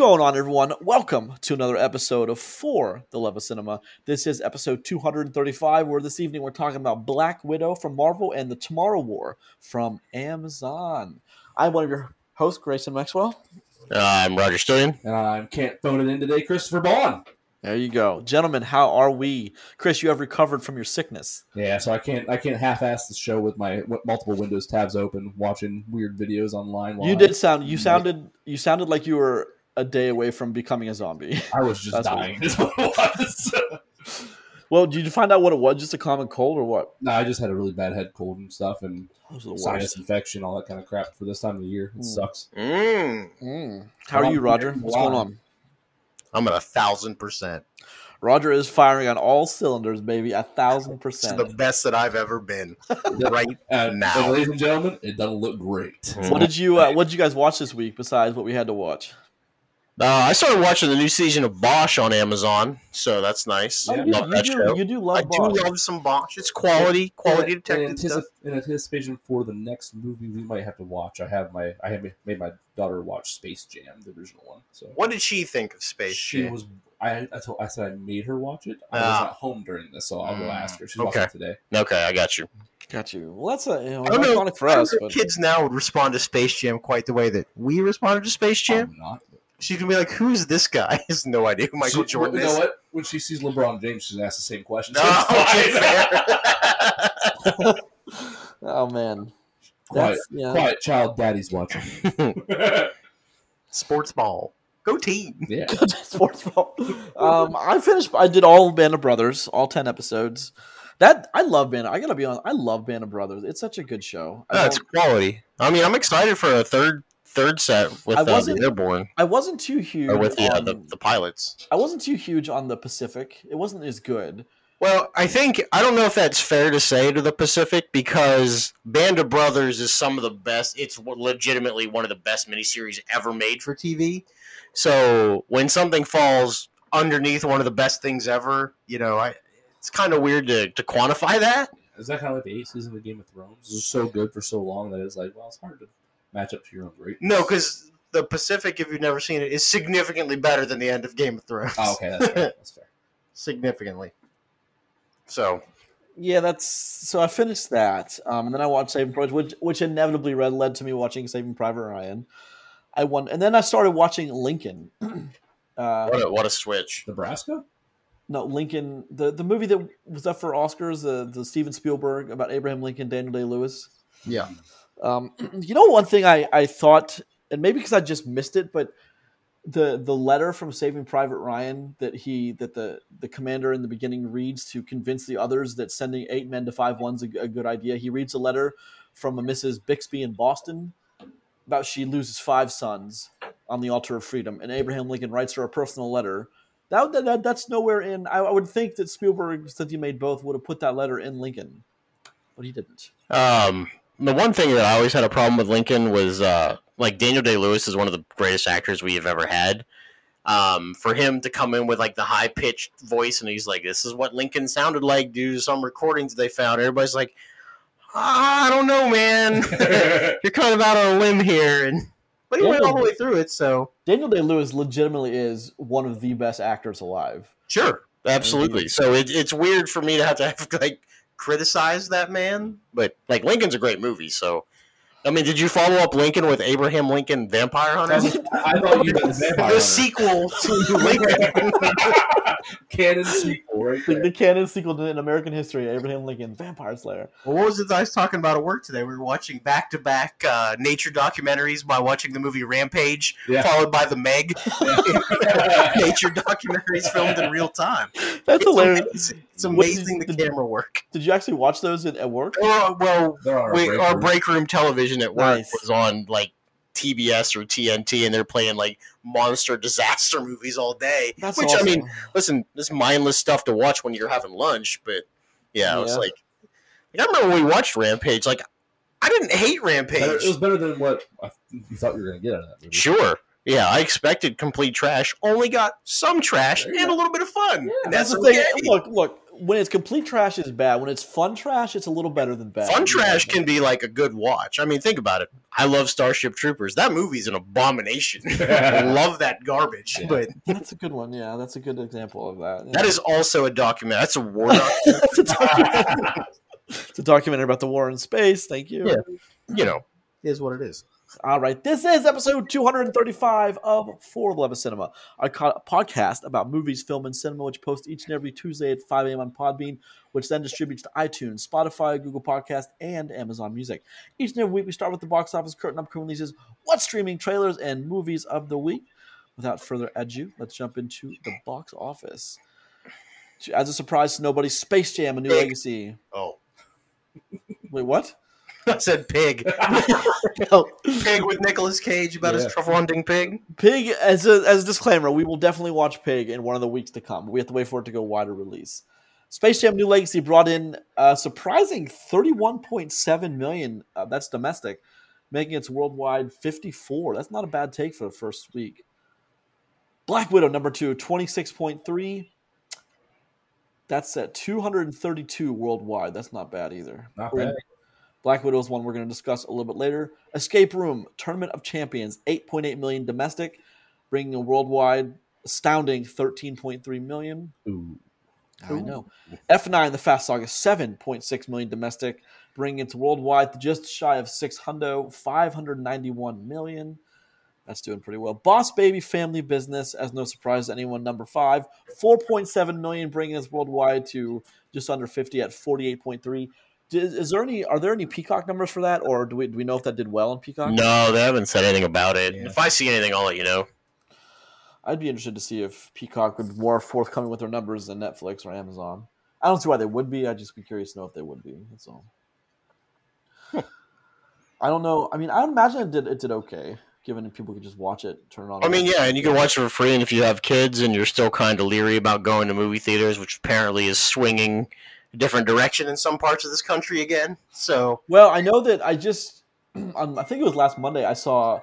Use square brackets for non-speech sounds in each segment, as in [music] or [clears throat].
going on, everyone? Welcome to another episode of For the Love of Cinema. This is episode 235, where this evening we're talking about Black Widow from Marvel and the Tomorrow War from Amazon. I'm one of your hosts, Grayson Maxwell. Uh, I'm Roger Stillion. And I can't phone it in today, Christopher Boughan. There you go, gentlemen. How are we, Chris? You have recovered from your sickness. Yeah, so I can't I can't half-ass the show with my w- multiple Windows tabs open, watching weird videos online. while You did sound. You sounded. You sounded like you were a day away from becoming a zombie. I was just That's dying. Is [laughs] what it was. Well, did you find out what it was? Just a common cold, or what? no, I just had a really bad head cold and stuff, and Those are the sinus worst. infection, all that kind of crap for this time of the year. It Mm. sucks. Mm, Mm. How are you, Roger? What's going on? I'm at a thousand percent. Roger is firing on all cylinders, baby. A thousand It's percent. the best that I've ever been. [laughs] right And, Now. and ladies and gentlemen, it doesn't look great. What did you uh, What did you guys watch this week besides what we had to watch? Uh, I started watching the new season of Bosch on Amazon, so that's nice. Oh, you, Love you that do, show. you do love I do love some Bosch. It's quality, quality in, detective in, stuff. in anticipation for the next movie we might have to watch, I have my I have made my daughter watch Space Jam, the original one. So What did she think of Space she Jam? was I I, told, I said I made her watch it. I was Ah. at home during this, so I'll go Mm, ask her. She's watching okay. it today. Okay, I got you. Got you. Well, that's a you know, I don't know. iconic for us. But kids now would respond to Space Jam quite the way that we responded to Space Jam. Probably not. She's gonna be like, "Who's this guy?" [laughs] Has no idea who Michael She- Jordan You know is. what? When she sees LeBron James, she's gonna the same question. No, [laughs] [laughs] oh man, quiet, yeah. quiet child, daddy's watching. Sports ball. Go team. yeah, Sports ball. Um, I finished. I did all of Band of Brothers, all ten episodes. That I love Band. I gotta be honest. I love Band of Brothers. It's such a good show. That's don't- quality. I mean, I'm excited for a third third set with I uh, the wasn't- Airborne I wasn't too huge. or with the, uh, on, the the pilots. I wasn't too huge on the Pacific. It wasn't as good. Well, I think I don't know if that's fair to say to the Pacific because Band of Brothers is some of the best. It's legitimately one of the best miniseries ever made for TV. So when something falls underneath one of the best things ever, you know, I it's kind of weird to, to quantify that. is that kind of like the eighth season of Game of Thrones? It was so good for so long that it's like, well, it's hard to match up to your own greatness. No, because the Pacific, if you've never seen it, is significantly better than the end of Game of Thrones. oh, okay, that's fair. That's fair. [laughs] significantly. So Yeah, that's so. I finished that, um, and then I watched Saving Private, which which inevitably led led to me watching Saving Private Ryan. I won, and then I started watching Lincoln. [clears throat] uh, what a, what a switch! Nebraska. no, Lincoln, the the movie that was up for Oscars, the the Steven Spielberg about Abraham Lincoln, Daniel Day Lewis. Yeah. Um, [clears throat] you know, one thing I I thought, and maybe because I just missed it, but the the letter from Saving Private Ryan that he that the the commander in the beginning reads to convince the others that sending eight men to five one's a, a good idea. He reads a letter from a Mrs. Bixby in Boston about she loses five sons on the altar of freedom, and Abraham Lincoln writes her a personal letter. That, that, that that's nowhere in. I, I would think that Spielberg, since he made both, would have put that letter in Lincoln, but he didn't. Um, the one thing that I always had a problem with Lincoln was uh, like Daniel Day Lewis is one of the greatest actors we have ever had. Um, for him to come in with like the high pitched voice and he's like, "This is what Lincoln sounded like," due to some recordings they found. Everybody's like, "Ah, "I don't know, man. [laughs] You're kind of out on a limb here." And but he went all the way through it, so Daniel Day Lewis legitimately is one of the best actors alive. sure, absolutely. So it, it's weird for me to have to have, like criticize that man, but like Lincoln's a great movie, so. I mean, did you follow up Lincoln with Abraham Lincoln Vampire Hunter? I thought you meant [laughs] the Vampire the Hunter. sequel to [laughs] Lincoln. canon sequel, right The, there. the canon sequel to in American history, Abraham Lincoln, Vampire Slayer. well, what was it I was talking about at work today? We were watching back to back nature documentaries by watching the movie Rampage, Yeah. followed by the Meg [laughs] nature documentaries filmed in real time. That's It's hilarious. amazing, it's What did amazing the did- camera work. [laughs] Did you actually watch those at, at work? Well, well our we, break our room. break room television at work Nice. was on like TBS or TNT, and they're playing like monster [laughs] disaster movies all day. That's which awesome. I mean, listen, this mindless stuff to watch when you're having lunch, but yeah, I was like, like, I remember when we watched Rampage. Like, I didn't hate Rampage. Better- It was better than what I, you thought you were going to get out of that movie. Sure. Yeah, I expected complete trash. Only got some trash and go. a little bit of fun. and that's that's the okay. thing. Look, look. When it's complete trash is bad. When it's fun trash, it's a little better than bad. Fun trash can be like a good watch. I mean, think about it. I love Starship Troopers. That movie's an abomination. [laughs] I love that garbage. Yeah. But That's a good one. Yeah, that's a good example of that. that is also a document. That's a war [laughs] document. it's, a documentary. [laughs] it's a documentary about the war in space. Thank you. Yeah. you know, is what it is. All right, this is episode 235 of For the Love of Cinema, our podcast about movies, film, and cinema, which posts each and every Tuesday at 5 a.m. on Podbean, which then distributes to iTunes, Spotify, Google Podcast, and Amazon Music. Each and every week, we start with the box office curtain upcoming releases, what streaming trailers and movies of the week. Without further ado, let's jump into the box office. As a surprise to nobody, Space Jam: A New Legacy. Oh, Wait, what? [laughs] I said pig. [laughs] No. pig with Nicolas Cage about Yeah. his trafonding pig. Pig, as a, as a disclaimer, we will definitely watch Pig in one of the weeks to come. We have to wait for it to go wider release. Space Jam: New Legacy brought in a surprising 31.7 million. Uh, that's domestic, making its worldwide 54. That's not a bad take for the first week. Black Widow number two, 26.3. That's at 232 worldwide. That's not bad either. Not We're bad. Black Widow is one we're going to discuss a little bit later. Escape Room Tournament of Champions, 8.8 million domestic, bringing a worldwide astounding 13.3 million. Ooh. I know. F9 The Fast Saga, 7.6 million domestic, bringing it to worldwide to just shy of 600, 591 million. That's doing pretty well. Boss Baby Family Business, as no surprise to anyone, number five, 4.7 million, bringing us worldwide to just under 50 at 48.3. Is, is there any? Are there any Peacock numbers for that, or do we do we know if that did well in Peacock? No, they haven't said anything about it. Yeah. If I see anything, I'll let you know. I'd be interested to see if Peacock would be more forthcoming with their numbers than Netflix or Amazon. I don't see why they would be. I'd just be curious to know if they would be. That's all. [laughs] I don't know. I mean, I would imagine it did it did okay, given that people could just watch it, turn it on. I mean, yeah, and you can watch it for free. And if you have kids and you're still kind of leery about going to movie theaters, which apparently is swinging a different direction in some parts of this country again. So, Well, I know that I just, [clears throat] on, I think it was last Monday, I saw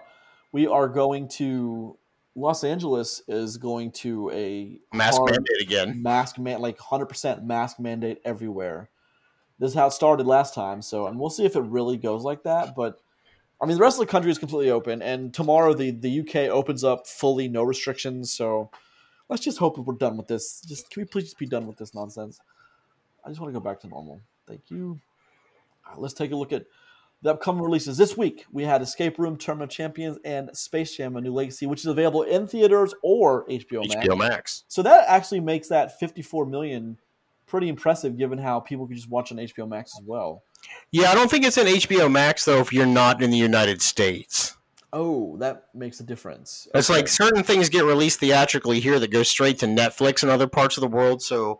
we are going to Los Angeles is going to a mask mandate again. mask man like 100% mask mandate everywhere. This is how it started last time, so and we'll see if it really goes like that. But I mean, the rest of the country is completely open, and tomorrow the the UK opens up fully, no restrictions. So let's just hope that we're done with this. Just can we please just be done with this nonsense? I just want to go back to normal. Thank you. All right, let's take a look at the upcoming releases this week. We had Escape Room, Tournament of Champions, and Space Jam: A New Legacy, which is available in theaters or HBO Max. HBO Max. So that actually makes that 54 million pretty impressive, given how people can just watch on HBO Max as well. Yeah, I don't think it's in HBO Max though. If you're not in the United States, Oh, that makes a difference. it's Okay. like certain things get released theatrically here that go straight to Netflix and other parts of the world. So,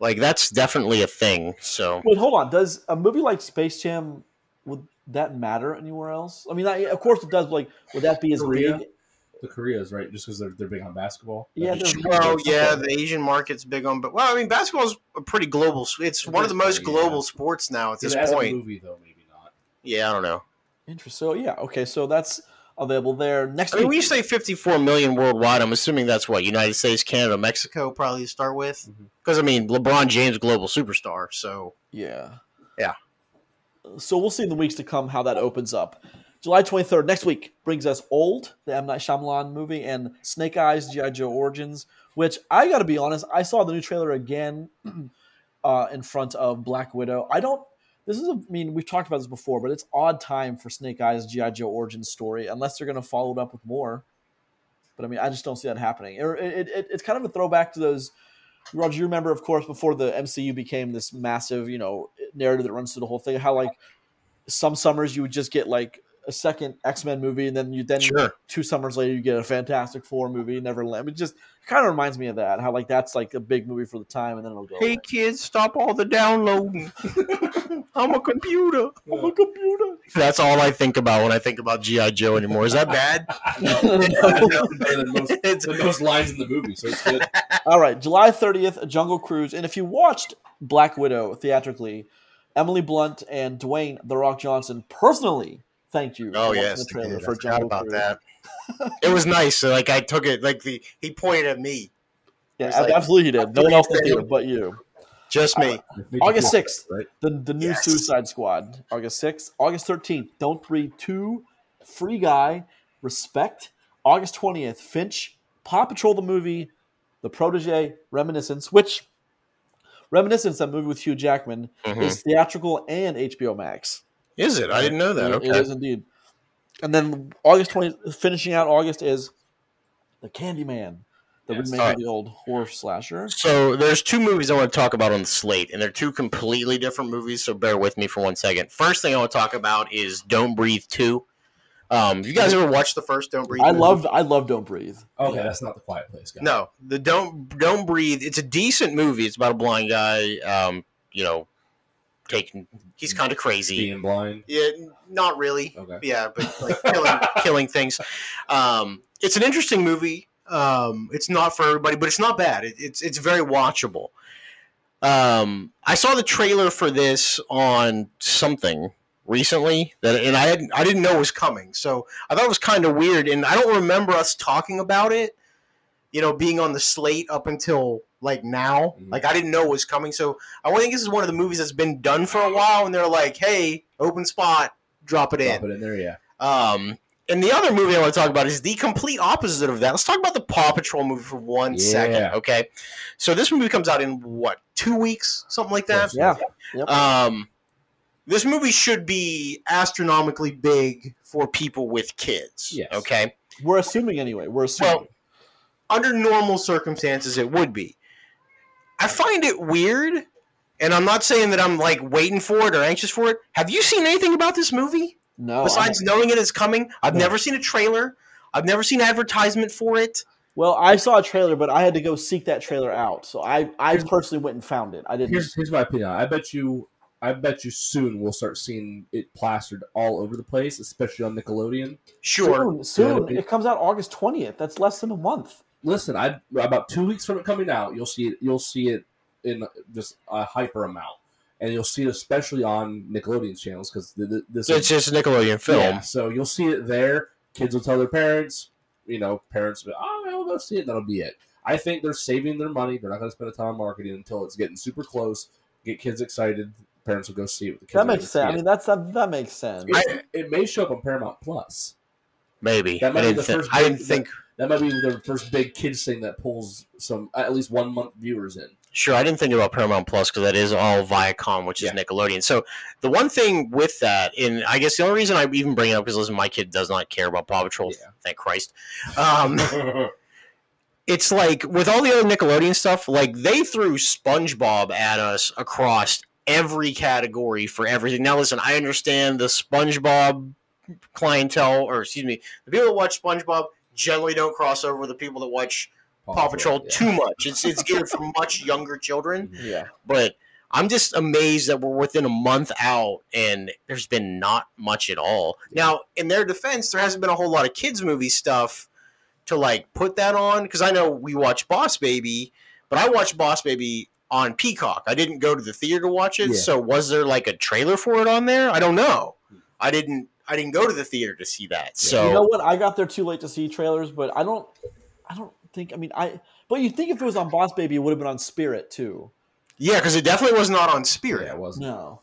like that's definitely a thing. So, Wait, hold on. Does a movie like Space Jam would that matter anywhere else? I mean, I, of course it does. but, Like, would that be as Korea? big? The Koreas, right? Just because they're, they're big on basketball. Yeah, That'd be- they're- well, oh, yeah, the Asian market's big on, but well, I mean, basketball is a pretty global. It's one of the most Basically, yeah. global sports now at this As a point. movie, though, maybe not. Yeah, I don't know. Interesting. So yeah, okay. So that's available there next I mean, week. when you say 54 million worldwide, I'm assuming that's what United States, Canada, Mexico, probably to start with. Because I mean, LeBron James, global superstar. So Yeah. Yeah. So we'll see in the weeks to come how that opens up. July 23rd, next week, brings us Old, the M. Night Shyamalan movie, and Snake Eyes, G.I. Joe Origins, which I got to be honest, I saw the new trailer again [clears throat] uh, in front of Black Widow. I don't, this is, a, I mean, we've talked about this before, but it's odd time for Snake Eyes, G.I. Joe origin story, unless they're going to follow it up with more. But I mean, I just don't see that happening. It, it, it, it's kind of a throwback to those Roger, you remember, of course, before the MCU became this massive, you know, narrative that runs through the whole thing. How like some summers you would just get like a second X Men movie, and then you then sure, two summers later you get a Fantastic Four movie, Neverland. It just kind of reminds me of that. How like that's like a big movie for the time, and then it'll go. hey away. kids, stop all the downloading. [laughs] I'm a computer. I'm a computer. That's all I think about when I think about GI Joe anymore. Is that bad? the, [laughs] most, It's- the most lines in the movie, so it's good. [laughs] All right, July 30th, Jungle Cruise. And if you watched Black Widow theatrically, Emily Blunt and Dwayne The Rock Johnson personally thanked you. Oh yes, the trailer I did. I for forgot Jungle about Cruise. that. it was nice. So, like I took it like the he pointed at me. Yeah, like- absolutely he did. No one else in the theater but you. Just me. August 6th. right? The the new Yes. Suicide Squad, August 6th. August 13th, Don't Breathe 2, Free Guy, Respect. August 20th, Finch, Paw Patrol the movie, The Protege, Reminiscence, which Reminiscence, that movie with Hugh Jackman, Mhm. is theatrical and HBO Max. Is it? I didn't know that. It- Okay. It is indeed. And then August 20th, finishing out August is The Candyman, the Yes. remake Alright. of the old horror slasher. So there's two movies I want to talk about on the slate, and they're two completely different movies. So bear with me for one second. First thing I want to talk about is Don't Breathe Two. Um, you guys ever watched the first Don't Breathe? I movie? love I love Don't Breathe. Okay, Yeah. that's not the Quiet Place guy. No, the Don't Don't Breathe. It's a decent movie. It's about a blind guy. Um, you know, taking. He's kind of crazy. being blind. Yeah, not really. Okay. Yeah, but [laughs] like killing, killing things. Um, it's an interesting movie. Um, it's not for everybody, but it's not bad. It, it's it's very watchable. Um, I saw the trailer for this on something recently that, and I hadn't, I didn't know it was coming, so I thought it was kind of weird. And I don't remember us talking about it. You know, being on the slate up until like now, Mhm. like I didn't know it was coming. So I think this is one of the movies that's been done for a while, and they're like, "Hey, open spot, drop it in." Drop it in there, yeah. Um, and the other movie I want to talk about is the complete opposite of that. Let's talk about the Paw Patrol movie for one Yeah. second, okay? So this movie comes out in what two weeks, something like that. Yeah. Yep. Um, this movie should be astronomically big for people with kids. Yes. Okay. We're assuming anyway. We're assuming. Well, under normal circumstances, it would be. I find it weird, and I'm not saying that I'm like waiting for it or anxious for it. Have you seen anything about this movie? no. Besides knowing it is coming, I've No. never seen a trailer. I've never seen advertisement for it. well, I saw a trailer, but I had to go seek that trailer out. So I, I personally went and found it. I didn't. Here's here's my opinion. I bet you I bet you soon we'll start seeing it plastered all over the place, especially on Nickelodeon. Sure. Soon, soon. It comes out August twentieth. That's less than a month. Listen, I about two weeks from it coming out, you'll see it. You'll see it in just a hyper amount, and you'll see it especially on Nickelodeon's channels because this So it's just a Nickelodeon film. Yeah, so you'll see it there. Kids will tell their parents. You know, parents will be, oh, I'll go see it. That'll be it. I think they're saving their money. They're not going to spend a ton on marketing until it's getting super close. Get kids excited. Parents will go see it. With the kids That makes sense. I mean, that's that, that makes sense. It, it may show up on Paramount Plus. Maybe. That might I be didn't, the thi- first I didn't think. That might be their first big kids thing that pulls some at least one month viewers in. Sure, I didn't think about Paramount Plus because that is all Viacom, which is Nickelodeon. So the one thing with that, and I guess the only reason I even bring it up is listen, my kid does not care about Paw Patrol. Yeah. Thank Christ. Um, [laughs] it's like with all the other Nickelodeon stuff, like they threw SpongeBob at us across every category for everything. Now, listen, I understand the SpongeBob clientele, or excuse me, the people that watch SpongeBob generally don't cross over with the people that watch Paw Patrol yeah. too much. It's it's geared [laughs] for much younger children, yeah. but I'm just amazed that we're within a month out and there's been not much at all. Now, in their defense, there hasn't been a whole lot of kids movie stuff to like put that on because I know we watch Boss Baby, but I watched Boss Baby on Peacock. I didn't go to the theater to watch it. Yeah. So was there like a trailer for it on there? I don't know. I didn't I didn't go to the theater to see that. So you know what? I got there too late to see trailers, but I don't. I don't think. I mean, I. But you think if it was on Boss Baby, it would have been on Spirit too. yeah, because it definitely was not on Spirit. Yeah, it wasn't. No.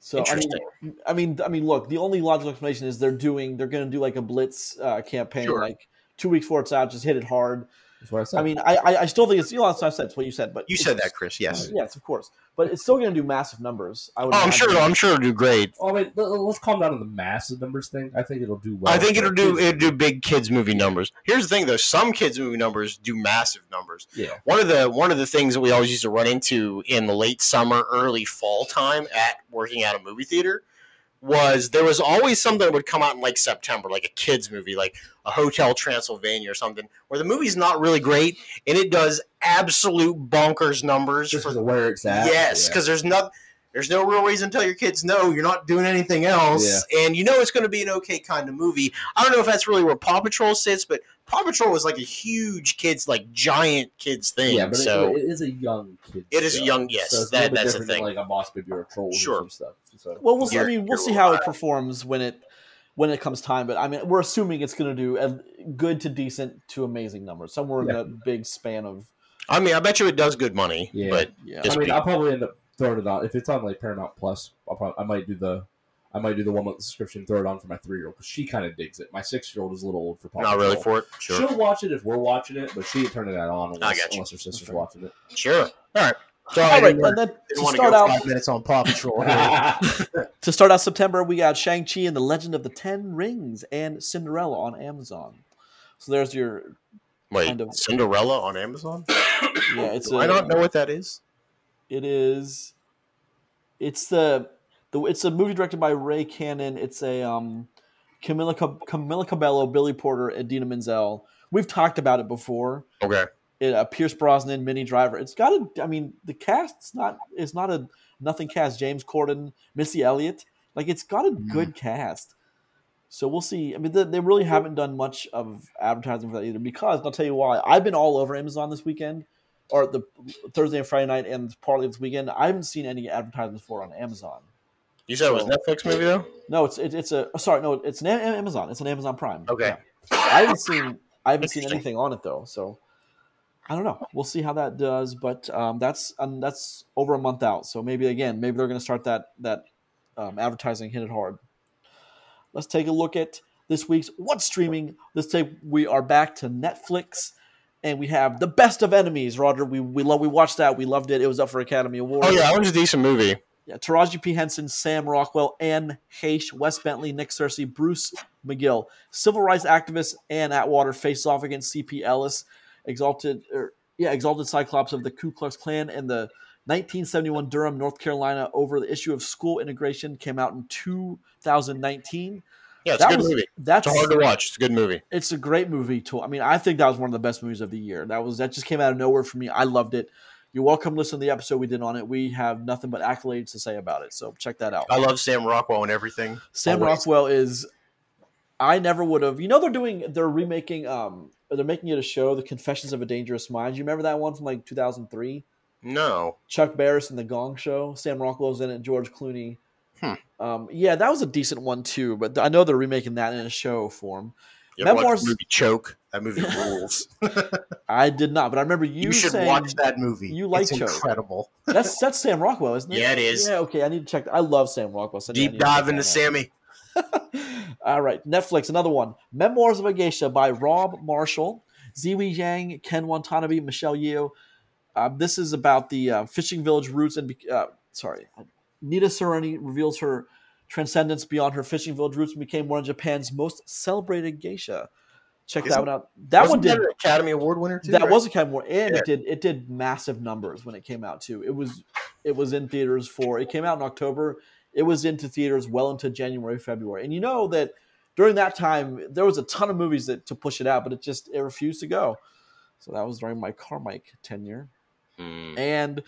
So I mean, Interesting. I mean, I mean, look. The only logical explanation is they're doing. They're going to do like a blitz uh, campaign, Sure. like two weeks before it's out, just hit it hard. That's what I said. I mean, I, I, I still think it's you know, that's what I said. It's what you said, but You said that, Chris. Yes. Yes, of course. But it's still going to do massive numbers. I would. Oh, I'm imagine. sure. I'm sure it'll do great. oh wait, let- let's calm down on the massive numbers thing. I think it'll do well. I think it'll do it'll do big kids movie numbers. Here's the thing though, some kids movie numbers do massive numbers. Yeah, One of the one of the things that we always used to run into in the late summer, early fall time at working at a movie theater was there was always something that would come out in like September, like a kids movie, like a Hotel Transylvania or something, where the movie's not really great and it does absolute bonkers numbers just for where it's at. Yes, yeah. because there's not there's no real reason to tell your kids no, you're not doing anything else, and you know it's going to be an okay kind of movie. I don't know if that's really where Paw Patrol sits, but Paw Patrol was like a huge kids, like giant kids thing. yeah, but so it, it is a young kid. It is a show. young- yes, So it's a that- little that's the different than, thing. Like a boss baby or a troll Sure. or stuff. So Well, we'll see. I mean, we'll see how it performs when it when it comes time. But I mean, we're assuming it's going to do a good to decent to amazing numbers, somewhere in that big span of I mean, I bet you it does good money. Yeah. But Yeah. I mean, be- I'll probably end up throwing it on if it's on like Paramount Plus. I'll probably, I might do the I might do the one month subscription. Throw it on for my three year old because she kind of digs it. My six year old is a little old for Paw not really for it. Sure. She'll watch it if we're watching it, but she ain't turning that on unless, unless her sister's That's fair. watching it. Sure. All right. So All I right, didn't, and then to start out, five minutes on Paw Patrol. [laughs] [laughs] to start out September, we got Shang Chi and the Legend of the Ten Rings and Cinderella on Amazon. So there's your Wait, Kind of. Cinderella on Amazon? [coughs] yeah. It's I Do a, I not know what that is? It is. It's the the it's a movie directed by Kay Cannon. It's a um, Camila Ca- Camila Cabello, Billy Porter, and Dina Menzel. We've talked about it before. Okay. It, uh, Pierce Brosnan, Minnie Driver. It's got a. I mean, the cast's not. It's not a nothing cast. James Corden, Missy Elliott. Like it's got a good cast. So we'll see. I mean, they, they really haven't done much of advertising for that either. Because I'll tell you why. I've been all over Amazon this weekend, or the Thursday and Friday night, and partly this weekend. I haven't seen any advertisements for it on Amazon. You said it was So- Netflix movie though? No, it's it, it's a oh, sorry. No, it's an Amazon. It's an Amazon Prime. Okay. Yeah. I haven't seen I haven't seen anything on it though. So I don't know. We'll see how that does. But um, that's um, that's over a month out. So maybe again, maybe they're going to start that that um, advertising hit it hard. Let's take a look at this week's what's streaming. This time we are back to Netflix. And we have the best of enemies, Roger. We we love we watched that. We loved it. It was up for Academy Award. Oh yeah, that was a decent movie. Yeah, Taraji P. Henson, Sam Rockwell, Anne Heche, Wes Bentley, Nick Searcy, Bruce McGill. Civil rights activist Ann Atwater faced off against C.P. Ellis, exalted, er, yeah, exalted Cyclops of the Ku Klux Klan, and the 1971 Durham, North Carolina, over the issue of school integration came out in 2019. Yeah, it's That a good was- movie. That's It's hard to watch. It's a good movie. it's a great movie too. I mean, I think that was one of the best movies of the year. That was that just came out of nowhere for me. I loved it. You're welcome to listen to the episode we did on it. We have nothing but accolades to say about it. So check that out. I love Sam Rockwell and everything. Sam Always. Rockwell is I never would have you know they're doing they're remaking um they're making it a show, The Confessions of a Dangerous Mind. You remember that one from like two thousand three? No. Chuck Barris and the Gong Show. Sam Rockwell's in it, George Clooney. Hmm. Um, yeah, that was a decent one too, but I know they're remaking that in a show form. You Memoirs- movie Choke? That movie [laughs] rules. I did not, but I remember you, You, should saying watch that movie. you like it's Choke. incredible. that's that's Sam Rockwell, isn't it? Yeah, it is. Yeah, okay. I need to check. I love Sam Rockwell. so Deep dive into. Sammy. [laughs] All right, Netflix, another one. Memoirs of a Geisha by Rob Marshall, Ziyi Zhang, Ken Watanabe, Michelle Yeoh. Uh, this is about the uh, fishing village roots and uh, sorry, Nitta Sayuri reveals her transcendence beyond her fishing village roots and became one of Japan's most celebrated geisha. Check that Isn't- one out. That one did that an Academy Award winner too. that right? was a kind of and Yeah. it did it did massive numbers when it came out too. It was it was in theaters for it came out in October. It was into theaters well into January, February, and you know that during that time there was a ton of movies that to push it out, but it just it refused to go. So that was during my Carmike tenure, Hmm. and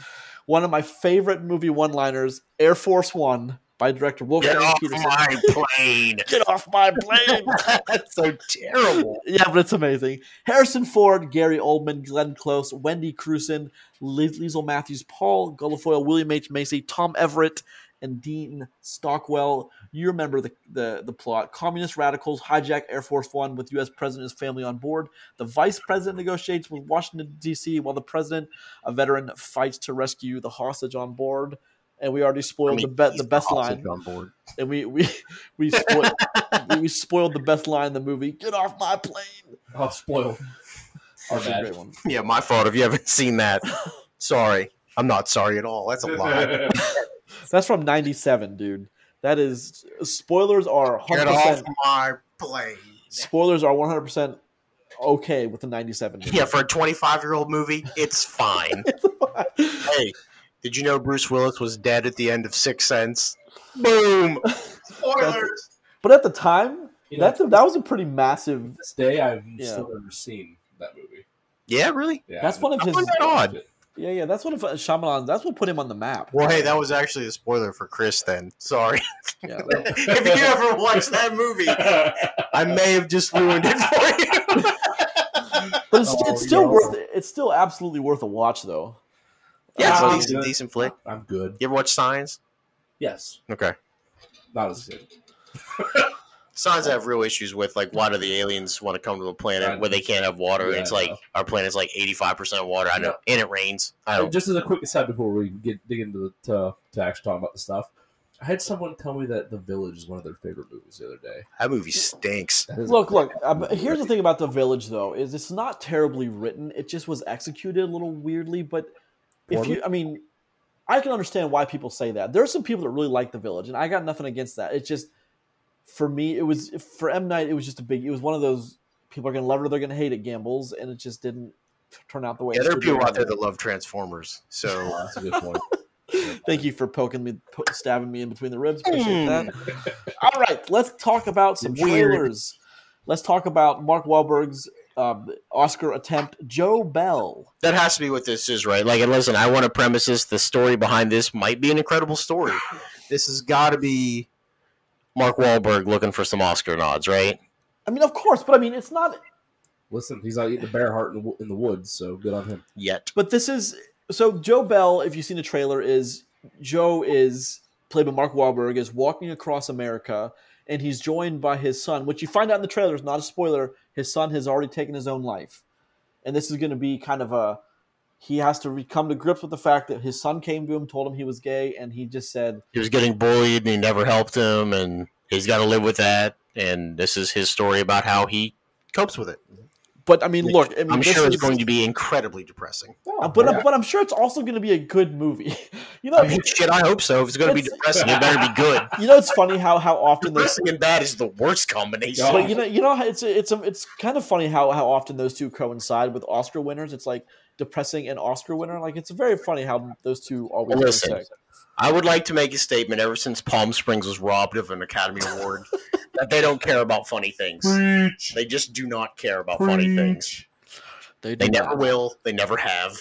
one of my favorite movie one-liners, Air Force One by director Wolfgang Get off Petersen. my [laughs] plane. Get off my plane! [laughs] That's so terrible. Yeah, but it's amazing. Harrison Ford, Gary Oldman, Glenn Close, Wendy Crewson, Liz- Liesel Matthews, Paul Guilfoyle, William H. Macy, Tom Everett, and Dean Stockwell. You remember the, the, the plot. Communist radicals hijack Air Force One with U.S. President and his family on board. The vice president negotiates with Washington, D.C., while the president, a veteran, fights to rescue the hostage on board. And we already spoiled I mean, the, be- he's the best hostage line on board. and we we we spoiled, [laughs] we spoiled the best line in the movie. Get off my plane. Oh, spoiled. Our That's a bad. great one. Yeah, my fault if you haven't seen that. [laughs] Sorry. I'm not sorry at all. That's a lie. [laughs] That's from '97, dude. That is spoilers are Get 100. off percent my plane. Spoilers are 100 percent okay with the '97. Yeah, for a 25 year old movie, [laughs] it's fine. hey, did you know Bruce Willis was dead at the end of Sixth Sense? Boom. [laughs] Spoilers. but at the time, You know, that's a, that was a pretty massive. this day I've Yeah. still never seen that movie. Yeah, really? Yeah, That's I one of I his. find that odd. Yeah, yeah. That's one of uh, Shyamalan. That's what put him on the map. Well, hey, that was actually a spoiler for Chris. Then sorry. Yeah, [laughs] if you ever watched that movie, I may have just ruined it for you. [laughs] but it's, Oh, it's still yeah. worth. it. It's still absolutely worth a watch, though. yeah, it's a decent, good. decent flick. I'm good. You ever watch Signs? Yes, Okay. not as good. [laughs] Signs I have real issues with, like, why do the aliens want to come to a planet where they can't have water? Yeah, it's like know. our planet's like eighty five percent water. I know, Yeah. and it rains. I don't. just as a quick aside before we get dig into the to, to actually talk about the stuff, I had someone tell me that The Village is one of their favorite movies the other day. That movie stinks. That is Look, look. Um, here's the thing about the village, though, is it's not terribly written. It just was executed a little weirdly. But if you, I mean, I can understand why people say that. There are some people that really like the village, and I got nothing against that. It's just for me, it was for M Night. It was just a big. It was one of those people are going to love it or they're going to hate it gambles, and it just didn't turn out the way. Yeah, there are people out there that love Transformers. So [laughs] that's a good point. [laughs] Thank you for poking me, stabbing me in between the ribs. Appreciate Hmm. that. All right, let's talk about some Weird. trailers. Let's talk about Mark Wahlberg's um, Oscar attempt, Joe Bell. that has to be what this is, right? Like, and listen, I want to premise this. The story behind this might be an incredible story. This has got to be Mark Wahlberg looking for some Oscar nods, right? I mean, of course, but I mean, it's not. Listen, he's out eating the bear heart in the, in the woods, so good on him. Yet. But this is so Joe Bell. If you've seen the trailer, is Joe is played by Mark Wahlberg is walking across America, and he's joined by his son, which you find out in the trailer is not a spoiler. His son has already taken his own life, and this is going to be kind of a. He has to re- come to grips with the fact that his son came to him, told him he was gay, and he just said, He was getting bullied and he never helped him, and he's got to live with that. And this is his story about how he copes with it. "But I mean, look, I mean, I'm this sure it's is- going to be incredibly depressing. Uh, but yeah. but I'm sure it's also going to be a good movie. [laughs] you know, I mean, shit, I hope so. If it's going to be depressing, it [laughs] better be good. you know, it's funny how how often those. Depressing and bad is the worst combination. But you know, you know, it's it's a, it's kind of funny how how often those two coincide with Oscar winners. It's like depressing and Oscar winner. Like it's very funny how those two always Listen, intersect. I would like to make a statement ever since Palm Springs was robbed of an Academy Award [laughs] that they don't care about funny things. Preach. They just do not care about funny things. They, They never not. will. They never have.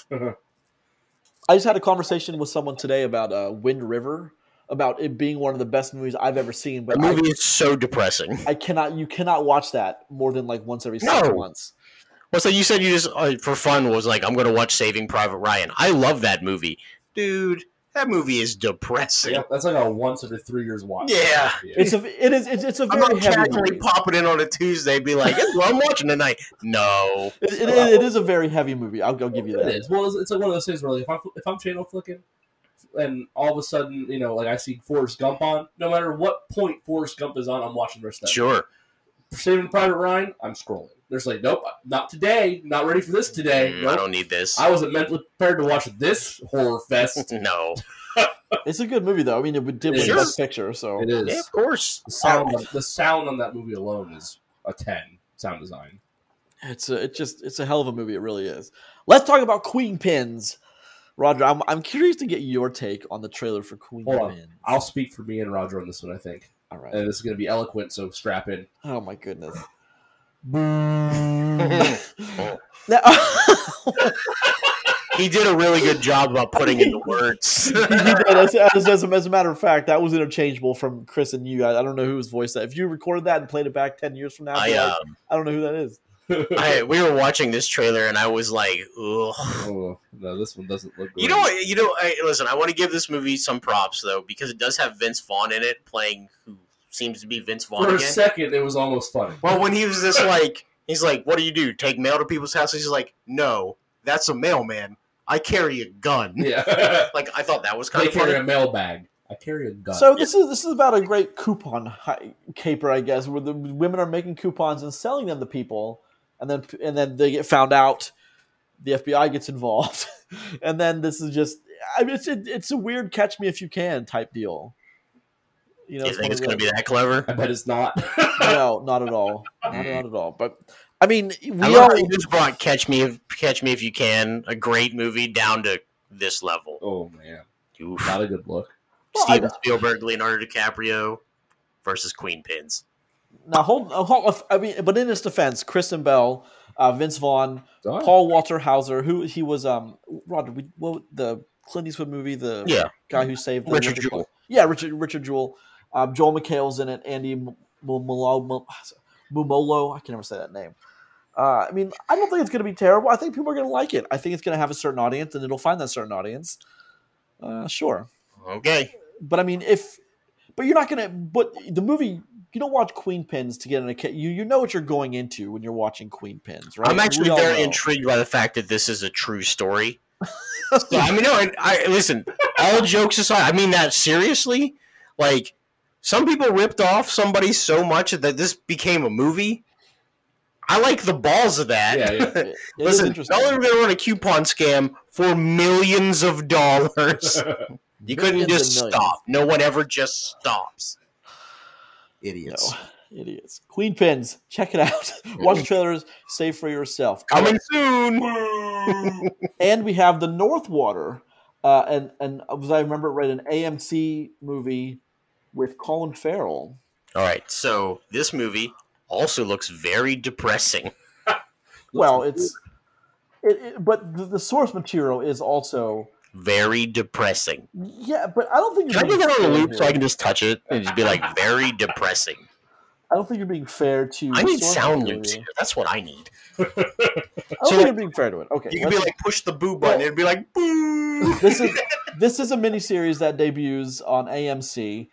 I just had a conversation with someone today about uh, Wind River, about it being one of the best movies I've ever seen. The But I, movie is so depressing. I cannot, you cannot watch that more than like once every six No. months. Well, so you said you just uh, for fun was like, I'm going to watch Saving Private Ryan. I love that movie, dude. That movie is depressing. Yeah, that's like a once every three years watch. Yeah. It's a, it is, it's, it's a I'm very not heavy casually movie. popping in on a Tuesday, be like, "This is what I'm watching tonight." No, It, it, it is a very heavy movie. I'll, I'll give you that. It is. Well, it's, it's like one of those things where like, if I'm if I'm channel flicking, and all of a sudden you know like I see Forrest Gump on, no matter what point Forrest Gump is on, I'm watching the rest of that. sure. Saving Private Ryan, I'm scrolling. There's like, nope, not today. Not ready for this today. Mm, Nope. I don't need this. I wasn't mentally prepared to watch this horror fest. [laughs] no, [laughs] It's a good movie, though. I mean, it did It win is. Best Picture, so It is. yeah, of course. The sound, on, the sound on that movie alone is a ten. Sound design. it's a, it just it's a hell of a movie. It really is. Let's talk about Queenpins, Roger. I'm, I'm curious to get your take on the trailer for Queen Hold on. Pins. I'll speak for me and Roger on this one. I think, All right. and this is going to be eloquent. So strap in. Oh my goodness. Now- [laughs] he did a really good job about putting in the words. [laughs] As, as, as, a, as a matter of fact, that was interchangeable from Chris and you. I, I don't know who's voiced that. If you recorded that and played it back ten years from now, I'd I, be like, um, I don't know who that is. [laughs] I, we were watching this trailer, and I was like, "Ugh." oh no, this one doesn't look. Great. You know what? You know, I, listen. I want to give this movie some props though, because it does have Vince Vaughn in it, playing who seems to be Vince Vaughn For a again. second, it was almost funny. Well, when he was just like, he's like, "What do you do? Take mail to people's houses?" He's like, "No, that's a mailman. I carry a gun." Yeah, [laughs] [laughs] Like I thought that was kind they of carry funny. a mailbag. I carry a gun. So this is this is about a great coupon hi- caper, I guess, where the women are making coupons and selling them to people, and then and then they get found out. The FBI gets involved, [laughs] and then this is just I mean, it's a, it's a weird catch me if you can type deal. You know, You think it's going to be that clever? I bet it's not. [laughs] no, not at all, not, [laughs] not at all. But I mean, I we love all just brought "Catch Me If Catch Me If You Can," a great movie, down to this level. oh man, Oof. not a good look. Well, Steven I- Spielberg, Leonardo DiCaprio versus Queenpins. now hold, uh, hold. I mean, but in his defense, Kristen Bell, uh, Vince Vaughn, Oh, Paul Walter Hauser, who he was, um, Roger, we, what, the Clint Eastwood movie, the Yeah. guy who saved the Richard what's Jewell. Yeah, Richard Richard Jewell. Um, Joel McHale's in it. Annie Mumolo. I can never say that name. Uh, I mean, I don't think it's going to be terrible. I think people are going to like it. I think it's going to have a certain audience, and it'll find that certain audience. Uh, sure, Okay. but I mean, if but you're not gonna. But the movie, you don't watch Queenpins to get in a. You you know what you're going into when you're watching Queenpins, right? I'm actually very know. intrigued by the fact that this is a true story. [laughs] so, I mean, no, I, I listen. All jokes aside, I mean that seriously. Like, some people ripped off somebody so much that this became a movie. I like the balls of that. Yeah, yeah. [laughs] It is listen, interesting. y'all are going to run a coupon scam for millions of dollars. [laughs] You couldn't just stop. No one ever just stops. Idiots. No, idiots. Queenpins, check it out. [laughs] Watch the trailers, say for yourself. Coming soon. and we have the Northwater, uh, and and as I remember, right, an AMC movie with Colin Farrell. All right, so this movie also looks very depressing. [laughs] Well, it's it, it, but the, the source material is also Very depressing. yeah, but I don't think Can I you're get that on a loop so I can just touch it and just be like, very depressing? [laughs] I don't think you're being fair to. I need sound loops here. here. That's what I need. [laughs] I don't So, think like, you're being fair to it. Okay, You can be like, push the boo button. It'd be like, boo. this is this is a miniseries that debuts on AMC.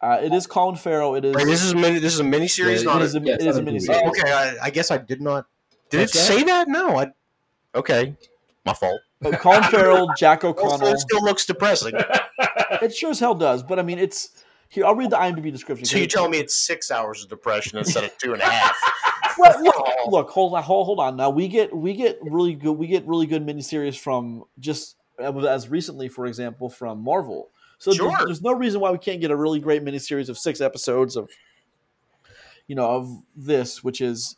Uh, it is Colin Farrell. It is. Wait, this is a mini. This is a miniseries, Yeah, not it is a, yeah, it's a not a movie. miniseries. Oh, okay, I, I guess I did not. Did it that? say that? No. I. Okay, my fault. But Colin [laughs] Farrell, Jack O'Connell. it still looks depressing. [laughs] It sure as hell does. But I mean, it's here. I'll read the IMDb description. So you telling me it's six hours of depression instead of two and a half? [laughs] Well, look, look, hold on, hold, hold on. Now we get we get really good we get really good miniseries from just as recently, for example, from Marvel. So there's- Sure. there's, no reason why we can't get a really great miniseries of six episodes of, you know, of this, which is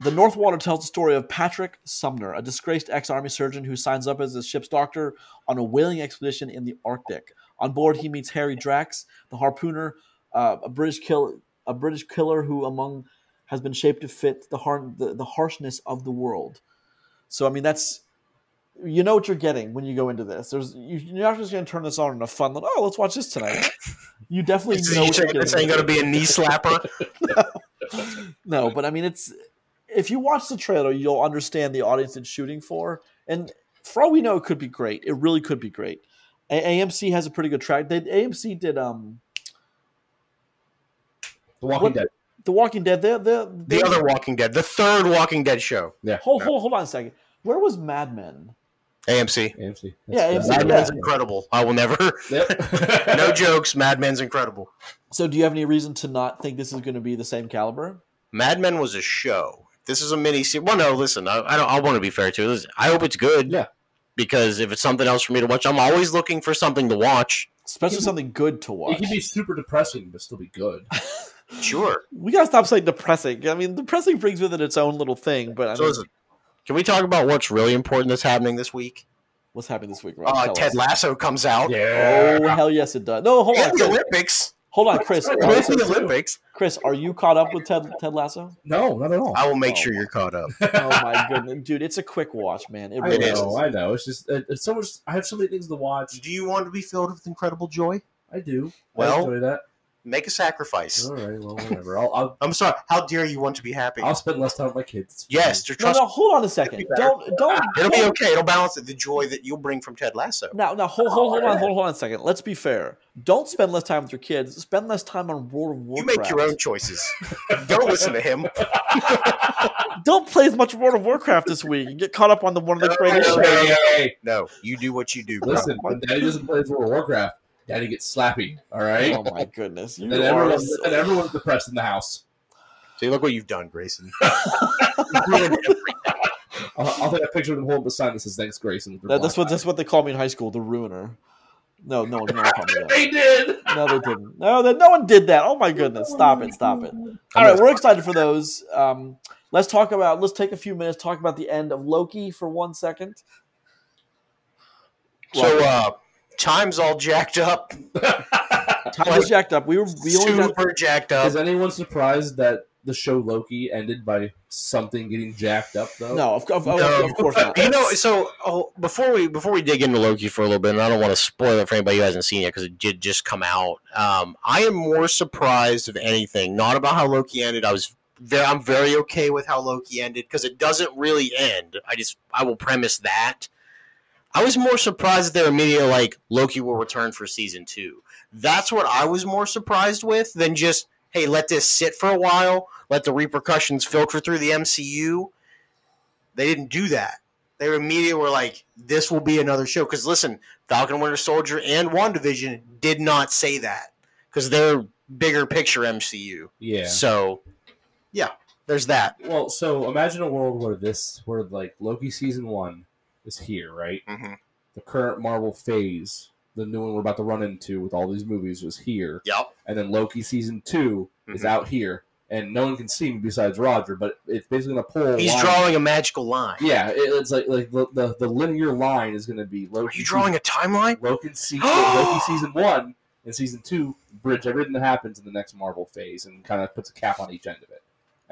the Northwater tells the story of Patrick Sumner, a disgraced ex-army surgeon who signs up as a ship's doctor on a whaling expedition in the Arctic. On board, he meets Harry Drax, the harpooner, uh, a British kill a British killer who, among has been shaped to fit the, har- the the harshness of the world. So I mean that's you know what you're getting when you go into this. There's you, you're not just going to turn this on in a fun like oh let's watch this tonight. [laughs] You definitely This know what you're ain't going to be a knee slapper. [laughs] [laughs] no, no, but I mean it's if you watch the trailer you'll understand the audience it's shooting for, and for all we know it could be great. It really could be great. A- AMC has a pretty good track. They, AMC did um The Walking What- Dead. The Walking Dead. They're, they're, The they're- other Walking Dead, the third Walking Dead show. Yeah. hold, hold hold on a second. Where was Mad Men? AMC. AMC. Yeah, That's- AMC, Mad yeah. Men's incredible. I will never. Yep. [laughs] no jokes. Mad Men's incredible. So, do you have any reason to not think this is going to be the same caliber? Mad Men was a show. This is a mini series. Well, no, listen. I, I don't. I want to be fair to it. Listen, I hope it's good. Yeah. Because if it's something else for me to watch, I'm always looking for something to watch. Especially It- something good to watch. It watch. can be super depressing, but still be good. [laughs] Sure. We gotta stop saying depressing. I mean, depressing brings with it its own little thing. But I So mean, listen. Can we talk about what's really important that's happening this week? what's happening this week? Rob? Uh, Tell Ted us. Lasso comes out. Oh hell yes, it does. No, hold on, the Olympics. hold on, Chris. Right, Are- right. And the Olympics. Chris, are you caught up with Ted Ted Lasso? No, not at all. I will make Oh. sure you're caught up. [laughs] Oh my goodness, dude, it's a quick watch, man. It I really It is. know, I know. It's just it's so much. I have so many things to watch. Do you want to be filled with incredible joy? I do. Well- I enjoy that. Make a sacrifice. All right, well, whatever. I'll I'll, I'm sorry. How dare you want to be happy? I'll spend less time with my kids. yes, to trust. no, hold on a second. It'll be better. Don't don't. Ah, it'll be don't- okay. It'll balance it. The joy that you'll bring from Ted Lasso. Now, now, hold, hold, hold on, hold, hold on a second. Let's be fair. Don't spend less time with your kids. Spend less time on World of Warcraft. You make your own choices. Don't listen to him. [laughs] Don't play as much World of Warcraft this week. and get caught up on the one of the greatest Hey, shows. hey, hey, No, you do what you do. bro. listen, when Daddy doesn't play World of Warcraft, Daddy gets slappy. All right, Oh my goodness! You and are everyone's so- and everyone's depressed in the house. See, look what you've done, Grayson. You've ruined everything. I'll, I'll take a picture of them holding up a sign that says "Thanks, Grayson." that, that's what that's what they called me in high school, the ruiner. No, no, one- no one called me that. they did. No, they didn't. No, that no one did that. Oh my goodness! Stop it! Stop it! [laughs] All right, we're excited for those. Um, let's talk about. Let's take a few minutes talk about the end of Loki for one second. So, uh, time's all jacked up. [laughs] time's is jacked up. We were we only got Super jacked up. Is anyone surprised that the show Loki ended by something getting jacked up? Though no, of, of, of- No. of course not. You know, so oh, before we before we dig into Loki for a little bit, and I don't want to spoil it for anybody who hasn't seen it because it did just come out. Um, I am more surprised of anything, not about how Loki ended. I was very, I'm very okay with how Loki ended because it doesn't really end. I just I will premise that. I was more surprised that they were immediately like Loki will return for season two. That's what I was more surprised with than just hey, let this sit for a while, let the repercussions filter through the MCU. They didn't do that. They were immediately were like, this will be another show. Because listen, Falcon Winter Soldier and WandaVision did not say that because they're bigger picture MCU. Yeah. So, yeah, there's that. Well, so imagine a world where this, where like Loki season one is here, right? Mm-hmm. The current Marvel phase, the new one we're about to run into with all these movies, was here, Yep. and then Loki season 2 is Mhm. out here, and no one can see me besides Roger, but it's basically gonna pull. a He's line. drawing a magical line. Yeah, it, it's like like the, the the linear line is gonna be Loki. Are you drawing a timeline? Loki season, [gasps] Loki season one and season two bridge everything that happens in the next Marvel phase and kind of puts a cap on each end of it.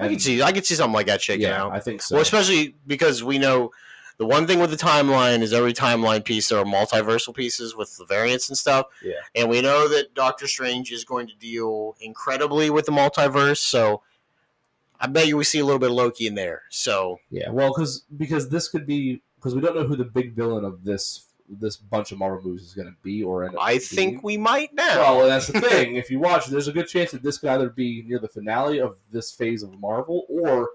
I can see. I can see something like that shaking yeah, out. I think so. Well, especially because we know the one thing with the timeline is every timeline piece there are multiversal pieces with the variants and stuff. Yeah. And we know that Doctor Strange is going to deal incredibly with the multiverse, so I bet you we see a little bit of Loki in there. So yeah, well, because because this could be because we don't know who the big villain of this this bunch of Marvel movies is going to be or I being. think we might now. Well, that's the thing. if you watch, there's a good chance that this could either be near the finale of this phase of Marvel, or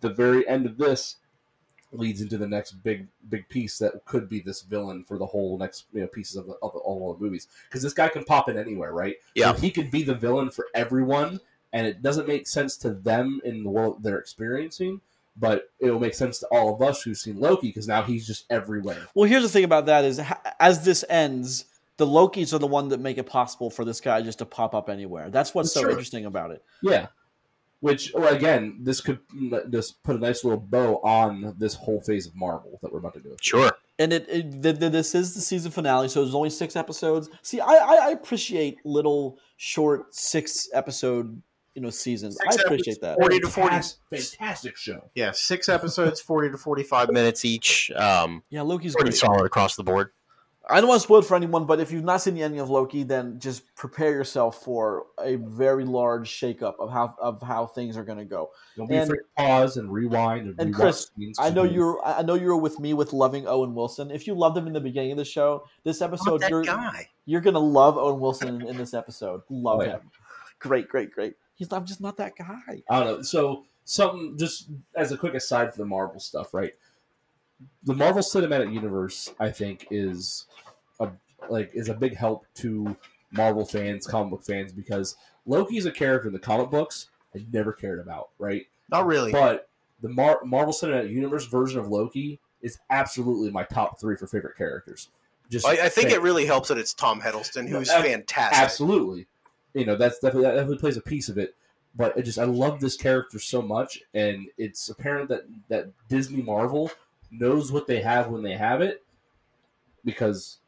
the very end of this leads into the next big big piece that could be this villain for the whole next you know pieces of, the, of the, all the movies. Because this guy can pop in anywhere, right? Yeah. So he could be the villain for everyone, and it doesn't make sense to them in the world they're experiencing. But it will make sense to all of us who've seen Loki because now he's just everywhere. Well, here's the thing about that is as this ends, the Lokis are the one that make it possible for this guy just to pop up anywhere. That's what's so Sure. interesting about it. Yeah. Which, or again, this could just put a nice little bow on this whole phase of Marvel that we're about to do. Sure. And it, it th- th- this is the season finale, so there's only six episodes. See, I, I, I appreciate little short six episode you know seasons. Six I appreciate that. 40 to 40. Fantastic, fantastic show. Yeah, six episodes, 40 to 45 minutes each. Um, Yeah, Loki's pretty great. solid across the board. I don't want to spoil it for anyone, but if you've not seen the ending of Loki, then just prepare yourself for a very large shakeup of how of how things are going to go. Don't be And- afraid to pause and rewind and, And Chris, scenes I know because you're I know you're with me with loving Owen Wilson. If you loved him in the beginning of the show, this episode you're guy. you're gonna love Owen Wilson in, in this episode. Love Oh, yeah. him. Great, great, great. He's not just not that guy. I don't know. So something just as a quick aside for the Marvel stuff, right? The Marvel Cinematic Universe, I think, is a like is a big help to Marvel fans, comic book fans, because Loki is a character in the comic books I never cared about, right? Not really. But the Mar- Marvel Cinematic Universe version of Loki is absolutely my top three for favorite characters. Just I, I think fan- it really helps that it's Tom Hiddleston, who's Ab- fantastic. absolutely. You know, that's definitely that definitely plays a piece of it. But it just I love this character so much, and it's apparent that that Disney Marvel knows what they have when they have it, because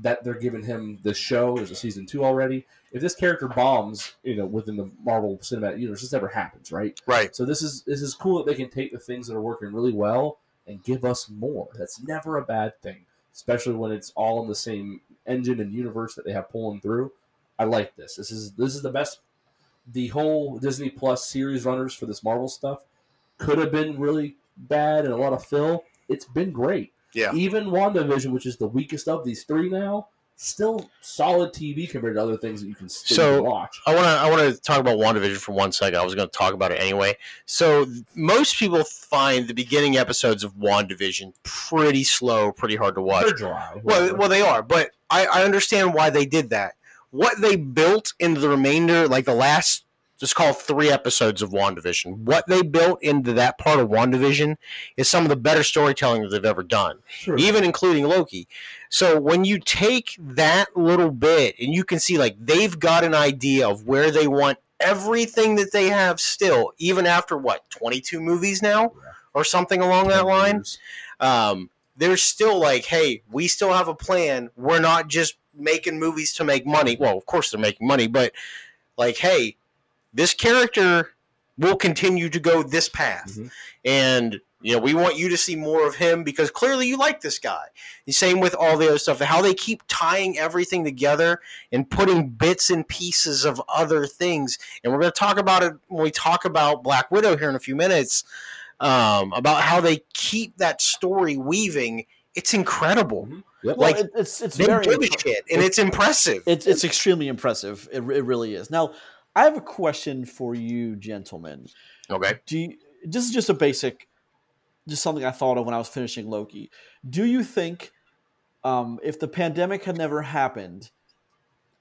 that they're giving him the show. There's a season two already. If this character bombs, you know, within the Marvel Cinematic Universe, this never happens, right? Right. So this is this is cool that they can take the things that are working really well and give us more. That's never a bad thing, especially when it's all in the same engine and universe that they have pulling through. I like this. This is this is the best. The whole Disney Plus series runners for this Marvel stuff could have been really bad and a lot of fill. It's been great. Yeah. Even WandaVision, which is the weakest of these three now, still solid TV compared to other things that you can, you So- watch. I want to I want to talk about WandaVision for one second. I was going to talk about it anyway. So most people find the beginning episodes of WandaVision pretty slow, pretty hard to watch. They're dry. Well, well, they are, but I, I understand why they did that. What they built into the remainder, like the last, just call three episodes of WandaVision, what they built into that part of WandaVision is some of the better storytelling that they've ever done, Sure. even including Loki. So when you take that little bit and you can see, like, they've got an idea of where they want everything that they have still, even after what, 22 movies now? Yeah. Or something along that line um, they're still like, hey, we still have a plan. We're not just making movies to make money. Well, of course they're making money, but like, hey, this character will continue to go this path, Mhm. and you know we want you to see more of him because clearly you like this guy. The same with all the other stuff. How they keep tying everything together and putting bits and pieces of other things, and we're going to talk about it when we talk about Black Widow here in a few minutes um, about how they keep that story weaving it's incredible. Mhm. Yep. Well, Like, it, it's it's very give a impre- shit, and it's impressive. it's it's extremely impressive. It, it really is. Now, I have a question for you, gentlemen. okay. Do you, this is just a basic, just something I thought of when I was finishing Loki. Do you think, um, if the pandemic had never happened,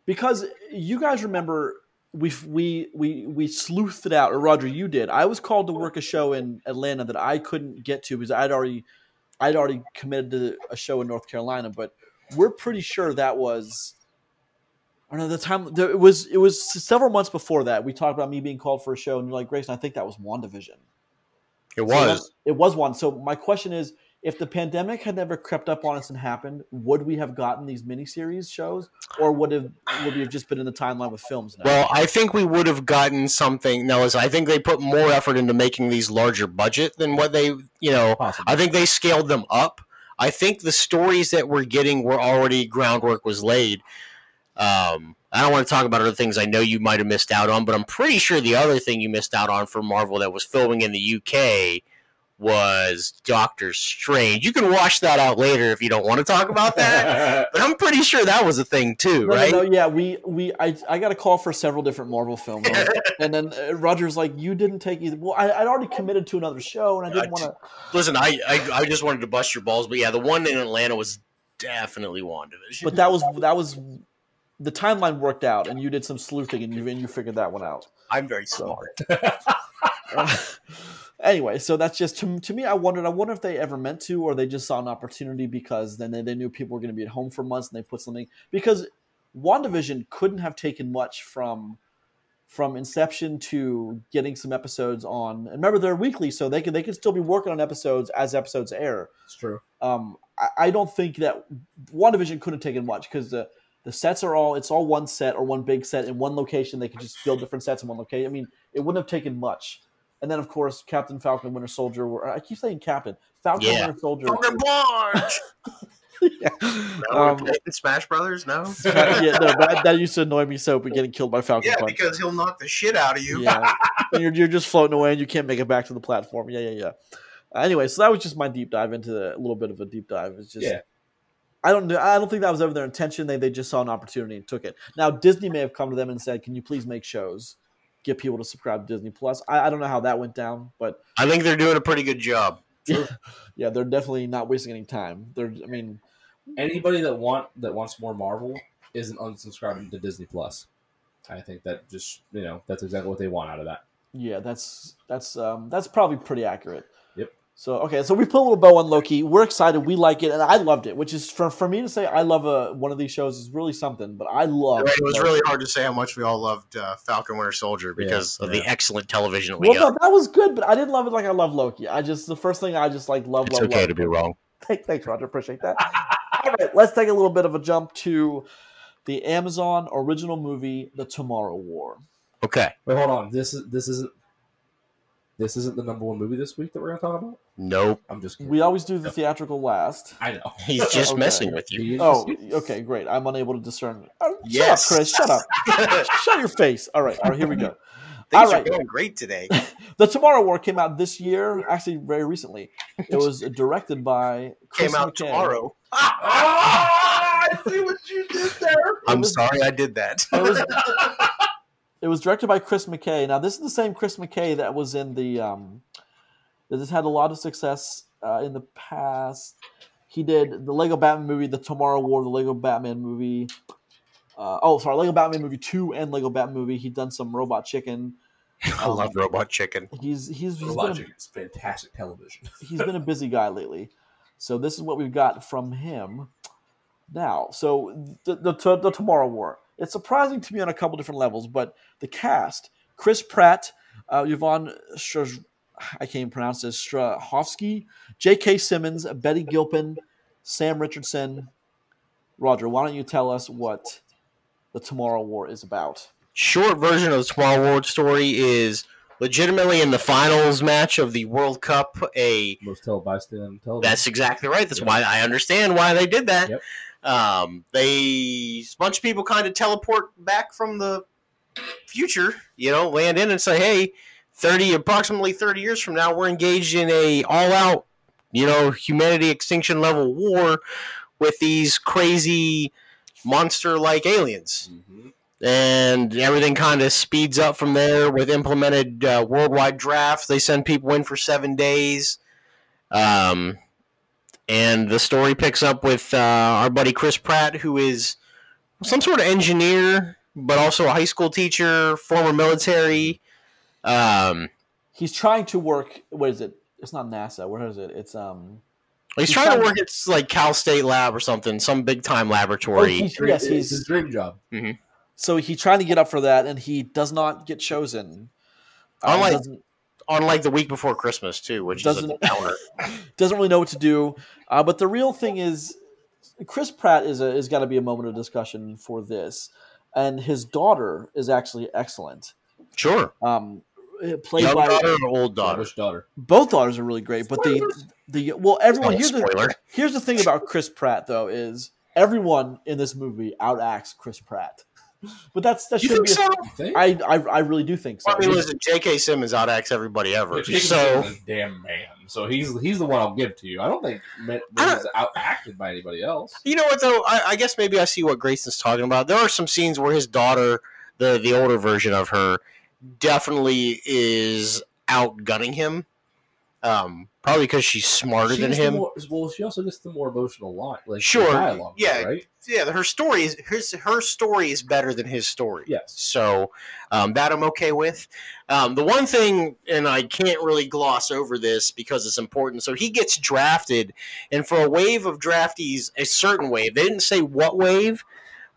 because you guys remember we we we we sleuthed it out, or Roger, you did. I was called to work a show in Atlanta that I couldn't get to because I'd already I'd already committed to a show in North Carolina, but we're pretty sure that was. I don't know the time. There, it was it was several months before that. We talked about me being called for a show, and you're like, Grayson, I think that was Wandavision. It was. that- it was one. So my question is, if the pandemic had never crept up on us and happened, would we have gotten these miniseries shows, or would have would we have just been in the timeline with films now? Well, I think we would have gotten something. Now, listen, I think they put more effort into making these larger budget than what they, you know, Possibly. I think they scaled them up. I think the stories that we're getting were already groundwork was laid. Um, I don't want to talk about other things I know you might have missed out on, but I'm pretty sure the other thing you missed out on for Marvel that was filming in the UK was Doctor Strange. You can wash that out later if you don't want to talk about that, [laughs] but I'm pretty sure that was a thing too, No, no, right? no, yeah, we we I, I got a call for several different Marvel films, and then [laughs] uh, Roger's like, "You didn't take either." Well, I, I'd already committed to another show, and I didn't want to. Listen, I, I I just wanted to bust your balls, but yeah, the one in Atlanta was definitely WandaVision. But that was that was the timeline worked out, and you did some sleuthing, and you and you figured that one out. I'm very So- smart. [laughs] [laughs] anyway, so that's just to, to me. I wondered. I wonder if they ever meant to, or they just saw an opportunity because then they, they knew people were going to be at home for months, and they put something because WandaVision couldn't have taken much from from inception to getting some episodes on. And remember, they're weekly, so they can they could still be working on episodes as episodes air. It's true. Um, I, I don't think that WandaVision could have taken much because the the sets are all it's all one set or one big set in one location. They could just build different sets in one location. I mean, it wouldn't have taken much. And then, of course, Captain Falcon, Winter Soldier. Were, I keep saying Captain Falcon, Yeah. Winter Soldier. Falcon Punch! [laughs] yeah. No, Um, Smash Brothers? No? [laughs] yeah, no, that, that used to annoy me so. But getting killed by Falcon Yeah, Punch. because he'll knock the shit out of you. Yeah, [laughs] and you're you're just floating away and you can't make it back to the platform. Yeah, yeah, yeah. Uh, anyway, so that was just my deep dive into the, a little bit of a deep dive. It's just Yeah. I don't know. I don't think that was ever their intention. They they just saw an opportunity and took it. Now Disney may have come to them and said, "Can you please make shows, get people to subscribe to Disney Plus?" I, I don't know how that went down, but I think they're doing a pretty good job. [laughs] yeah, they're definitely not wasting any time. They're, I mean, Anybody that want that wants more Marvel isn't unsubscribing to Disney Plus. I think that just you know that's exactly what they want out of that. yeah, that's that's um, that's probably pretty accurate. Yep. So okay, so we put a little bow on Loki. We're excited. We like it, and I loved it. Which is for for me to say I love a one of these shows is really something. But I love. It It was really hard to say how much we all loved uh, Falcon Winter Soldier Yeah, because of the excellent television that we Well, got. no, that was good, but I didn't love it like I love Loki. I just the first thing I just like love, It's love, okay love. to be wrong. Thank- Thanks, Roger. Appreciate that. All right, let's take a little bit of a jump to the Amazon original movie, The Tomorrow War. Okay. Wait, hold on. This is this isn't this isn't the number one movie this week that we're gonna talk about. Nope. I'm just kidding. We always do the theatrical last. I know. [laughs] He's just Okay. messing with you. Oh, okay, great. I'm unable to discern. Oh, Yes. Shut up, Chris. Shut up. [laughs] Shut your face. All right, all right, here we go. [laughs] Things All right. are going great today. The Tomorrow War came out this year, actually very recently. It was directed by Chris Came out McKay. tomorrow. Ah, ah, ah, ah, I see what you did there. I'm was- sorry I did that. It was it was directed by Chris McKay. Now this is the same Chris McKay that was in the um, that has had a lot of success uh, in the past. He did the Lego Batman movie, the Tomorrow War, the Lego Batman movie. Uh, oh, sorry, Lego Batman movie two and Lego Batman movie. He'd done some Robot Chicken. [laughs] I love Robot Chicken. He's he's he's been, a, is fantastic television. [laughs] he's been a busy guy lately. So this is what we've got from him now. So the the, the Tomorrow War. It's surprising to me on a couple different levels, but the cast: Chris Pratt, uh, Yvonne, Strz- I can't pronounce this, Strahovski, J.K. Simmons, Betty Gilpin, Sam Richardson. Roger, why don't you tell us what the Tomorrow War is about? Short version of the Tomorrow World story is legitimately in the finals match of the World Cup. A Most televised on television. That's exactly right. That's why I understand why they did that. Yep. Um, they a bunch of people kind of teleport back from the future, you know, land in and say, "Hey, thirty approximately thirty years from now, we're engaged in a all-out you know humanity extinction level war with these crazy monster like aliens Mhm. And everything kind of speeds up from there with implemented uh, worldwide drafts. They send people in for seven days, um, and the story picks up with uh, our buddy Chris Pratt, who is some sort of engineer, but also a high school teacher, former military. Um, He's trying to work. What is it? It's not NASA. Where is it? It's um. he's He's trying to work at like Cal State Lab or something, some big time Oh, laboratory. he's, Dream- yes, it's he's his dream job. So he's trying to get up for that, and he does not get chosen. Uh, Unlike- doesn't, on like the week before Christmas too, which is a Doesn't- [laughs] [laughs] doesn't really know what to do. Uh, but the real thing is, Chris Pratt is a, is got to be a moment of discussion for this, and his daughter is actually excellent. Sure. Um, played Young by daughter or old daughter? Daughter's daughter. both daughters are really great, but the the well everyone here's the here's the thing about Chris Pratt though is everyone in this movie outacts Chris Pratt, but that's that You shouldn't be. so? A, Think? I, I I really do think so. I mean, listen, J.K. Simmons outacts everybody ever. Yeah, So a damn man. So he's he's the one I'll give to you. I don't think Matt I out acted by anybody else. you know what though? I, I guess maybe I see what Grayson's talking about. There are some scenes where his daughter, the the older version of her, definitely is outgunning him. Um, probably because she's smarter She than him. more- well, she also gets the more emotional line, like Sure, dialogue. yeah. right. yeah, her story is his her story is better than his story. Yes. So um, that I'm okay with. Um, the one thing, and I can't really gloss over this because it's important. So he gets drafted, and for a wave of draftees, a certain wave, they didn't say what wave,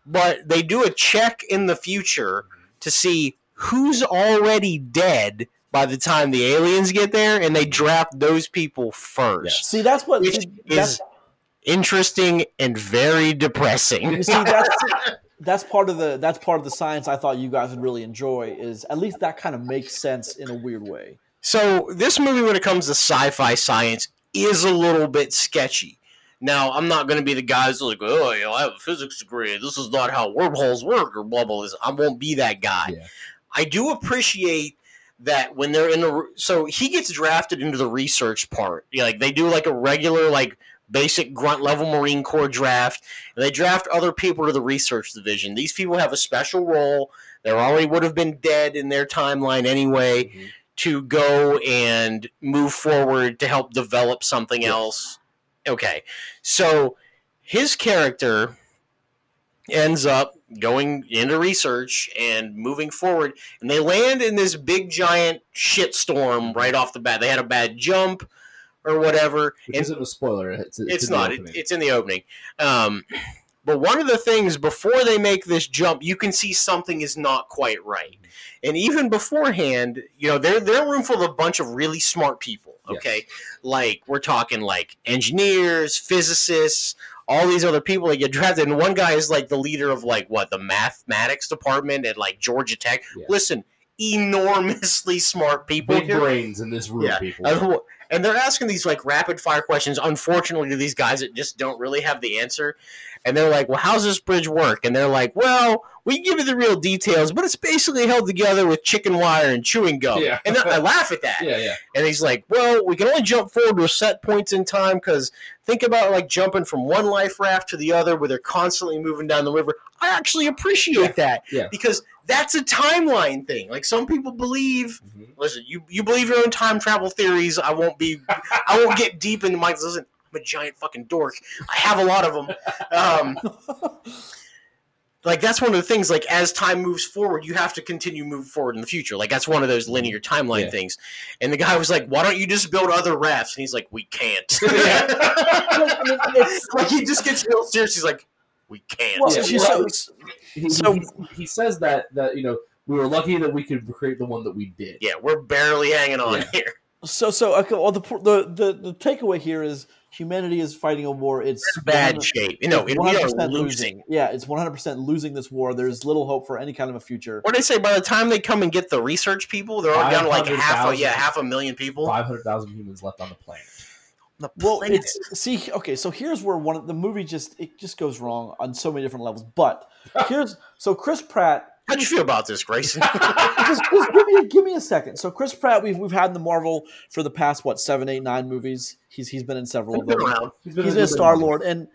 but they do a check in the future to see who's already dead by the time the aliens get there, and they draft those people first. see that's what Which see, that's, is interesting and very depressing. you see that's [laughs] that's part of the that's part of the science I thought you guys would really enjoy is at least that kind of makes sense in a weird way. So this movie, when it comes to sci-fi science, is a little bit sketchy. Now, I'm not going to be the guy that's like, oh, you know, I have a physics degree. This is not how wormholes work, or blah blah. blah. I won't be that guy. Yeah. I do appreciate that when they're in the so he gets drafted into the research part. Like they do like a regular like basic grunt level Marine Corps draft, and they draft other people to the research division. These people have a special role. They already would have been dead in their timeline anyway Mhm. to go and move forward to help develop something else. Okay. So his character ends up going into research and moving forward and they land in this big giant shitstorm right off the bat. They had a bad jump or whatever. Which and isn't a spoiler. It's, it's, it's not. It, it's in the opening. Um, but one of the things before they make this jump, you can see something is not quite right. And even beforehand, you know, they're they're a room full of a bunch of really smart people. Okay, like we're talking like engineers, physicists, all these other people that get drafted. And one guy is like the leader of like what the mathematics department at like Georgia Tech. Yeah. Listen, enormously smart people big here. brains in this room, Yeah. people. And they're asking these like rapid fire questions unfortunately to these guys that just don't really have the answer and they're like well how's this bridge work and they're like well we can give you the real details but it's basically held together with chicken wire and chewing gum Yeah. and i laugh at that yeah, yeah. and he's like well we can only jump forward to a set points in time because think about like jumping from one life raft to the other where they're constantly moving down the river i actually appreciate Yeah. that Yeah. because that's a timeline thing like some people believe Mhm. listen, you you believe your own time travel theories. I won't be. I won't get deep into my. Listen, I'm a giant fucking dork. I have a lot of them. Um, like that's one of the things. Like as time moves forward, you have to continue move forward in the future. Like that's one of those linear timeline Yeah. things. And the guy was like, "Why don't you just build other rafts?" And he's like, "We can't." [laughs] It's- [laughs] like he just gets real serious. He's like, "We can't." well, Yeah, well, so- He, So- he, he says that that you know we were lucky that we could create the one that we did. yeah, we're barely hanging on Yeah. here. So, so okay, well, the, the the the takeaway here is humanity is fighting a war. It's Bad shape. You know, it's we are 100% losing. Yeah, it's one hundred percent losing this war. There's little hope for any kind of a future. What did they say? By the time they come and get the research people, they're already down to like half a yeah, half a million people. Five hundred thousand humans left on the planet. The Well, it's see, okay, so here's where one of the movie just it just goes wrong on so many different levels. But [laughs] here's so Chris Pratt. How'd you feel about this, Grayson? [laughs] just, just give me a, give me a second. So Chris Pratt, we've we've had in the Marvel for the past what seven, eight, nine movies. He's he's been in several of Been them. around. been He's in a Star Lord, and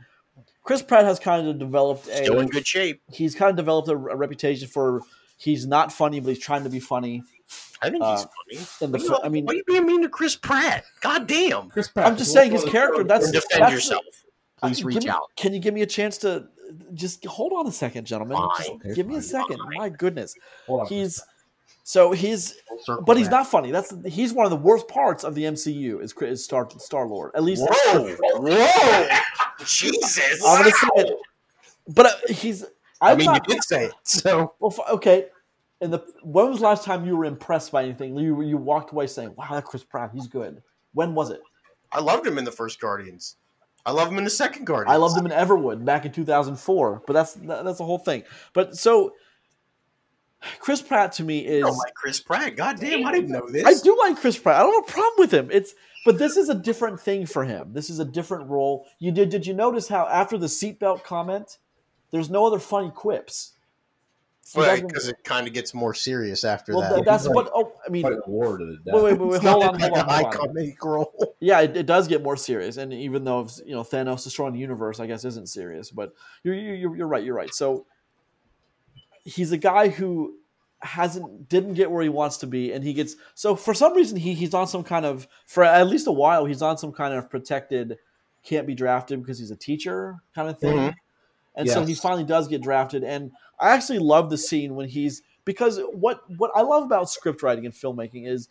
Chris Pratt has kind of developed a Still in good shape. he's kind of developed a, a reputation for he's not funny, but he's trying to be funny. I think he's Uh, funny. in the Why you- fil- I mean- why are you being mean to Chris Pratt? God damn. Chris Pratt. I'm just saying his character. That's Defend that's yourself. Please reach me- out. Can you give me a chance to just hold on a second, gentlemen? Okay, give me a fine. second. My goodness, Hold on. he's so he's Circle but he's back. not funny. That's he's one of the worst parts of the MCU is, is Star Star Lord. At least Whoa! Whoa! Jesus! I'm gonna say it. But uh, he's. I I'm mean, not, you did say it. So well, okay. And the when was the last time you were impressed by anything? You you walked away saying, "Wow, that Chris Pratt, he's good." When was it? I loved him in the first Guardians. I love him in the second Guardians. I loved him in Everwood back in 2004, but that's that's the whole thing. But so Chris Pratt to me I is don't like Chris Pratt. God damn, I didn't know this. I do like Chris Pratt. I don't have a problem with him. It's but this is a different thing for him. This is a different role. You did did you notice how after the seatbelt comment, there's no other funny quips. He because it kind of gets more serious after well, that. that's He's what. Oh, I mean, Fighting a war to the death. wait, wait, wait, wait hold on, like hold on, a hold on. comic role. [laughs] Yeah, it, it does get more serious, and even though you know Thanos destroying the universe, I guess isn't serious, but you're you're, you're right. You're right. So he's a guy who hasn't didn't get where he wants to be, and he gets so for some reason he he's on some kind of for at least a while he's on some kind of protected can't be drafted because he's a teacher kind of thing, Mhm. And so he finally does get drafted, and I actually love the scene when he's because what what I love about script writing and filmmaking is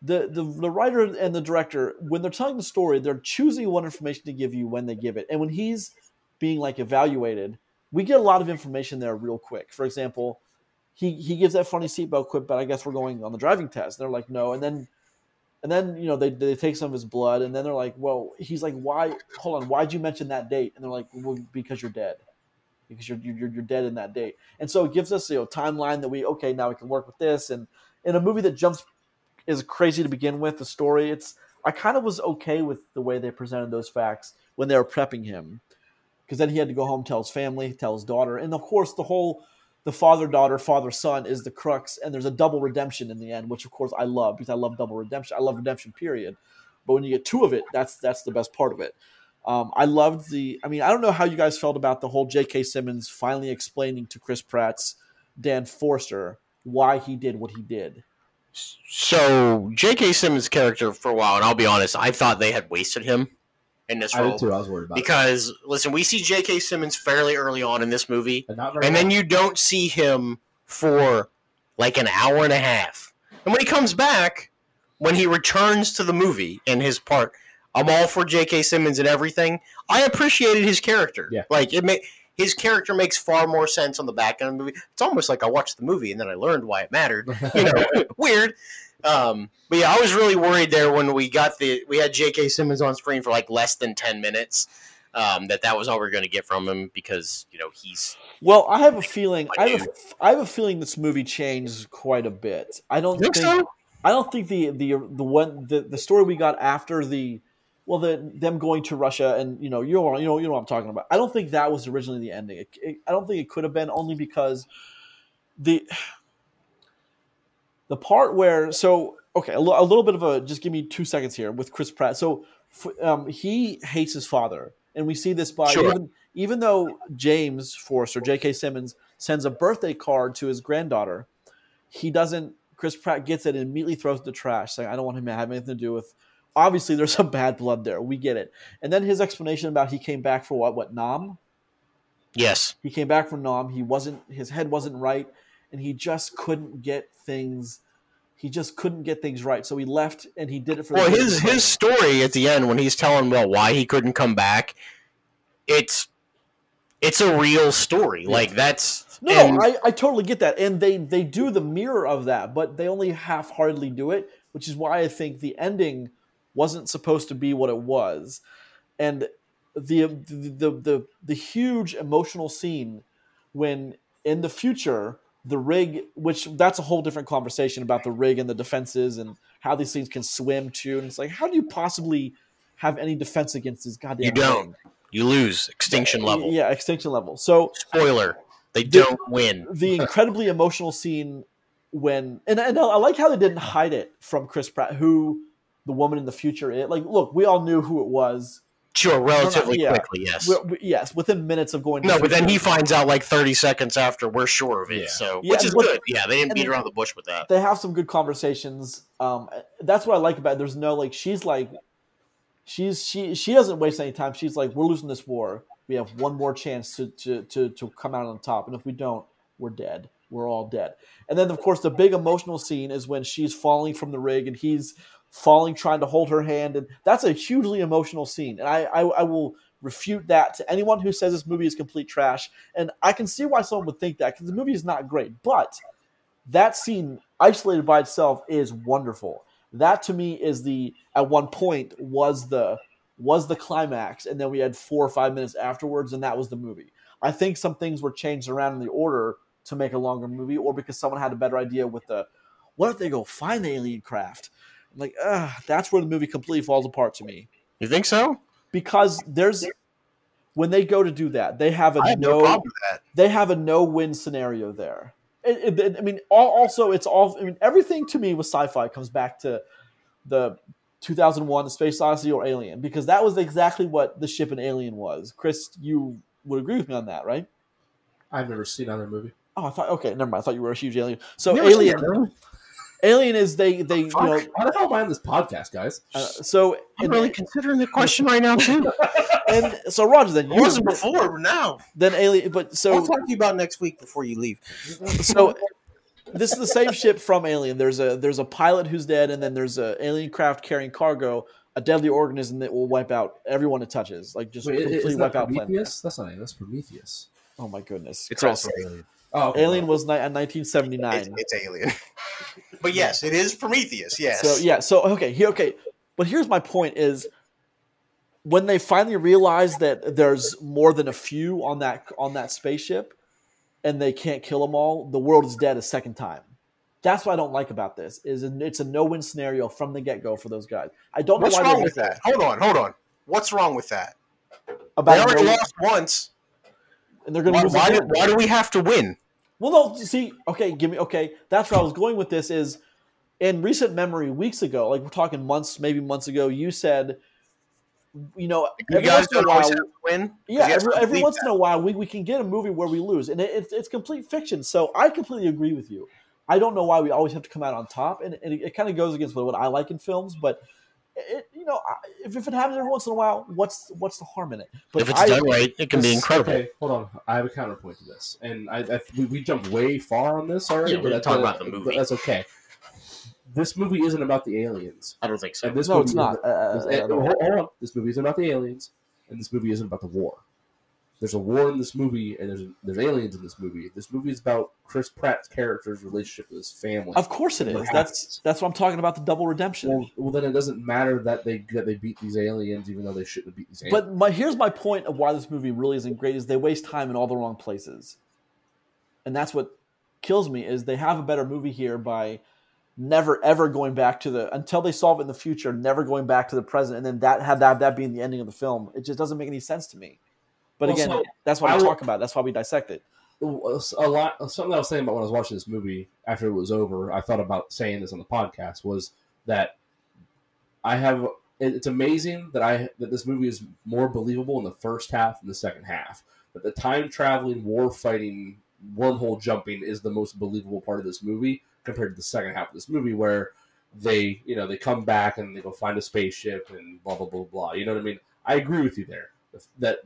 the, the the writer and the director when they're telling the story they're choosing what information to give you when they give it. And when he's being like evaluated we get a lot of information there real quick. For example he he gives that funny seatbelt quip but i guess we're going on the driving test. And they're like no. And then and then you know they, they take some of his blood and then they're like well he's like why hold on why'd you mention that date? And they're like well because you're dead because you're, you're you're dead in that date and so it gives us you know timeline that we okay now we can work with this and in a movie that jumps is crazy to begin with. The story, it's I kind of was okay with the way they presented those facts when they were prepping him, because then he had to go home, tell his family, tell his daughter, and of course the whole the father daughter father son is the crux, and there's a double redemption in the end, which of course I love because I love double redemption. I love redemption period, but when you get two of it, that's that's the best part of it. Um, I loved the. I mean, I don't know how you guys felt about the whole J.K. Simmons finally explaining to Chris Pratt's Dan Forster why he did what he did. So J.K. Simmons' character for a while, and I'll be honest, I thought they had wasted him in this I role did too. I was worried about it. because listen, we see J.K. Simmons fairly early on in this movie, And, not very and then you don't see him for like an hour and a half. And when he comes back, when he returns to the movie in his part, I'm all for J.K. Simmons and everything. I appreciated his character. Yeah. like it may his character makes far more sense on the back end of the movie. It's almost like I watched the movie and then I learned why it mattered. [laughs] You know, weird. Um, but yeah, I was really worried there when we got the we had J.K. Simmons on screen for like less than ten minutes. Um, that that was all we are going to get from him because you know he's Well, I have a feeling. I have a, I have a feeling this movie changed quite a bit. I don't think think. so. I don't think the the the one the, the story we got after the well the them going to Russia and you know you know you know you know what I'm talking about. I don't think that was originally the ending. It, it, I don't think it could have been only because the the part where so okay a, little bit of a just give me two seconds here with Chris Pratt. So f- um, he hates his father, and we see this by Sure. even even though James Forster, J.K. Simmons, sends a birthday card to his granddaughter, he doesn't. Chris Pratt gets it and immediately throws it in the trash, saying, "I don't want him to have anything to do with." Obviously, there's some bad blood there. We get it. And then his explanation about he came back for what? What Nam? Yes. He came back from Nam. He wasn't. His head wasn't right, and he just couldn't get things. He just couldn't get things right. So he left, and he did it for. Well, his his story at the end when he's telling well why he couldn't come back, it's it's a real story. Like that's No, and- no, I, I totally get that, and they they do the mirror of that, but they only half-heartedly do it, which is why I think the ending wasn't supposed to be what it was, and the the the the, the huge emotional scene when in the future the rig, which that's a whole different conversation about the rig and the defenses and how these things can swim too, and it's like how do you possibly have any defense against this goddamn You don't. thing? you lose extinction level. Yeah, extinction level. So Spoiler. They The- don't win. [laughs] the incredibly emotional scene when and, and I like how they didn't hide it from Chris Pratt, who the woman in the future is. Like, look, we all knew who it was. Sure, relatively yeah. quickly, yes. We- we- yes, within minutes of going. No, the but then he future. finds out like 30 seconds after we're sure of it. Yeah. So, Yeah, which is but- good. Yeah, they didn't beat then- around the bush with that. they have some good conversations. Um, that's what I like about. It. There's no like she's like, she's she she doesn't waste any time. She's like, we're losing this war. We have one more chance to to to to come out on top, and if we don't, we're dead. We're all dead. And then of course the big emotional scene is when she's falling from the rig and he's falling trying to hold her hand, and that's a hugely emotional scene. And I I, I will refute that to anyone who says this movie is complete trash. And I can see why someone would think that because the movie is not great, but that scene isolated by itself is wonderful. That to me is the at one point was the was the climax, and then we had four or five minutes afterwards, and that was the movie. I think some things were changed around in the order to make a longer movie, or because someone had a better idea with the what if they go find the alien craft? I'm like, ah, that's where the movie completely falls apart to me You think so? because there's when they go to do that, they have a I have no no problem with that. they have a no-win scenario there. It, it- I mean, al- also it's all. I mean, everything to me with sci-fi comes back to the 2001: the Space Odyssey or Alien because that was exactly what the ship in Alien was. Chris, you would agree with me on that, right? I've never seen either movie. Oh, I thought okay, never mind. I thought you were a huge Alien. So You ever seen Alien, that, really? Alien is they they you know. Why the hell am I on this podcast, guys? Uh, so I'm and, really considering the question right now, too. [laughs] and so Roger, then you wasn't before, but now. then Alien, but so I'll talk to you about next week before you leave. so this is the same ship from Alien. There's a there's a pilot who's dead, and then there's a alien craft carrying cargo, a deadly organism that will wipe out everyone it touches, like just Wait, completely is wipe that out planet. Prometheus? That's not Alien. That's Prometheus. Oh my goodness, It's Chris. also Alien. Oh, okay. Alien was ni- in 1979. It's, it's Alien. [laughs] but yes, it is Prometheus. Yes. So yeah, so okay, here okay, but here's my point: is when they finally realize that there's more than a few on that on that spaceship, and they can't kill them all, the world is dead a second time. That's what I don't like about this. Is it's a no-win scenario from the get-go for those guys. I don't What's know why wrong with that? Hold on, hold on. What's wrong with that? About They already no- lost once. and they're going to lose why, do, why do we have to win? Well, no, see, okay, give me okay. That's where I was going with this. Is in recent memory, weeks ago, like we're talking months, maybe months ago, you said, you know, You every guys once in a while, win. yeah, every, every once that. in a while, we, we can get a movie where we lose, and it, it's it's complete fiction. So I completely agree with you. I don't know why we always have to come out on top, and, and it, it kind of goes against what, what I like in films, but. It, know, if, if it happens every once in a while, what's what's the harm in it? But if it's I, done right, it can be incredible. Okay, hold on. I have a counterpoint to this, and I, I we, we jumped way far on this already. Yeah, but we're that's talking about the movie. but That's okay. This movie isn't about the aliens, I don't think so. and this no, movie it's isn't- Uh, this- uh, eh, hold, hold on. This movie isn't about the aliens, and this movie isn't about the war. There's a war in this movie, and there's there's aliens in this movie. This movie is about Chris Pratt's character's relationship with his family. Of course it is. Happens? That's that's what I'm talking about. The double redemption. well, well, then it doesn't matter that they that they beat these aliens, even though they shouldn't have beat these aliens. But my here's my point of why this movie really isn't great: is they waste time in all the wrong places, and that's what kills me. Is they have a better movie here by never ever going back to the until they solve it in the future, never going back to the present, and then that have that that being the ending of the film. It just doesn't make any sense to me. But Well, again, so that's what I we talk about. That's why we dissect it. a lot something I was saying about when I was watching this movie after it was over. I thought about saying this on the podcast was that I have. It's amazing that I that this movie is more believable in the first half than the second half. That the time traveling, war fighting, wormhole jumping is the most believable part of this movie compared to the second half of this movie, where they you know they come back and they go find a spaceship and blah blah blah blah. You know what I mean? I agree with you there. That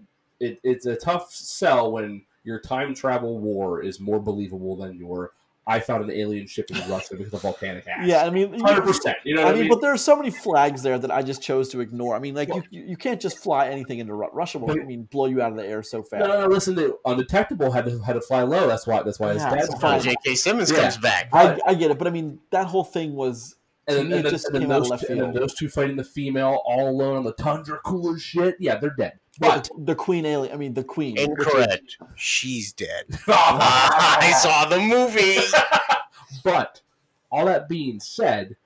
it, it's a tough sell when your time travel war is more believable than your I found an alien ship in Russia because of volcanic ash. Yeah, I mean, hundred percent. You know what I mean, but there are so many flags there that I just chose to ignore. I mean, like you, you can't just fly anything into Ru- Russia. Will I mean blow you out of the air so fast. no, no, no. Listen, the undetectable had to had to fly low. That's why. That's why his Yeah, dad's it's When fine. fine. J.K. Simmons Yeah. comes back. I, I get it, but I mean that whole thing was And then, and it then, just and then came out of those, two, and then those two fighting the female all alone on the tundra, cool as shit. Yeah, they're dead. But But the Queen alien. I mean the Queen. Incorrect. She's dead. [laughs] I saw the movie. [laughs] But all that being said,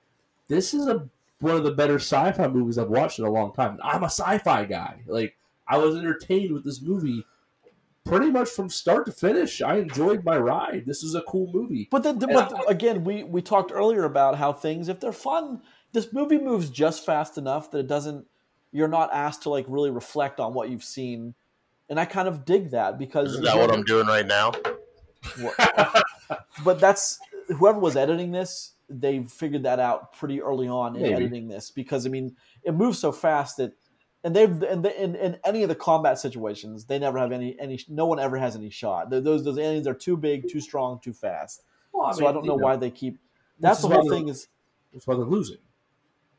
this is a one of the better sci-fi movies I've watched in a long time. I'm a sci-fi guy. Like I was entertained with this movie pretty much from start to finish, I enjoyed my ride. This is a cool movie. But then, but again, we we talked earlier about how things, if they're fun, this movie moves just fast enough that it doesn't. You're not asked to like really reflect on what you've seen, and I kind of dig that because Isn't that what I'm doing right now? [laughs] but that's whoever was editing this they figured that out pretty early on in Maybe. editing this because i mean it moves so fast that and they've and they, in, in any of the combat situations they never have any any no one ever has any shot Th- those those aliens are too big too strong too fast Well, so i don't you know, why they keep that's the whole thing is That's why they're losing.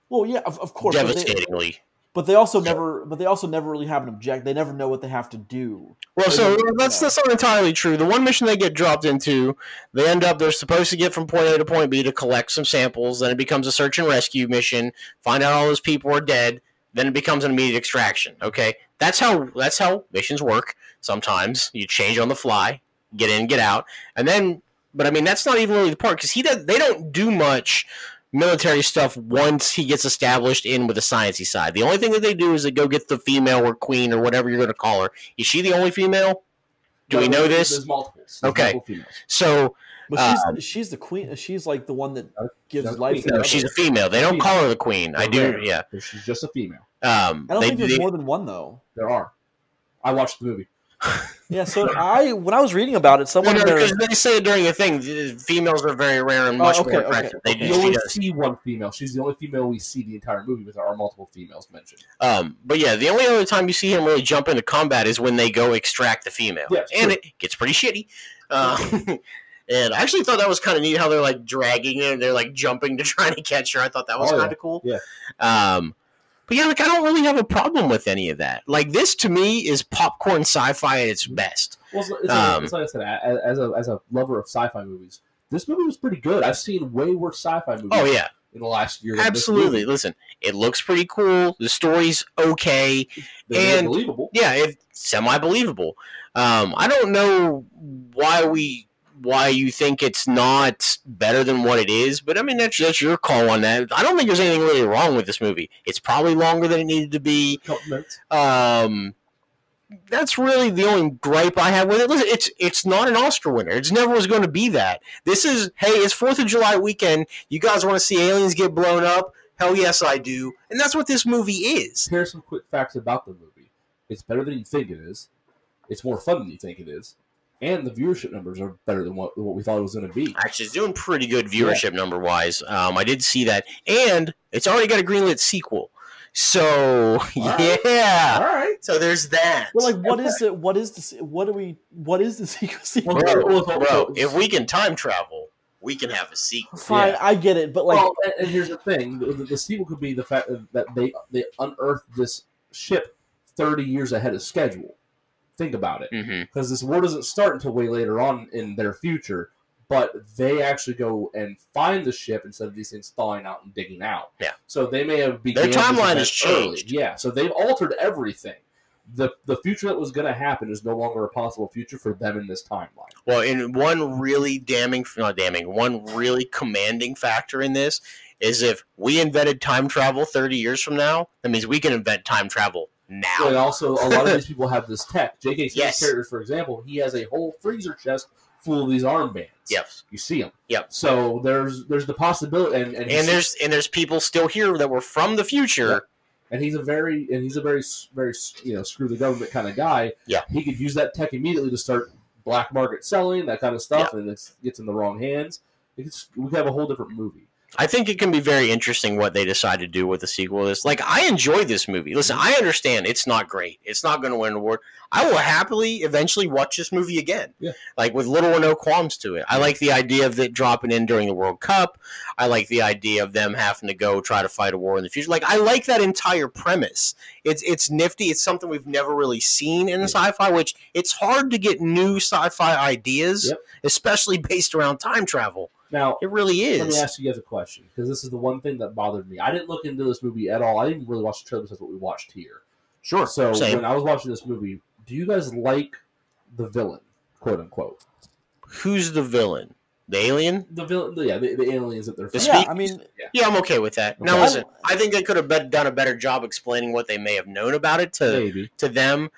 well yeah of, of course but they, Devastatingly. But they also never but they also never really have an object they never know what they have to do Well, They so that's that's not entirely true. The one mission they get dropped into, they end up they're supposed to get from point A to point B to collect some samples. Then it becomes a search and rescue mission. Find out all those people are dead. Then it becomes an immediate extraction. Okay, that's how that's how missions work. Sometimes you change on the fly, get in, get out, and then. But I mean, that's not even really the part because he does. They don't do much military stuff once he gets established in with the sciencey side. The only thing that they do is they go get the female or queen or whatever you're going to call her. Is she the only female? Do we know there's- this? There's multiples. There's Okay. multiple. So but she's she's the queen she's like the one that gives That's life no, she's a female. They don't call her the queen. I do. Rare. Yeah. She's just a female. Um, i don't they, think there's they- more than one though There are. I watched the movie. Yeah, so I when I was reading about it, no, someone no, there, because they say it during the thing. Females are very rare and Oh, much okay, more okay. They okay. do. You only does. see one female. She's the only female we see the entire movie, but there are multiple females mentioned. Um, but yeah, the only other time you see him really jump into combat is when they go extract the female, Yeah, and true. it gets pretty shitty. Uh, [laughs] and I actually thought that was kind of neat how they're like dragging her, they're like jumping to try to catch her. I thought that was Oh, kind of cool. Yeah. Um, but yeah, like I don't really have a problem with any of that. Like this to me is popcorn sci-fi at its best. Well, it's, it's, Um, it's like I said, a- as a, as a lover of sci-fi movies, this movie was pretty good. I've seen way worse sci-fi movies Oh yeah, in the last year. absolutely. Listen, it looks pretty cool. The story's okay. They're And- believable. yeah, it's semi believable. Um, I don't know why we why you think it's not better than what it is, but I mean that's that's your call on that. I don't think there's anything really wrong with this movie. It's probably longer than it needed to be. Um, that's really the only gripe I have with it. Listen, it's it's not an Oscar winner. It's never was going to be that. This is hey, it's Fourth of July weekend. You guys want to see aliens get blown up? Hell yes, I do. And that's what this movie is. Here's some quick facts about the movie. It's better than you think it is. It's more fun than you think it is. And the viewership numbers are better than what, what we thought it was going to be. Actually, it's doing pretty good viewership number wise. Um, I did see that, and it's already got a greenlit sequel. So [laughs] right. yeah, All right. so there's that. well, like, what is it? What is this? What do we? What is the [laughs] sequel? Well, bro, well, well, bro, if we can time travel, we can have a sequel. Fine, yeah. I get it, but like, well, and, and here's the thing: the, the sequel could be the fact that they they unearthed this ship 30 years ahead of schedule. Think about it, mm-hmm. because this war doesn't start until way later on in their future. But they actually go and find the ship instead of these things thawing out and digging out. Yeah. So they may have began Their timeline has changed. early. Yeah. So they've altered everything. the The future that was going to happen is no longer a possible future for them in this timeline. Well, in one really damning, not damning, one really commanding factor in this is if we invented time travel 30 years from now, that means we can invent time travel now. And also, a lot of [laughs] these people have this tech. J.K. Simmons' Yes. character, for example, he has a whole freezer chest full of these armbands. Yep. You see them. Yep. So there's there's the possibility, and and, And there's and there's people still here that were from the future. and he's a very and he's a very very you know screw the government kind of guy. Yeah. He could use that tech immediately to start black market selling that kind of stuff, and it gets in the wrong hands. It's, we have a whole different movie. I think it can be very interesting what they decide to do with the sequel. This, like, I enjoy this movie. Listen, I understand it's not great. It's not going to win an award. I will happily eventually watch this movie again. Yeah. Like with little or no qualms to it. I like the idea of it dropping in during the World Cup. I like the idea of them having to go try to fight a war in the future. Like I like that entire premise. It's it's nifty. It's something we've never really seen in Yeah. sci-fi, which it's hard to get new sci-fi ideas, Yep. especially based around time travel. Now, It really is. Let me ask you guys a question because this is the one thing that bothered me. I didn't look into this movie at all. I didn't really watch the trailer besides what we watched here. Sure. So Same. when I was watching this movie, do you guys like the villain, quote unquote? Who's the villain? The alien? The villain, yeah, the, the aliens that they're The fighting. yeah, I mean, Yeah, I'm okay with that. Now, listen, I think they could have bet- done a better job explaining what they may have known about it to maybe. to them.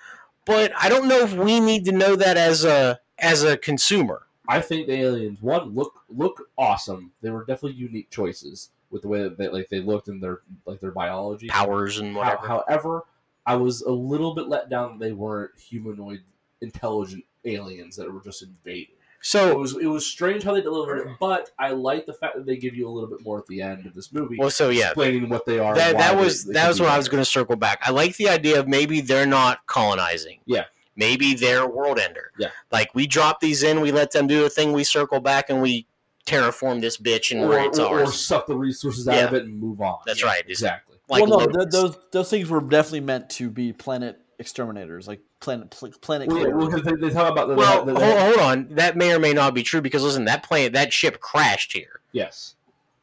but I don't know if we need to know that as a as a consumer. I think the aliens one look look awesome. They were definitely unique choices with the way that they, like they looked in their like their biology. Powers and How- whatever. however, I was a little bit let down that they weren't humanoid, intelligent aliens that were just invading. So It was it was strange how they delivered it, but I like the fact that they give you a little bit more at the end of this movie, well, so yeah, explaining what they are. that and why that was they that was what I was going to circle back. I like the idea of maybe they're not colonizing. Yeah. Maybe they're world ender. Yeah. Like we drop these in, we let them do a thing, we circle back and we terraform this bitch and Or, it's or, or suck the resources out Yeah. of it and move on. That's Yeah, right. Exactly. like well, no, th- those those things were definitely meant to be planet exterminators, like planet pl- planet Well, yeah, clearers. well, 'cause they, they talk about the, well, the- hold, the- hold on. That may or may not be true because listen, that plane, that ship crashed here. yes,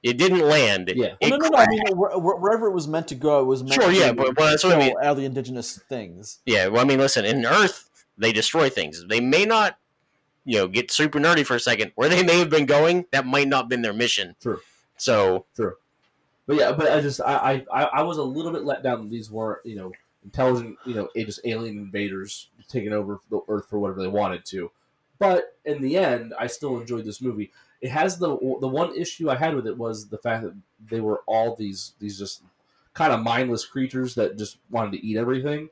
It didn't land. Yeah. It Well, no, no, no. I crashed. mean, where- where- wherever it was meant to go, it was meant Sure, to yeah, but- but that's what I mean. all the indigenous things. Yeah, well, I mean, listen, in Earth, they destroy things. They may not, you know, get super nerdy for a second. Where they [laughs] may have been going, that might not have been their mission. True. So, true. but yeah, but I just I, I I was a little bit let down. that These weren't you know intelligent you know just alien invaders taking over the Earth for whatever they wanted to. But in the end, I still enjoyed this movie. It has the the one issue I had with it was the fact that they were all these these just kind of mindless creatures that just wanted to eat everything.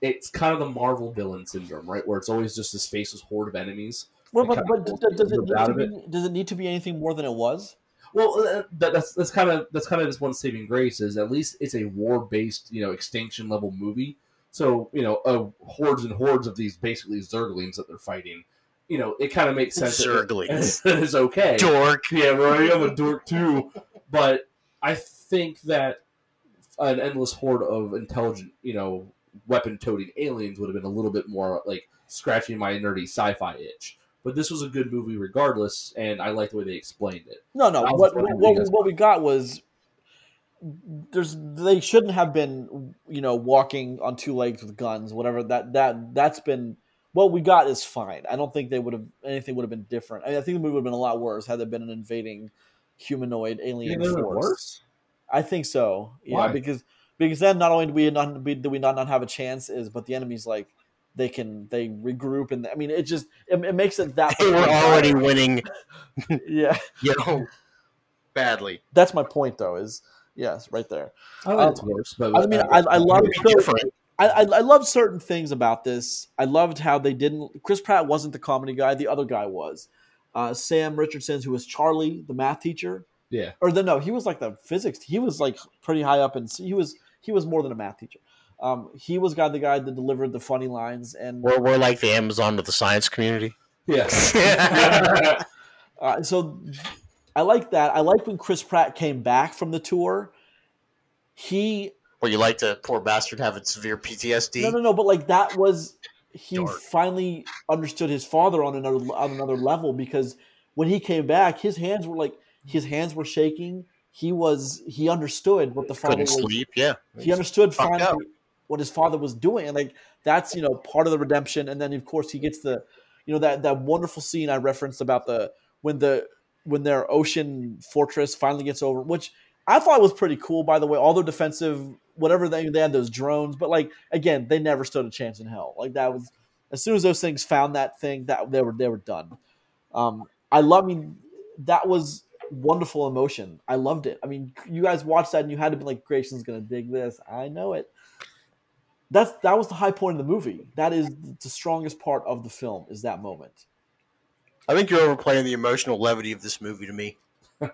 It's kind of the Marvel villain syndrome, right? Where it's always just this faceless horde of enemies. Well, but, but pulls does it, people need to of be, does it need to be anything more than it was? Well, uh, that, that's that's kind of that's kind of this one saving grace is at least it's a war based you know extinction level movie. So you know, uh, hordes and hordes of these basically zerglings that they're fighting. You know, it kind of makes sense. that Zerglings. [laughs] it's okay. dork. Yeah, right. I'm a dork too, but I think that an endless horde of intelligent, you know, weapon-toting aliens would have been a little bit more like scratching my nerdy sci-fi itch. But this was a good movie regardless, and I like the way they explained it. No, no. What, what, what what we got was there's they shouldn't have been you know walking on two legs with guns whatever that that that's been what we got is fine i don't think they would have anything would have been different I, mean, I think the movie would have been a lot worse had there been an invading humanoid alien force worse? i think so yeah Why? because because then not only do we not do we not, not have a chance is but the enemy's like they can they regroup and i mean it just it, it makes it that They [laughs] were already winning, [laughs] yeah you know, badly. that's my point though is yes right there I Um, it's worse, but I mean, I, I love It'd different. I, I, I love certain things about this. I loved how they didn't. Chris Pratt wasn't the comedy guy; the other guy was. Uh, Sam Richardson, who was Charlie, the math teacher, yeah. or the no, he was like the physics. He was like pretty high up, and he was he was more than a math teacher. Um, he was got the guy that delivered the funny lines, and We're, we're like the Amazon of the science community. Yes. [laughs] uh, so I like that. I like when Chris Pratt came back from the tour. He Where you like to poor bastard have a severe PTSD. No, no, no. But like that was he Dark. finally understood his father on another on another level because when he came back, his hands were like his hands were shaking. He was he understood what the father Couldn't was. sleep. Yeah. He understood finally up. what his father was doing, and like that's you know part of the redemption. And then of course he gets the you know that that wonderful scene I referenced about the when the when their ocean fortress finally gets over, which I thought was pretty cool. By the way, all their defensive whatever they they had those drones, but like again, they never stood a chance in hell. Like that was as soon as those things found that thing, that they were they were done. Um, I love. I mean, that was wonderful emotion. I loved it. I mean, you guys watched that and you had to be like, Grayson's gonna dig this. I know it. That's that was the high point of the movie. That is the strongest part of the film. Is that moment. I think you're overplaying the emotional levity of this movie to me. [laughs]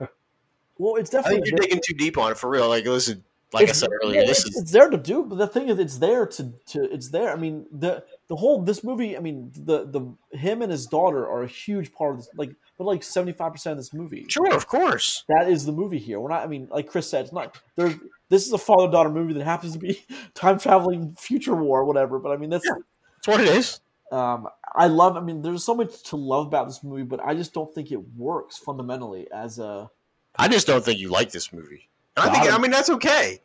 Well, it's I definitely. think you're digging too deep on it for real. Like, listen, like I said earlier, yeah, this it's, is it's there to do, but the thing is, it's there to to it's there. I mean, the the whole this movie. I mean, the the him and his daughter are a huge part of this. Like, they're like seventy five percent of this movie. sure, of course. That is the movie here. We're not. I mean, like Chris said, it's not. There's this is a father daughter movie that happens to be [laughs] time traveling future war or whatever. But I mean, that's. That's what it is. Um, I love. I mean, there's so much to love about this movie, but I just don't think it works fundamentally as a. I just don't think you like this movie. I think. I mean, that's okay.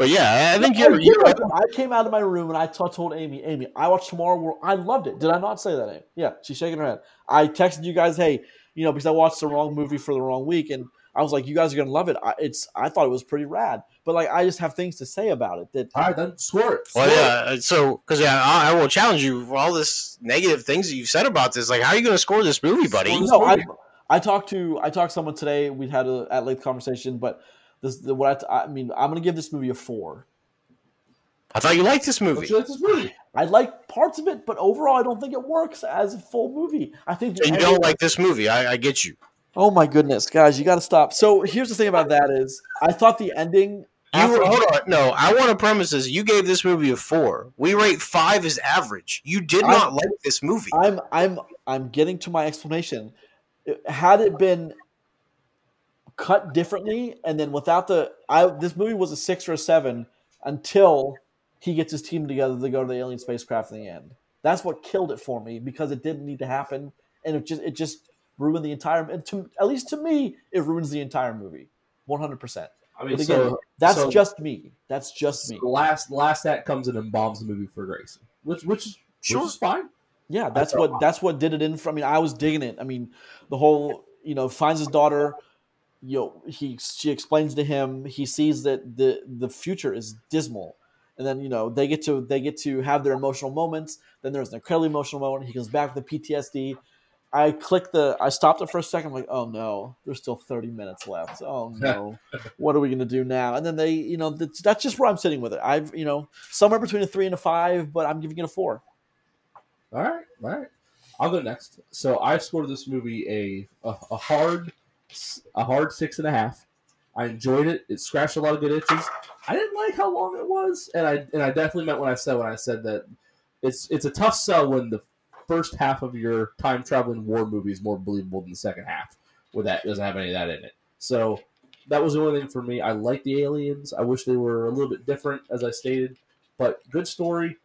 But yeah, I think I, you're. did you're like it. I came out of my room and I t- told Amy, Amy, I watched Tomorrow World. I loved it. Did I not say that? Amy? Yeah, she's shaking her head. I texted you guys, hey, you know, because I watched the wrong movie for the wrong week, and I was like, you guys are gonna love it. I, it's I thought it was pretty rad, but like I just have things to say about it that All right, then score it. Well, Score it. yeah. So, because yeah, I, I will challenge you for all this negative things that you've said about this. Like, how are you going to score this movie, buddy? Score this no, I. I talked to I talked to someone today. We had a at length conversation, but this the, what I, I mean. I'm gonna give this movie a four. I thought you liked this movie. like this movie? I like parts of it, but overall, I don't think it works as a full movie. I think And you don't like this movie. I, I get you. Oh my goodness, guys, you got to stop. So here's the thing about that is, I thought the ending. You after- hold on. No, I want to premise this. You gave this movie a four. We rate five as average. You did not like this movie. I'm I'm I'm getting to my explanation. Had it been cut differently, and then without the, I this movie was a six or a seven until he gets his team together to go to the alien spacecraft in the end. That's what killed it for me because it didn't need to happen, and it just it just ruined the entire. and To, at least to me, it ruins the entire movie, one hundred percent. I mean, again, so that's so- just me. That's just me. last last act comes in and bombs the movie for Grayson, which which is Sure. which is fine. Yeah, that's what that's what did it in for. I mean, I was digging it. I mean, the whole you know finds his daughter. You know, he she explains to him. He sees that the the future is dismal, and then you know they get to they get to have their emotional moments. Then there's an incredibly emotional moment. He comes back with the PTSD. I click the. I stopped it for a second. I'm like, oh no, there's still 30 minutes left. Oh [laughs] no, what are we gonna do now? And then they, you know, that's, that's just where I'm sitting with it. I've, you know, somewhere between a three and a five, but I'm giving it a four. All right, all right. I'll go next. So I scored this movie a a, a hard a hard six and a half. I enjoyed it. It scratched a lot of good itches. I didn't like how long it was, and I and I definitely meant what I said when I said that it's it's a tough sell when the first half of your time traveling war movie is more believable than the second half, where that doesn't have any of that in it. So that was the only thing for me. I like the aliens. I wish they were a little bit different, as I stated, but good story.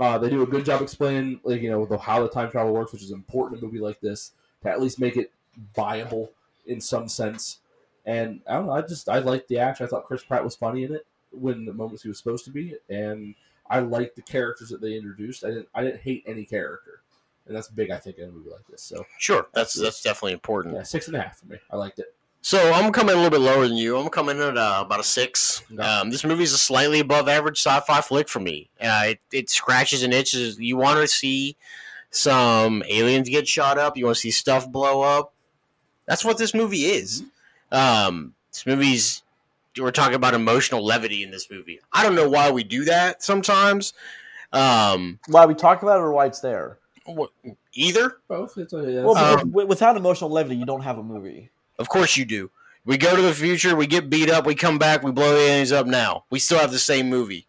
Uh, they do a good job explaining, like you know, the, how the time travel works, which is important in a movie like this to at least make it viable in some sense. And I don't know, I just I liked the action. I thought Chris Pratt was funny in it when the moments he was supposed to be, and I liked the characters that they introduced. I didn't I didn't hate any character, and that's big, I think, in a movie like this. So Sure, that's that's definitely important. yeah, six and a half for me. I liked it. So I'm coming a little bit lower than you. I'm coming in at uh, about a six. Okay. Um, this movie is a slightly above average sci-fi flick for me. Uh, it, it scratches and itches. You want to see some aliens get shot up. You want to see stuff blow up. That's what this movie is. Um, this movie's. We're talking about emotional levity in this movie. I don't know why we do that sometimes. Um, Why we talk about it or why it's there? wh- either Both. It's a, yeah, Well, Um, because without emotional levity, you don't have a movie. Of course you do. We go to the future, we get beat up, we come back, we blow the aliens up now. We still have the same movie.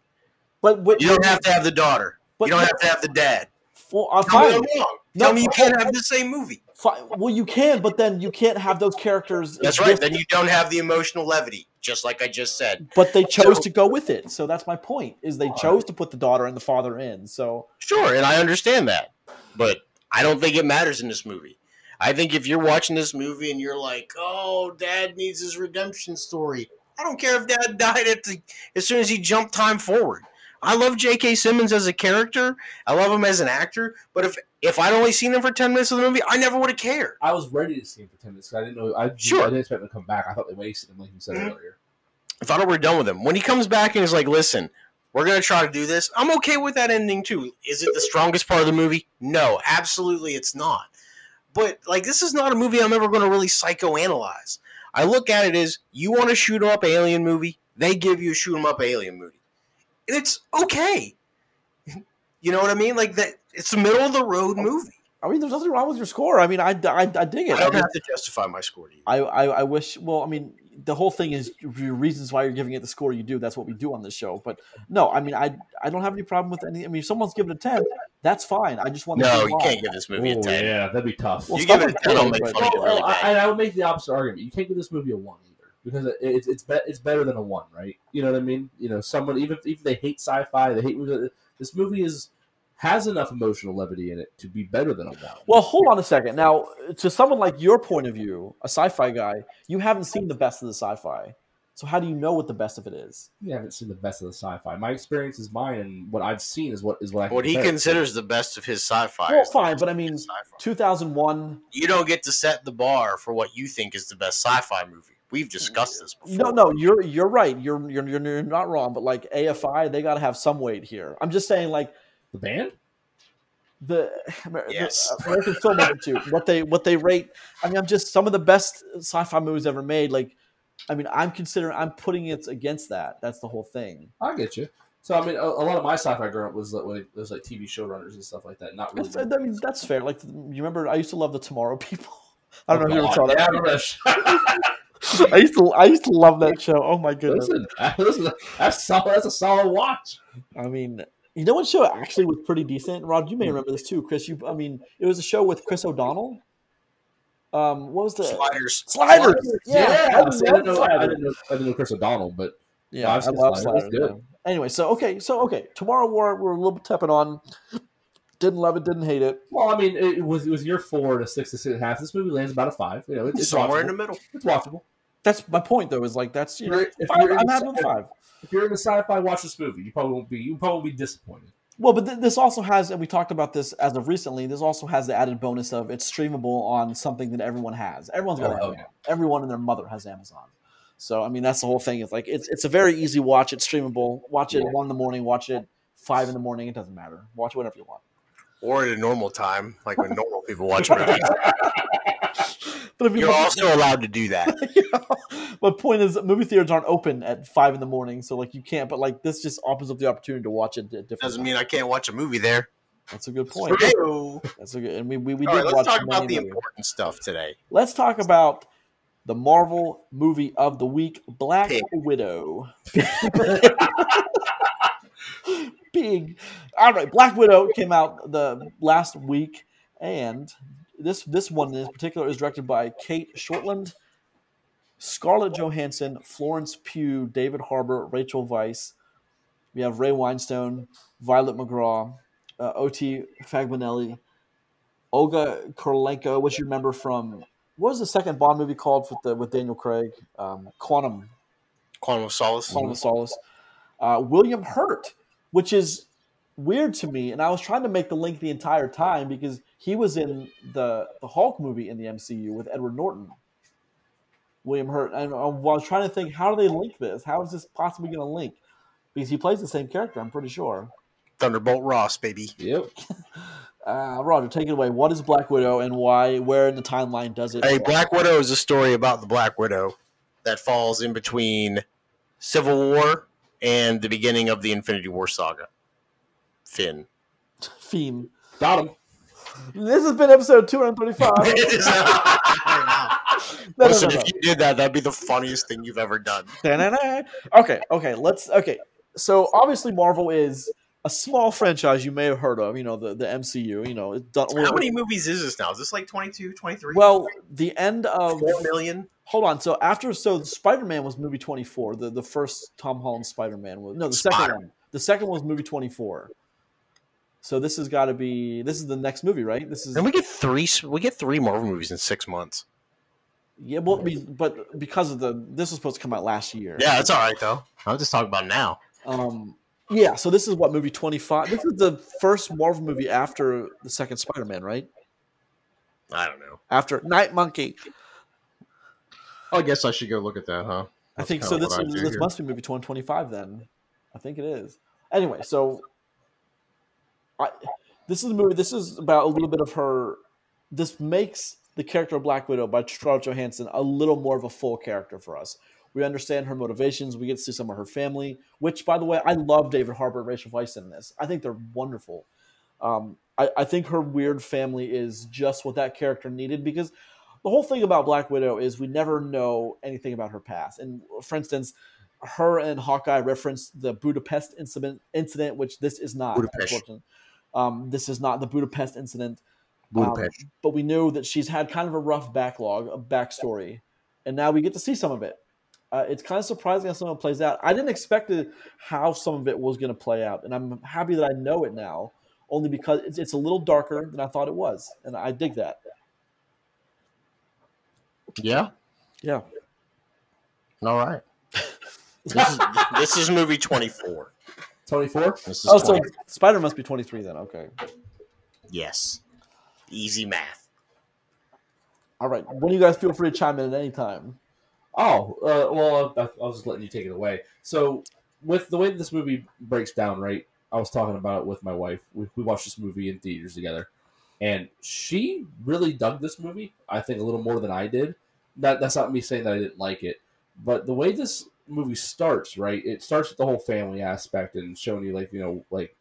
But what, You don't have to have the daughter. But you don't have to have the dad. Well, uh, Tell me fine. I'm wrong. No, Tell me you can't have the same movie. Fine. Well, you can, but then you can't have those characters. That's exist, right. Then you don't have the emotional levity, just like I just said. But they chose So- to go with it. So that's my point. Is they chose to put the daughter and the father in. So Sure, and I understand that. But I don't think it matters in this movie. I think if you're watching this movie and you're like, "Oh, Dad needs his redemption story," I don't care if Dad [laughs] died at the, as soon as he jumped time forward. I love J.K. Simmons as a character. I love him as an actor. But if if I'd only seen him for ten minutes of the movie, I never would have cared. I was ready to see him for ten minutes 'cause I didn't know. I, Sure. I didn't expect him to come back. I thought they wasted him, like you said Mhm. earlier. I thought we were done with him. When he comes back and is like, "Listen, we're gonna try to do this," I'm okay with that ending too. Is it the strongest part of the movie? No, absolutely, it's not. But like, this is not a movie I'm ever gonna really psychoanalyze. I look at it as you want to shoot 'em up alien movie, they give you a shoot 'em up alien movie, and it's okay. [laughs] you know what I mean? Like that, it's a middle of the road oh. movie. I mean, there's nothing wrong with your score. I mean, I, I, I dig it. I don't I, have to justify my score to you. I, I, I wish. Well, I mean, the whole thing is your reasons why you're giving it the score you do. That's what we do on this show. But no, I mean, I, I don't have any problem with any. I mean, if someone's giving it a ten, that's fine. I just want to. No, see you why. can't give this movie a Oh, ten. yeah, that'd be tough. Well, you give it a ten, I'll make fun of you Well, really I, bad. I, I would make the opposite argument. You can't give this movie a one either because it- it's it's be, it's better than a one, right? You know what I mean? You know, someone even if, even if they hate sci-fi, they hate movies. This movie is has enough emotional levity in it to be better than a one. Well, hold on a second. Now, to someone like your point of view, a sci-fi guy, you haven't seen the best of the sci-fi. So how do you know what the best of it is? You haven't seen the best of the sci-fi. My experience is mine, and what I've seen is what is what I. What he compare to. considers the best of his sci-fi. Well, fine, but I mean, sci-fi. 2001. you don't get to set the bar for what you think is the best sci-fi movie. we've discussed this before. No, no, you're you're right. You're you're you're, you're not wrong. But like AFI, they got to have some weight here. I'm just saying, like The band? the, Amer- the uh, American Film Institute, [laughs] what they what they rate. I mean, I'm just some of the best sci-fi movies ever made. Like, I mean, I'm considering I'm putting it against that. That's the whole thing. I get you. So I mean, a, a lot of my sci-fi growing up was like, was like TV showrunners and stuff like that. Not really. That's, I mean, that's fair. Like, you remember, I used to love the Tomorrow People. [laughs] I don't know if you ever oh, saw Oh, Yeah, I that. show. [laughs] I used to I used to love that show. Oh my goodness. listen, listen, that's solid. That's a solid watch. I mean, you know what show actually was pretty decent? Rod, you may remember this too, Chris. You, I mean, it was a show with Chris O'Donnell. Um, what was the Sliders. Sliders? Yeah, Yeah, I see, I, didn't know, I didn't know. I didn't know Chris O'Donnell, but Yeah, I've I love Sliders. Sliders. Good. yeah. Anyway, so okay, so okay, Tomorrow War we're a little bit tepid on. Didn't love it, didn't hate it. well, I mean, it was it was year four to six to six and a half. This movie lands about a five. You know, it's, it's Somewhere in the middle. It's watchable. That's my point, though. Is like that's you know, If five, you're I'm into having a sci- five. If you're into sci-fi, watch this movie. You probably won't be. You probably won't be disappointed. Well, but th- this also has, and we talked about this as of recently. This also has the added bonus of it's streamable on something that everyone has. Everyone's got Oh, Amazon. Everyone and their mother has Amazon. So I mean, that's the whole thing. It's like it's it's a very easy watch. It's streamable. Watch it Yeah. one in the morning. Watch it five in the morning. It doesn't matter. Watch whatever you want. Or at a normal time, like when normal people watch [laughs] movies. But if you You're also allowed to do that. [laughs] my point is, movie theaters aren't open at five in the morning, so like you can't. But like this just opens up the opportunity to watch it at different. Doesn't times. mean I can't watch a movie there. That's a good point. That's a good, and we we, we All did right, let's talk about the movies. important stuff today. Let's talk about the Marvel movie of the week, Black Pig. Widow. [laughs] Big. All right, Black Widow came out the last week, and this this one in particular is directed by Cate Shortland, Scarlett Johansson, Florence Pugh, David Harbour, Rachel Weisz. We have Ray Winstone, Violet McGraw, uh, O.T. Fagmanelli, Olga Kurylenko, which you remember from what was the second Bond movie called with the with Daniel Craig? Um, Quantum, Quantum of Solace. Quantum of Solace. Uh, William Hurt, which is weird to me, and I was trying to make the link the entire time because he was in the the Hulk movie in the MCU with Edward Norton. William Hurt, and I was trying to think, how do they link this? How is this possibly going to link? Because he plays the same character, I'm pretty sure. Thunderbolt Ross, baby. Yep. [laughs] Uh, Roger, take it away. What is Black Widow, and why? Where in the timeline does it? Hey, Black Widow is a story about the Black Widow that falls in between Civil War and the beginning of the Infinity War saga. Finn. theme. Got him. This has been episode 235. It [laughs] is [laughs] not- No, no, Listen, no, no. if you did that, that'd be the funniest thing you've ever done. Da-na-na. Okay, okay, let's okay. So obviously Marvel is a small franchise you may have heard of, you know, the, the MCU, you know, it's done How many movies is this now? Is this like 22, 23? Well, the end of 4 million? Hold on. So after so Spider-Man was movie 24, the the first Tom Holland Spider-Man was No, the second one. The second one was movie 24. So this has got to be this is the next movie, right? This is And we get three. We get three Marvel movies in six months. yeah, well, be, but because of the this was supposed to come out last year. Yeah, it's all right though. I'll just talk about now. Um, yeah, so this is what movie twenty five. This is the first Marvel movie after the second Spider Man, right? I don't know. After Night Monkey, I guess I should go look at that, huh? I think so. This is, this here. must be movie twenty twenty five. Then I think it is. Anyway, so I this is a movie. This is about a little bit of her. This makes the character of Black Widow by Scarlett Johansson a little more of a full character for us. We understand her motivations. We get to see some of her family, which, by the way, I love David Harbour and Rachel Weisz in this. I think they're wonderful. Um, I, I think her weird family is just what that character needed because the whole thing about Black Widow is we never know anything about her past. And for instance, her and Hawkeye reference the Budapest incident, incident, which this is not. Budapest. Um, this is not the Budapest incident. Budapest. Um, but we know that she's had kind of a rough backlog, a backstory, and now we get to see some of it. Uh, it's kind of surprising how some of it plays out. I didn't expect it, how some of it was going to play out, and I'm happy that I know it now, only because it's, it's a little darker than I thought it was, and I dig that. Yeah. Yeah. All right. [laughs] This is, this is movie 24. Twenty four. This is Oh, so Spider must be 23 then. Okay. Yes. Easy math. All right. When you guys feel free to chime in at any time? Oh, uh, well, I, I was just letting you take it away. So, with the way this movie breaks down, right? I was talking about it with my wife. We, we watched this movie in theaters together, and she really dug this movie. I think a little more than I did. That that's not me saying that I didn't like it, but the way this movie starts, right? It starts with the whole family aspect and showing you, like, you know, like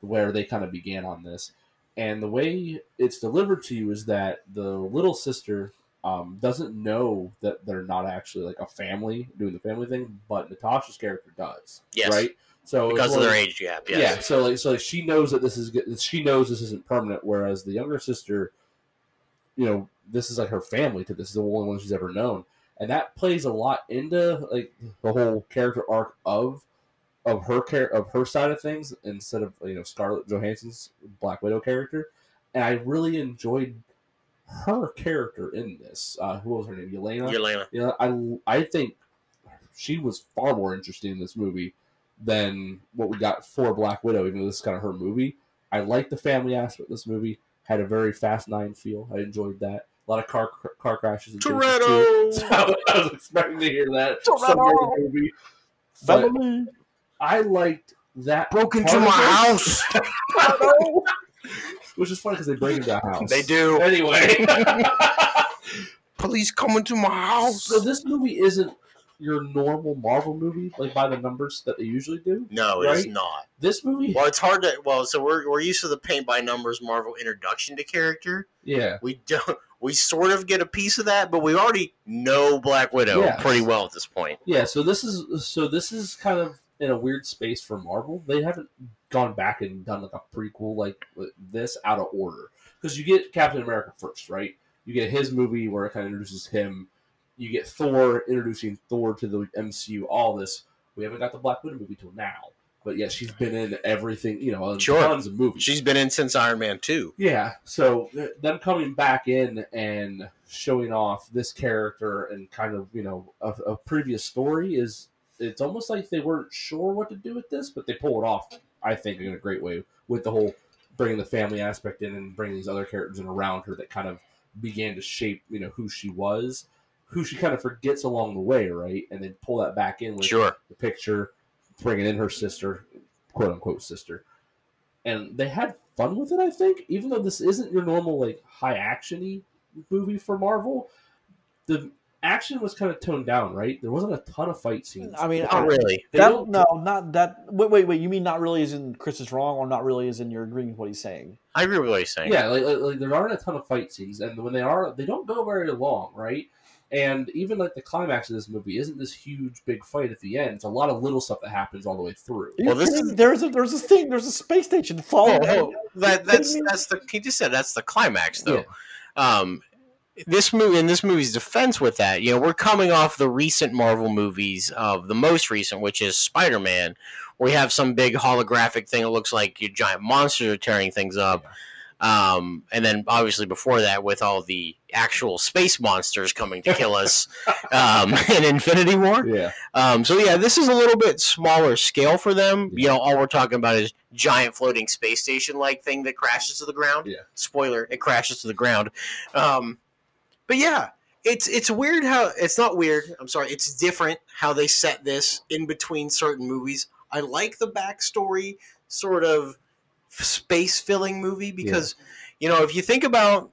where they kind of began on this. And the way it's delivered to you is that the little sister um, doesn't know that they're not actually like a family doing the family thing, but Natasha's character does. Yes. Right. So because of their age gap. Yes. yeah, so like so like she knows that this is good- she knows this isn't permanent, whereas the younger sister, you know, this is like her family to this is the only one she's ever known, and that plays a lot into like the whole character arc of of her care of her side of things instead of you know Scarlett Johansson's Black Widow character, and I really enjoyed her character in this. Uh, who was her name? Yelena. Yelena. Yeah, I I think she was far more interesting in this movie than what we got for Black Widow, even though this is kind of her movie. I like the family aspect of this movie. Had a very Fast Nine feel. I enjoyed that. A lot of car car crashes. And. Toretto. [laughs] So I was expecting to hear that Toretto. somewhere in the movie. But Family. I liked that. Broke into my house. [laughs] Which is funny because they break into a house. They do. Anyway. [laughs] Police coming to my house. so this movie isn't your normal Marvel movie, like by the numbers that they usually do. No, it's Right? not. This movie, Well, it's hard to. Well, so we're we're used to the paint by numbers Marvel introduction to character. yeah, We don't. We sort of get a piece of that, but we already know Black Widow Yes. pretty well at this point. yeah. So this is so this is kind of in a weird space for Marvel. They haven't gone back and done like a prequel like this out of order because you get Captain America first, right? You get his movie where it kind of introduces him. You get Thor introducing Thor to the MCU. All this we haven't got the Black Widow movie till now, but yeah, she's been in everything. You know, Sure. tons of movies. She's been in since Iron Man two. Yeah, so them coming back in and showing off this character and kind of you know a, a previous story is it's almost like they weren't sure what to do with this, but they pull it off. I think in a great way with the whole bringing the family aspect in and bringing these other characters in around her that kind of began to shape you know who she was, who she kind of forgets along the way, right? And then pull that back in with Sure. the picture, bringing in her sister, quote unquote sister, and they had fun with it. I think, even though this isn't your normal like high actiony movie for Marvel, the action was kind of toned down. Right, there wasn't a ton of fight scenes. I mean, Not really. That, no, not that. Wait, wait, wait. You mean not really? is in Chris is wrong, or not really? is in you're agreeing with what he's saying? I agree with what he's saying. Yeah, like, like, like there aren't a ton of fight scenes, and when they are, they don't go very long, right? And even like the climax of this movie isn't this huge big fight at the end. It's a lot of little stuff that happens all the way through. Well, this is- there's a there's a thing. There's a space station falling. Oh, oh, that, that's that's the he just said that's the climax though. Yeah. Um, this movie in this movie's defense with that, you know, we're coming off the recent Marvel movies of the most recent, which is Spider Man. We have some big holographic thing. It looks like your giant monsters are tearing things up. Um, and then obviously before that, with all the actual space monsters coming to kill us [laughs] um, [laughs] in Infinity War. Yeah, Um, so yeah, this is a little bit smaller scale for them. You know, all we're talking about is giant floating space station like thing that crashes to the ground. Yeah. Spoiler: it crashes to the ground. Um, but yeah, it's it's weird how it's not weird. I'm sorry, it's different how they set this in between certain movies. I like the backstory sort of space filling movie because you know if you think about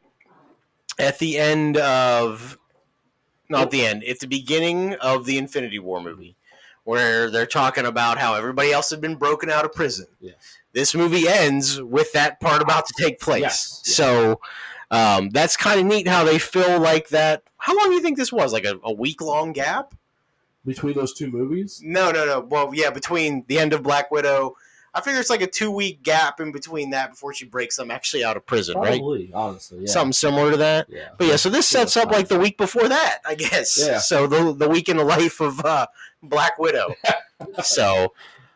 at the end of not the end at the beginning of the infinity war movie where they're talking about how everybody else had been broken out of prison. Yes. this movie ends with that part about to take place. Yes, yes. so um, that's kind of neat how they feel like that. How long do you think this was? Like a, a week long gap? Between those two movies. no no no. Well yeah between the end of black widow i figure it's like a two week gap in between that before she breaks them actually out of prison right honestly, yeah. something similar to that yeah. but yeah, so this Yeah, sets up fine. like the week before that, I guess. Yeah. So the the week in the life of uh, Black Widow. [laughs] so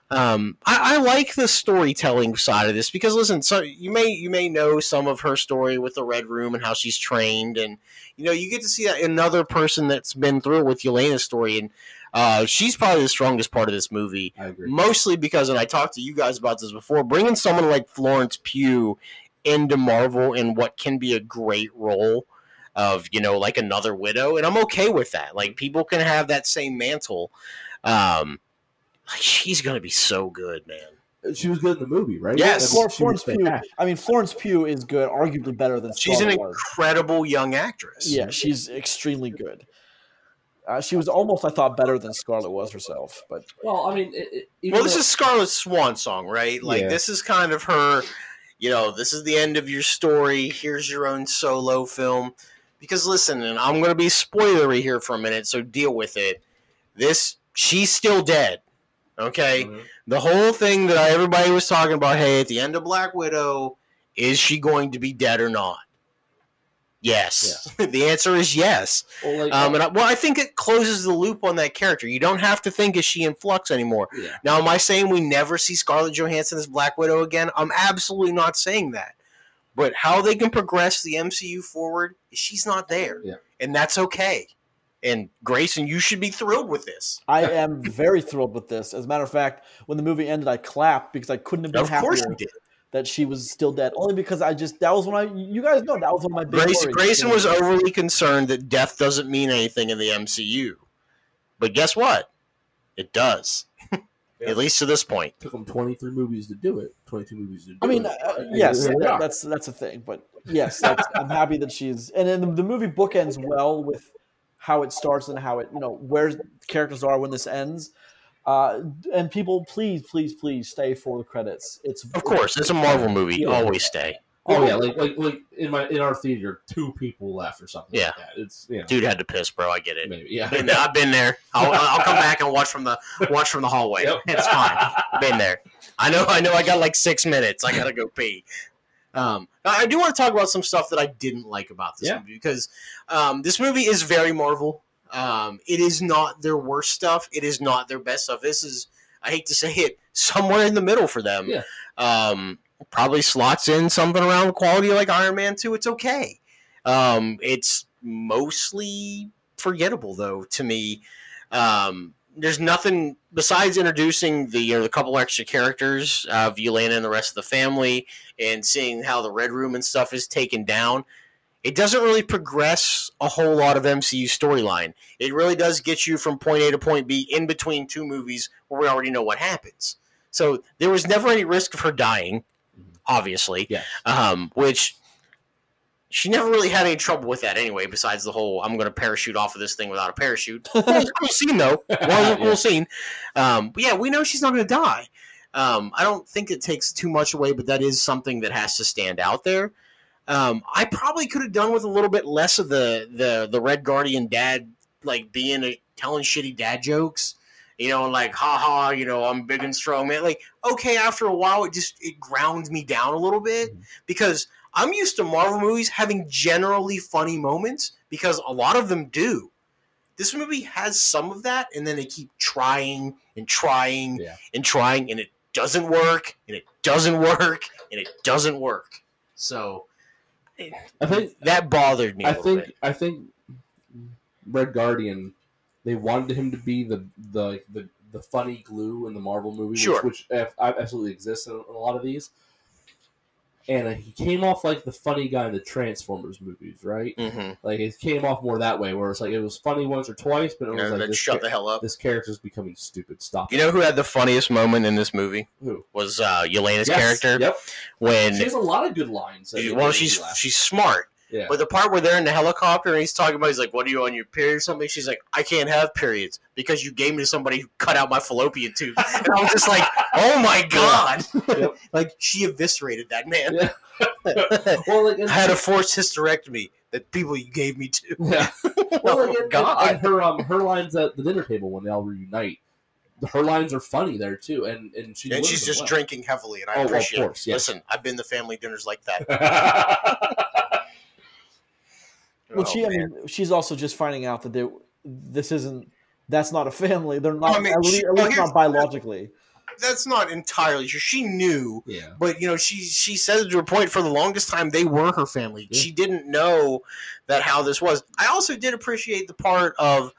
um, I, I like the storytelling side of this because listen, so you may you may know some of her story with the Red Room and how she's trained, and you know you get to see that another person that's been through it with Yelena's story, and uh, she's probably the strongest part of this movie I agree. mostly because, and I talked to you guys about this before, bringing someone like Florence Pugh into Marvel in what can be a great role. of you know like another widow, and I'm okay with that. Like people can have that same mantle. Um, like she's gonna be so good, man. She was good in the movie, right? Yes. I mean, Flor- she was Florence Pugh. I mean, Florence Pugh is good, arguably better than She's an Scarlett was. incredible young actress. Yeah, she's extremely good. Uh, she was almost, I thought, better than Scarlett was herself. But Well, I mean, it, it, Well, this though- is Scarlett's swan song, right? Like Yeah. this is kind of her. You know, this is the end of your story. Here's your own solo film. Because listen, and I'm going to be spoilery here for a minute, so deal with it. This she's still dead. Okay, Mhm. the whole thing that everybody was talking about. Hey, at the end of Black Widow, is she going to be dead or not? Yes. [laughs] the answer is yes. Well, like, Um, and I, well, I think it closes the loop on that character. You don't have to think is she in flux anymore. yeah. Now, am I saying we never see Scarlett Johansson as Black Widow again? I'm absolutely not saying that. But how they can progress the MCU forward, she's not there, Yeah. and that's okay. And Grayson, you should be thrilled with this. I am very thrilled with this. As a matter of fact, when the movie ended, I clapped because I couldn't have been Of course, happier you did. That she was still dead. Only because I just that was when I you guys know that was when of my big Grayson, worries. Grayson was overly concerned that death doesn't mean anything in the MCU, but guess what? It does. Yeah. [laughs] At least to this point. took them 23 movies to do it. 22 movies to do I mean, it. uh, yes, that- that's that's a thing. But yes, that's, I'm happy that she's and then the, the movie bookends well with how it starts and how it you know where characters are when this ends. Uh, and people, please, please, please stay for the credits. It's Of course, it's a Marvel movie. Yeah. Always stay. oh yeah, like like like in my in our theater, two people left or something. Yeah. like that. it's you know, Dude had to piss, bro. I get it. maybe yeah. Been. I've been there. I'll, I'll come back and watch from the watch from the hallway. Yep. It's fine. Been there. I know. I know. I got like six minutes. I gotta go pee. Um, I do want to talk about some stuff that I didn't like about this Yeah. movie because um, this movie is very Marvel. Um, it is not their worst stuff. It is not their best stuff. This is, I hate to say it, [laughs] somewhere in the middle for them. Yeah. Um, probably slots in something around the quality like Iron Man 2. It's okay. Um, it's mostly forgettable though to me. Um, there's nothing besides introducing the you know the couple extra characters of Yelena and the rest of the family, and seeing how the Red Room and stuff is taken down. It doesn't really progress a whole lot of MCU storyline. It really does get you from point A to point B in between two movies where we already know what happens. So there was never any risk of her dying, obviously Yes. um, which she never really had any trouble with that anyway. Besides the whole "I'm going to parachute off of this thing without a parachute." [laughs] It was a cool scene though. Was [laughs] cool Yeah. scene. Um, but yeah, we know she's not going to die. Um, I don't think it takes too much away, but that is something that has to stand out there. Um, I probably could have done with a little bit less of the the the Red Guardian dad like being a, telling shitty dad jokes. You know, like, ha ha, you know, I'm big and strong, man. Like, okay, after a while, it just it grounds me down a little bit Mhm. because I'm used to Marvel movies having generally funny moments because a lot of them do. This movie has some of that, and then they keep trying and trying Yeah. and trying, and it doesn't work, and it doesn't work, and it doesn't work. So I think that bothered me. I think bit. I think Red Guardian they wanted him to be the the the, the funny glue in the Marvel movie, Sure. which, which uh, absolutely exists in a lot of these. And uh, he came off like the funny guy in the Transformers movies, right? Mhm. Like it came off more that way, where it's like it was funny once or twice, but it was And like this, shut the hell up. this character's becoming stupid. Stop. You know who had the funniest moment in this movie who? was uh, Yelena's Yes, character Yep. when She has a lot of good lines. well she's she's smart yeah. But the part where they're in the helicopter and he's talking about, he's like, "What are you on your period or something?" She's like, "I can't have periods because you gave me to somebody who cut out my fallopian tube." [laughs] And I was just like, "Oh my god!" Yep. [laughs] like she eviscerated that man. Yeah. [laughs] well, like, I had a forced hysterectomy that people you gave me to. Yeah. Well, oh like, and, god! and her um her lines at the dinner table when they all reunite, her lines are funny there too, and and she and she's just well. drinking heavily, and I Oh, of appreciate course, it. yes. Listen, I've been to family dinners like that. Well, Oh, she, I mean, she's also just finding out that they, this isn't, that's not a family. They're not, I mean, at least, she- at least here's- not biologically. that's not entirely true. She knew yeah. but you know she she said to her point for the longest time they were her family Yeah. she didn't know that how this was i also did appreciate the part of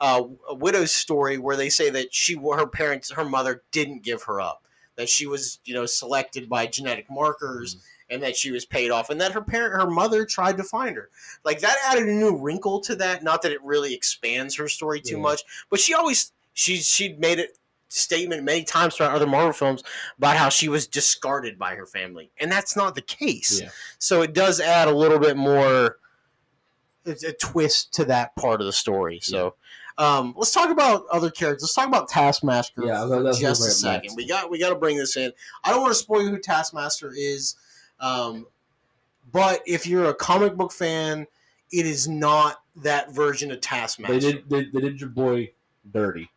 uh, a widow's story where they say that she her parents her mother didn't give her up that she was you know selected by genetic markers and that she was paid off, and that her parent, her mother, tried to find her. Like that added a new wrinkle to that. Not that it really expands her story too Yeah. much, but she always she she'd made it statement many times throughout other Marvel films about how she was discarded by her family, and that's not the case. Yeah. So it does add a little bit more it's a twist to that part of the story. So um, let's talk about other characters. Let's talk about Taskmaster Yeah, for just a second. next. We got we got to bring this in. I don't want to spoil who Taskmaster is, um, but if you're a comic book fan, it is not that version of Taskmaster. They did they, they did your boy dirty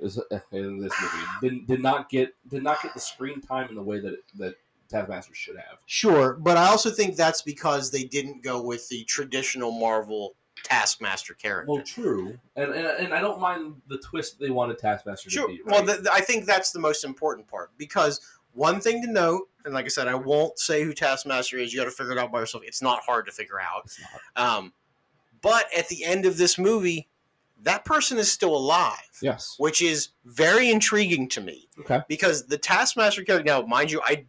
in this movie. Didn't did not get did not get the screen time in the way that it, that Taskmaster should have. Sure, but I also think that's because they didn't go with the traditional Marvel Taskmaster character. Well, true, and and, and I don't mind the twist they wanted Taskmaster Sure. to be. Well, right? th- th- I think that's the most important part because one thing to note, and like I said, I won't say who Taskmaster is. You got to figure it out by yourself. It's not hard to figure out. Um, but at the end of this movie, that person is still alive, Yes. which is very intriguing to me Okay. because the Taskmaster character. Now, mind you, I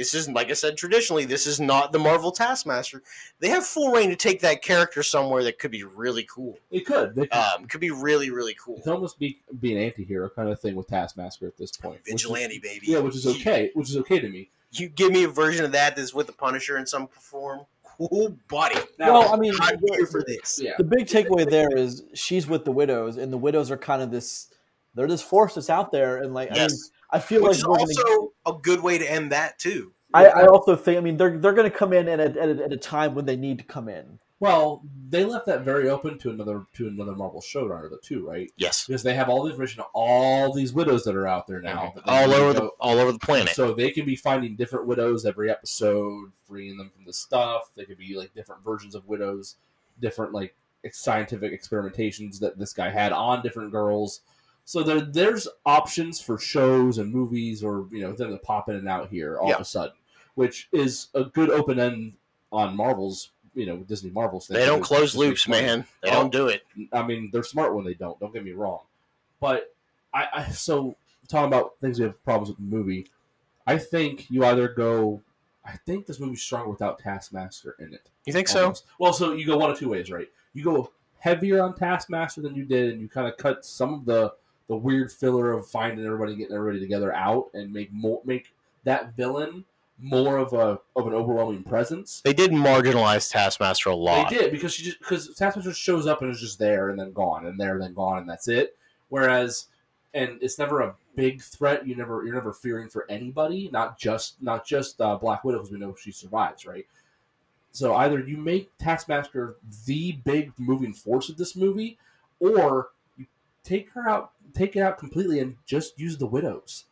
this isn't like I said traditionally. This is not the Marvel Taskmaster. They have full reign to take that character somewhere that could be really cool. It could. They could, Um, could be really really cool. it could almost be be an anti-hero kind of thing with Taskmaster at this point. which is- Vigilante baby. yeah, which is You- okay. Which is okay to me. you give me a version of that that's with the Punisher in some form. Cool, buddy. well, I mean, I'm here for this. Yeah. the big takeaway there is she's with the widows, and the widows are kind of this. They're this force that's out there, and like I mean, Yes, I feel which like is we're gonna also a good way to end that too. I, I also think, I mean, they're they're going to come in at a, at, a, at a time when they need to come in. Well, they left that very open to another to another Marvel showrunner, the two, right? Yes, Because they have all the information of all these widows that are out there now. that they all over go- the all over the planet. So they can be finding different widows every episode, freeing them from the stuff. They could be like different versions of widows, different like scientific experimentations that this guy had on different girls. So there, there's options for shows and movies, or you know, them to pop in and out here all Yeah. of a sudden, which is a good open end on Marvel's, you know, Disney Marvel's thing. They don't close just loops, funny. man. They Oh. don't do it. I mean, they're smart when they don't. Don't get me wrong, but I, I so talking about things we have problems with the movie. I think you either go. I think this movie's stronger without Taskmaster in it. You think so? Well, so you go one of two ways, right? You go heavier on Taskmaster than you did, and you kind of cut some of the the weird filler of finding everybody, getting everybody together out, and make more make that villain more of a of an overwhelming presence. They did marginalize Taskmaster a lot. They did because she just because Taskmaster shows up and is just there and then gone and there and then gone and that's it. Whereas, and it's never a big threat. You never you're never fearing for anybody, not just not just uh, Black Widow because we know she survives, right? So either you make Taskmaster the big moving force of this movie, or take her out, take it out completely, and just use the widows.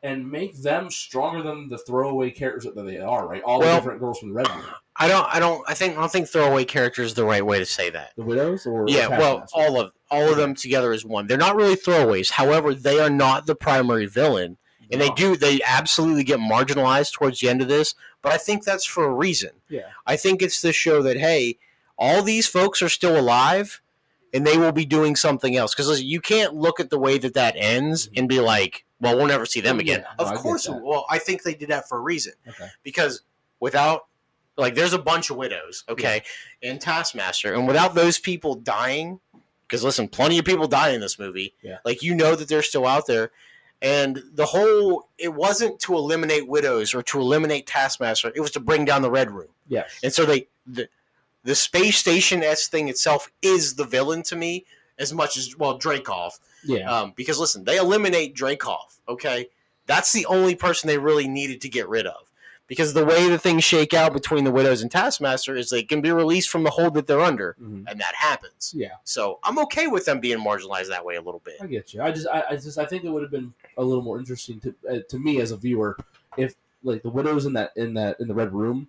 And make them stronger than the throwaway characters that they are, right? All Well- the different girls from the Red Room. I don't. I don't. I think. I don't think throwaway character is the right way to say that. The widows, or Yeah. Well, Taskmaster? all of all of them together is one. They're not really throwaways. However, they are not the primary villain. and they do they absolutely get marginalized towards the end of this but i think that's for a reason Yeah. i think it's to show that hey all these folks are still alive and they will be doing something else because you can't look at the way that that ends and be like well we'll never see them Oh, again yeah. No, of I course that. well i think they did that for a reason Okay. because without like there's a bunch of widows okay in taskmaster and without those people dying because listen plenty of people die in this movie Yeah. like you know that they're still out there and the whole it wasn't to eliminate widows or to eliminate taskmaster it was to bring down the red room Yes. and so they the, the space station s thing itself is the villain to me as much as well Dreykov yeah. um, because listen, they eliminate Dreykov. Okay, that's the only person they really needed to get rid of. Because the way the things shake out between the Widows and Taskmaster is they can be released from the hold that they're under, Mhm. and that happens. Yeah. So I'm okay with them being marginalized that way a little bit. I get you. I just, I, I just, I think it would have been a little more interesting to uh, to me as a viewer if like the widows in that in that in the red room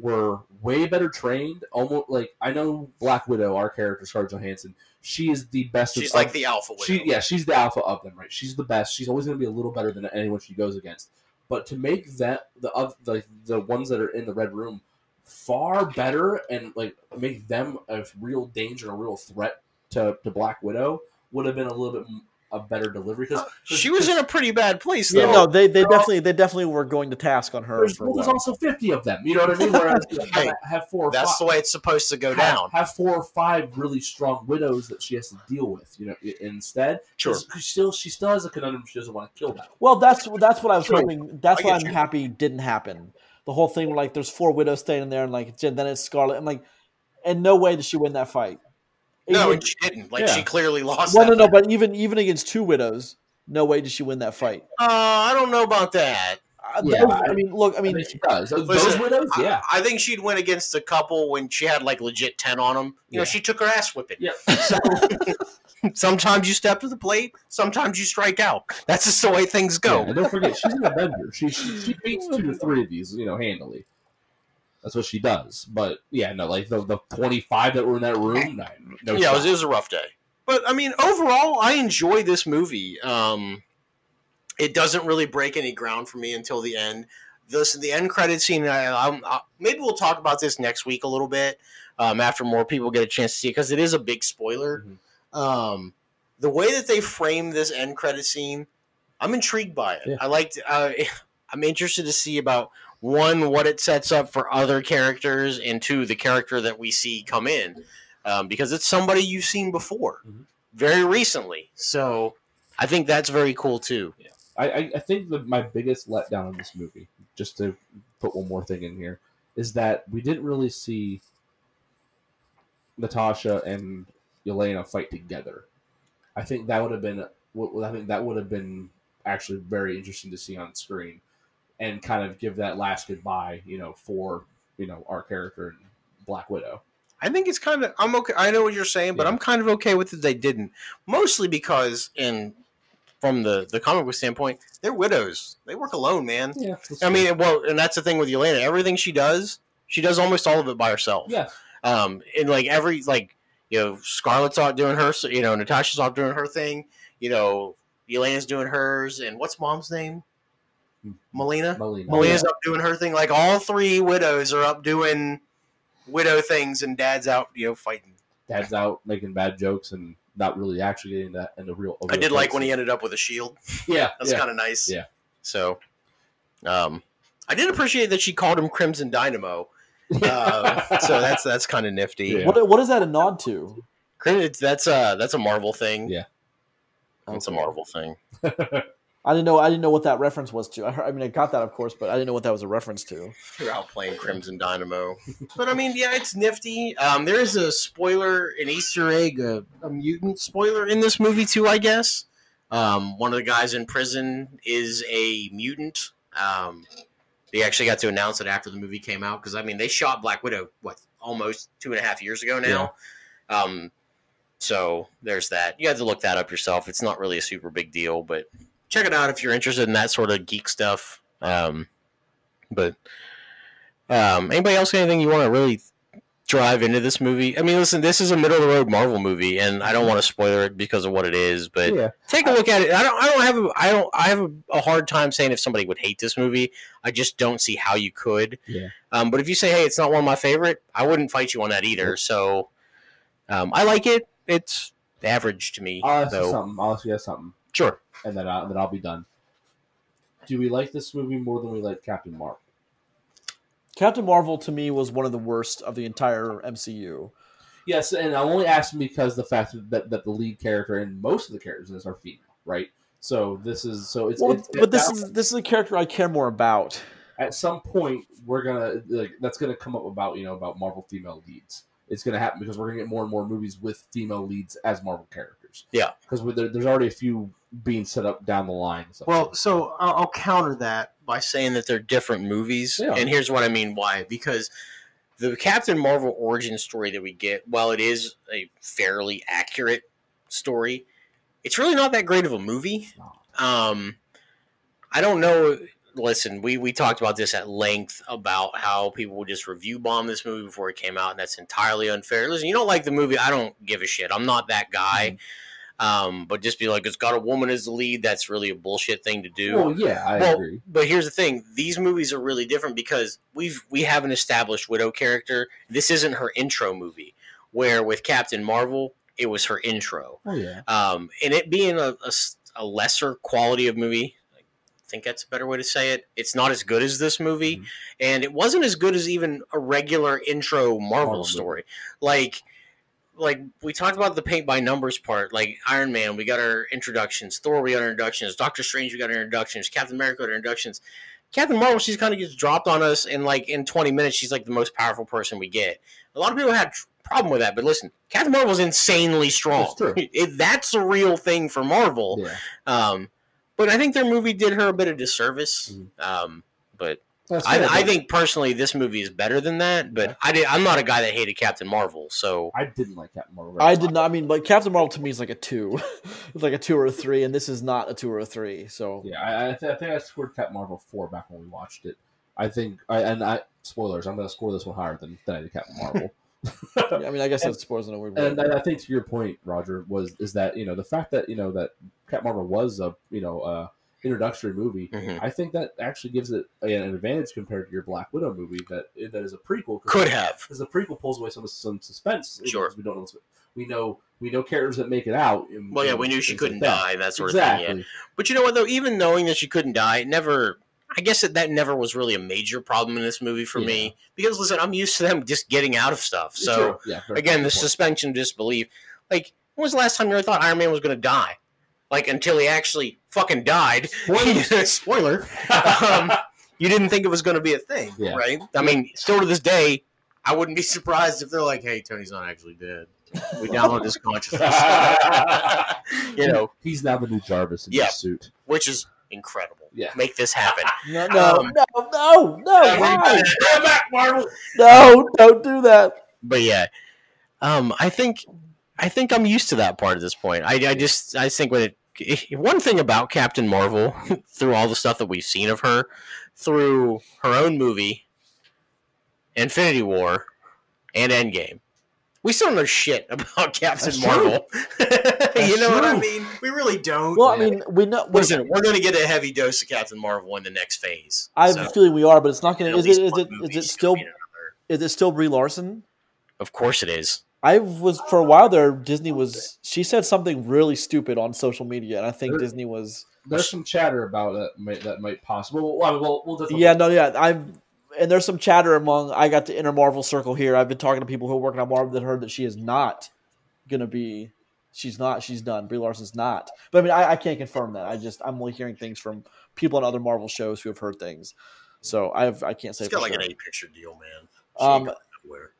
were way better trained. Almost like I know Black Widow, our character Scarlett Johansson. She is the best. She's of, like the alpha widow. She, yeah, she's the alpha of them, right? She's the best. She's always going to be a little better than anyone she goes against. But to make that the oth- the the ones that are in the red room far better and like make them a real danger, a real threat to, to Black Widow would have been a little bit a better delivery because uh, She was in a pretty bad place Yeah, no, they, they definitely they definitely were going to task on her. there's, For a well, there's also 50 of them. You know what I mean? Whereas you know, [laughs] Hey, have, have four or That's five, the way it's supposed to go have, down. have four or five really strong widows that she has to deal with. You know, i- instead, Sure. 'cause she still she still has a conundrum. She doesn't want to kill them. Well, that's that's what I was True. hoping. That's why I'm you. happy didn't happen. The whole thing, like, there's four widows staying in there, and like then it's Scarlett, and like, in no way did she win that fight. No, Even- she didn't. Like Yeah. she clearly lost. well, that no, no, fight. but even even against two widows, no way did she win that fight. Uh, I don't know about that. Uh, Yeah, those- I- I mean, look, I I mean, mean, she does. Those Listen, widows, yeah. I, think she'd win against a couple when she had like legit ten on them. You know, she took her ass whipping. Yeah. [laughs] sometimes you step to the plate, sometimes you strike out. That's just the way things go. Yeah, and don't forget, she's an Avenger. She, she she beats two to three of these, you know, handily. That's what she does. But yeah, no, like the, the twenty five that were in that room, no, no yeah, it was, it was a rough day. But I mean, overall, I enjoy this movie. Um, it doesn't really break any ground for me until the end. This the end credit scene. I, I'm, I, maybe we'll talk about this next week a little bit um, after more people get a chance to see it because it is a big spoiler. Mhm. Um, the way that they frame this end credit scene, I'm intrigued by it. Yeah. I liked. Uh, [laughs] I'm interested to see about one what it sets up for other characters, and two the character that we see come in, um, because it's somebody you've seen before, Mhm. very recently. So I think that's very cool too. I, I, I think that my biggest letdown in this movie, just to put one more thing in here, is that we didn't really see Natasha and Yelena fight together. I think that would have been. what- I think that would have been actually very interesting to see on screen, and kind of give that last goodbye, you know, for you know our character in Black Widow. I think it's kind of I'm okay. I know what you're saying, but Yeah. I'm kind of okay with it. They didn't, mostly because in from the the comic book standpoint, they're widows. They work alone, man. Yeah, I mean, well, and that's the thing with Yelena. Everything she does, she does almost all of it by herself. yeah, Um, and like every like you know, Scarlett's out doing her, you know, Natasha's off doing her thing. You know, Yelena's doing hers, and what's mom's name? Melina. Melina. Melina's up doing her thing. Like all three widows are up doing widow things, and Dad's out, you know, fighting. Dad's out making bad jokes and not really actually getting that in the real. a I real did like when he ended up with a shield. Yeah, [laughs] That's yeah. kind of nice. Yeah. So, um, I did appreciate that she called him Crimson Dynamo. [laughs] Uh, so that's that's kind of nifty. Yeah. what what is that a nod to? It's- That's a that's a Marvel thing. Yeah. That's a Marvel thing. [laughs] I didn't know. I didn't know what that reference was to. I, heard, I mean, I got that, of course, but I didn't know what that was a reference to. You're out playing Crimson Dynamo. but I mean, yeah, it's nifty. Um, there is a spoiler, an Easter egg, a, a mutant spoiler in this movie too. I guess. Um, one of the guys in prison is a mutant. Um, they actually got to announce it after the movie came out because I mean they shot Black Widow what almost two and a half years ago now. Um, so there's that. You have to look that up yourself. It's not really a super big deal, but check it out if you're interested in that sort of geek stuff. Um, but um, anybody else got anything you want to really drive into this movie? I mean, listen, this is a middle of the road Marvel movie, and I don't want to spoiler it because of what it is, but yeah. take a look at it. I don't. I don't have. A, I don't. I have a, hard time saying if somebody would hate this movie. I just don't see how you could. Yeah. Um, but if you say, "Hey, it's not one of my favorite," I wouldn't fight you on that either. So, um, I like it. It's average to me. I'll ask you something. I'll ask you something, Sure. and then I, uh, then I'll be done. Do we like this movie more than we like Captain Marvel? Captain Marvel to me was one of the worst of the entire MCU. Yes, and I'm only asking because the fact that, that the lead character and most of the characters in this are female, right? So this is so it's, Well, it's but this now- is this is a character I care more about. at some point we're gonna like that's gonna come up about you know about Marvel female leads. It's gonna happen because we're gonna get more and more movies with female leads as Marvel characters. Yeah. because there, there's already a few being set up down the line. Well, so I'll, I'll counter that by saying that they're different movies, Yeah. and here's what I mean why. Because the Captain Marvel origin story that we get, while it is a fairly accurate story, it's really not that great of a movie. Um, I don't know. Listen, we, we talked about this at length about how people would just review bomb this movie before it came out, and that's entirely unfair. Listen, you don't like the movie, I don't give a shit. I'm not that guy. Um, but just be like, it's got a woman as the lead. That's really a bullshit thing to do. well, yeah, I Well, agree. But here's the thing: these movies are really different because we've we have an established widow character. This isn't her intro movie. Where with Captain Marvel, it was her intro. Oh yeah. Um, and it being a lesser quality of movie, I think that's a better way to say it. It's not as good as this movie, Mhm. and it wasn't as good as even a regular intro Marvel, Marvel story. Like, like we talked about the paint by numbers part. Like Iron Man, we got our introductions. Thor, we got our introductions. Doctor Strange, we got our introductions. Captain America, our introductions. Captain Marvel, she's kind of gets dropped on us, and like in 20 minutes, she's like the most powerful person we get. A lot of people had problem with that, but listen, Captain Marvel's insanely strong. That's true. [laughs] It, that's a real thing for Marvel. Yeah. Um, but I think their movie did her a bit of disservice. Mhm. Um, but I, I think personally, this movie is better than that. But Yeah. I did, I'm not a guy that hated Captain Marvel, so I didn't like Captain Marvel. I did not. I mean, like Captain Marvel to me is like a two, it's [laughs] like a two or a three, and this is not a two or a three. So Yeah, I, I, th- I think I scored Captain Marvel four back when we watched it. I think, I, and I spoilers. I'm going to score this one higher than, than I did Captain Marvel. [laughs] [laughs] yeah, I mean, I guess And- that spoils in a weird way. and I, I think to your point, Roger, was is that you know the fact that you know that Captain Marvel was a you know uh, introductory movie. Mhm. I think that actually gives it an advantage compared to your Black Widow movie that that is a prequel. could have. because the prequel pulls away some some suspense. Sure. we don't know. We know we know characters that make it out. and- Well, yeah, we knew she couldn't like that. die, that sort exactly. of thing. Yeah. But you know what though? Even knowing that she couldn't die, it never. I guess that, that never was really a major problem in this movie for me because listen, I'm used to them just getting out of stuff. So yeah, again, the point. suspension of disbelief. Like, when was the last time you ever thought Iron Man was going to die? Like until he actually fucking died. Spoiler. [laughs] um, you didn't think it was going to be a thing, Yeah. right? I mean, still to this day, I wouldn't be surprised if they're like, "Hey, Tony's not actually dead. We downloaded his consciousness." [laughs] you know, He's now the new Jarvis in Yeah. his suit. which is incredible. Yeah. Make this happen. no, no, um, no, no, no, why? Come back, Marvel. no, don't do that. but yeah, um, I think I think I'm used to that part at this point. I, I just I think when it [laughs] one thing about Captain Marvel [laughs] through all the stuff that we've seen of her through her own movie, Infinity War, and Endgame. We still know shit [laughs] about Captain That's. Marvel. you know what I mean? We really don't. Well, I mean, we know. Listen, we're going to get a heavy dose of Captain Marvel in the next phase. I have So, a feeling we are, but it's not going to. Is it? Is it? Is it still? gonna be in another. Is it still Brie Larson? Of course it is. I was for a while there. Disney was. She said something really stupid on social media, and I think There- Disney was. There's some chatter about that might, that might possible. Well, we'll, we'll definitely. Yeah, no, yeah. I'm. And there's some chatter among. I got the inner Marvel circle here. I've been talking to people who are working on Marvel that heard that she is not going to be. She's not. She's done. Brie Larson's not. But I mean, I, I can't confirm that. I just I'm only hearing things from people on other Marvel shows who have heard things. So I have. I can't say. It's for got like sure. an eight picture deal, man. She Um, going nowhere.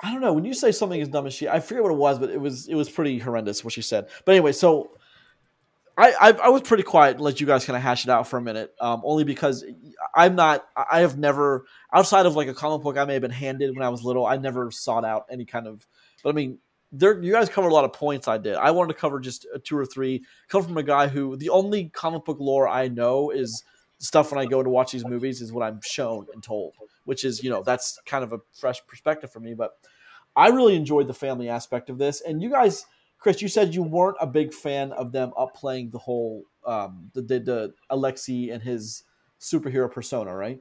I don't know. When you say something as dumb as she, I forget what it was, but it was it was pretty horrendous what she said. But anyway, so I I, I was pretty quiet and let you guys kind of hash it out for a minute, um, only because I'm not. I have never outside of like a comic book I may have been handed when I was little. I never sought out any kind of. But I mean, there you guys covered a lot of points. I did. I wanted to cover just two or three. Come from a guy who the only comic book lore I know is stuff when I go to watch these movies is what I'm shown and told, which is you know that's kind of a fresh perspective for me. But I really enjoyed the family aspect of this, and you guys, Chris, you said you weren't a big fan of them upplaying the whole um, the, the the Alexi and his superhero persona, right?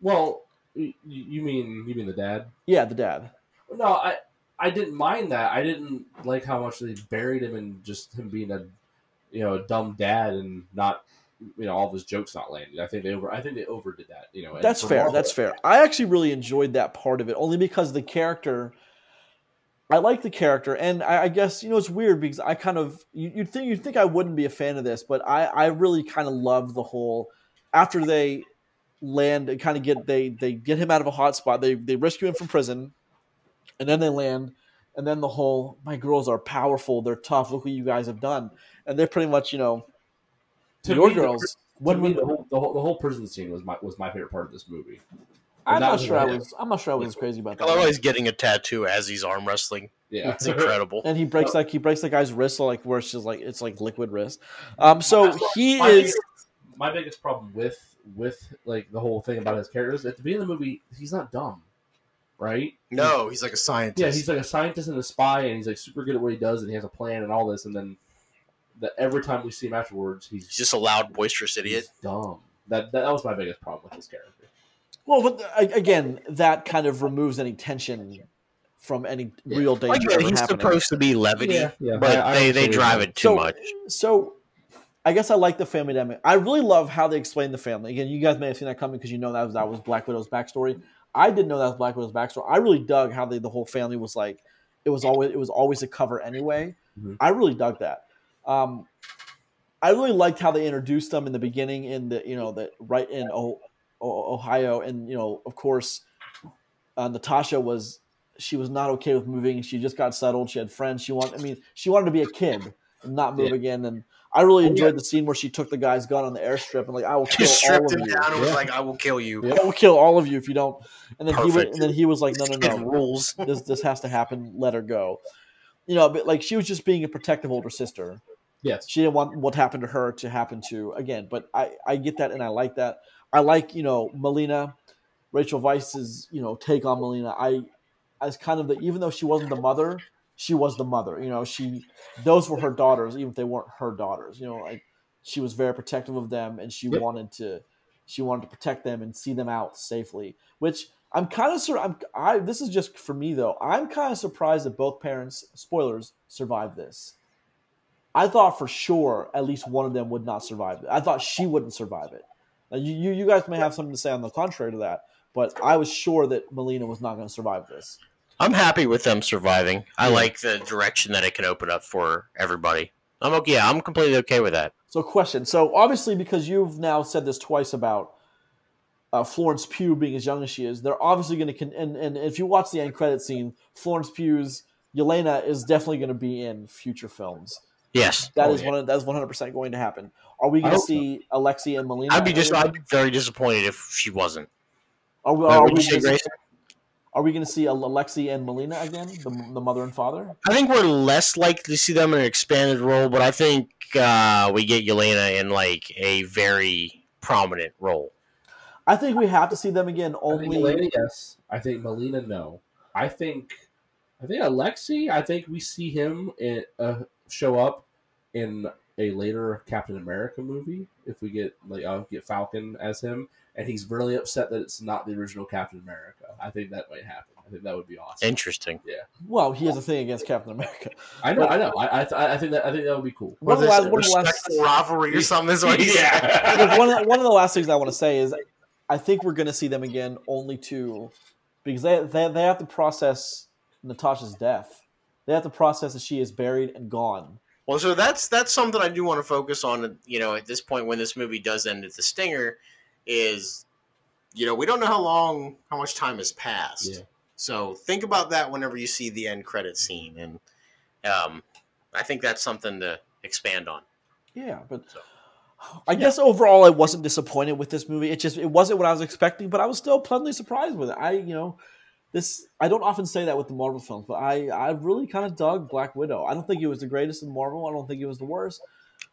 Well, you, mean you mean the dad? Yeah, the dad. No, I I didn't mind that. I didn't like how much they buried him in just him being a you know a dumb dad and not you know all of his jokes not landing. I think they over I think they overdid that. You know, That's fair. That's fair. I actually really enjoyed that part of it, only because the character. I like the character, and I, I guess you know it's weird because I kind of you, you'd think you'd think I wouldn't be a fan of this, but I I really kind of love the whole after they land and kind of get they they get him out of a hot spot. They they rescue him from prison, and then they land, and then the whole my girls are powerful, they're tough. Look what you guys have done, and they're pretty much you know To your me, the- girls. To When, me, when, the whole, the whole the whole prison scene was my was my favorite part of this movie. I'm that not was sure I was. I'm not sure I was crazy about I that. love how he's getting a tattoo as he's arm wrestling. Yeah, It's incredible. and he breaks like he breaks the guy's wrist, like where it's just like it's like liquid wrist. Um, so he my is. biggest, my biggest problem with with like the whole thing about his characters at the beginning of the movie, he's not dumb, right? No, he's like a scientist. Yeah, he's like a scientist and a spy, and he's like super good at what he does, and he has a plan and all this. And then that every time we see him afterwards, he's He's just a loud, boisterous idiot. he's dumb. That, that that was my biggest problem with his character. Well, but again, that kind of removes any tension from any Yeah. real danger Like, ever he's happening. supposed to be levity, Yeah, yeah. but I- I they, they drive saying. it too So- much. So, I guess I like the family dynamic. I really love how they explain the family. Again, you guys may have seen that coming because you know that was that was Black Widow's backstory. I didn't know that was Black Widow's backstory. I really dug how they, the whole family was like. It was always it was always a cover anyway. Mhm. I really dug that. Um, I really liked how they introduced them in the beginning in the you know that right in o- o- Ohio and you know of course uh, Natasha was she was not okay with moving. She just got settled. She had friends. She wanted I mean she wanted to be a kid and not move Yeah. again. And I really enjoyed the scene where she took the guy's gun on the airstrip and like I will kill Just all stripped of him you. down and was Yeah. like, "I will kill you." Yeah. I will kill all of you if you don't. And then he went, and then he was like, no, no, [laughs] no rules. this this has to happen. Let her go. You know, but like she was just being a protective older sister. Yes. She didn't want what happened to her to happen to again. But I I get that and I like that. I like you know Melina, Rachel Weisz's you know take on Melina. I as kind of the even though she wasn't the mother, she was the mother. You know she those were her daughters even if they weren't her daughters. You know like she was very protective of them and she Yep. wanted to she wanted to protect them and see them out safely. Which I'm kind of sur- I'm I this is just for me though. I'm kind of surprised that both parents spoilers survived this. I thought for sure at least one of them would not survive it. I thought she wouldn't survive it. Now, you, you guys may have something to say on the contrary to that, but I was sure that Melina was not going to survive this. I'm happy with them surviving. I Yeah. like the direction that it can open up for everybody. I'm okay. Yeah, I'm completely okay with that. So, question. So, obviously, because you've now said this twice about uh, Florence Pugh being as young as she is, they're obviously going to. Con- and, and if you watch the end credit scene, Florence Pugh's Yelena is definitely going to be in future films. Yes, That Oh, is yeah. one. That's one hundred percent going to happen. Are we going to hope so. see Alexi and Melina? I'd be just. in I'd be very disappointed if she wasn't. Are we, are would we gonna see- are we going to see Alexi and Melina again, the, the mother and father? I think we're less likely to see them in an expanded role, but I think uh, we get Yelena in like a very prominent role. I think we have to see them again. I think Only yes. I think Melina, no. I think, I think Alexi. I think we see him in, uh, show up in a later Captain America movie if we get like I'll get Falcon as him, and he's really upset that it's not the original Captain America. I think that might happen. I think that would be awesome. Interesting. Yeah. Well, he has a thing against Captain America. I know, I know. I, I, th- I think that I think that would be cool. One of the last, one of the last, rivalry or something is what he Yeah. Look, [laughs] one, of one of the last things I want to say is I think we're going to see them again only to because they, they they have to process Natasha's death. They have to process that she is buried and gone. Well, so that's that's something I do want to focus on. You know, at this point when this movie does end at the stinger, is you know we don't know how long, how much time has passed. Yeah. So think about that whenever you see the end credit scene, and um, I think that's something to expand on. Yeah, but So- I guess overall I wasn't disappointed with this movie. It just it wasn't what I was expecting, but I was still pleasantly surprised with it. I you know this I don't often say that with the Marvel films, but I I really kind of dug Black Widow. I don't think it was the greatest in Marvel. I don't think it was the worst.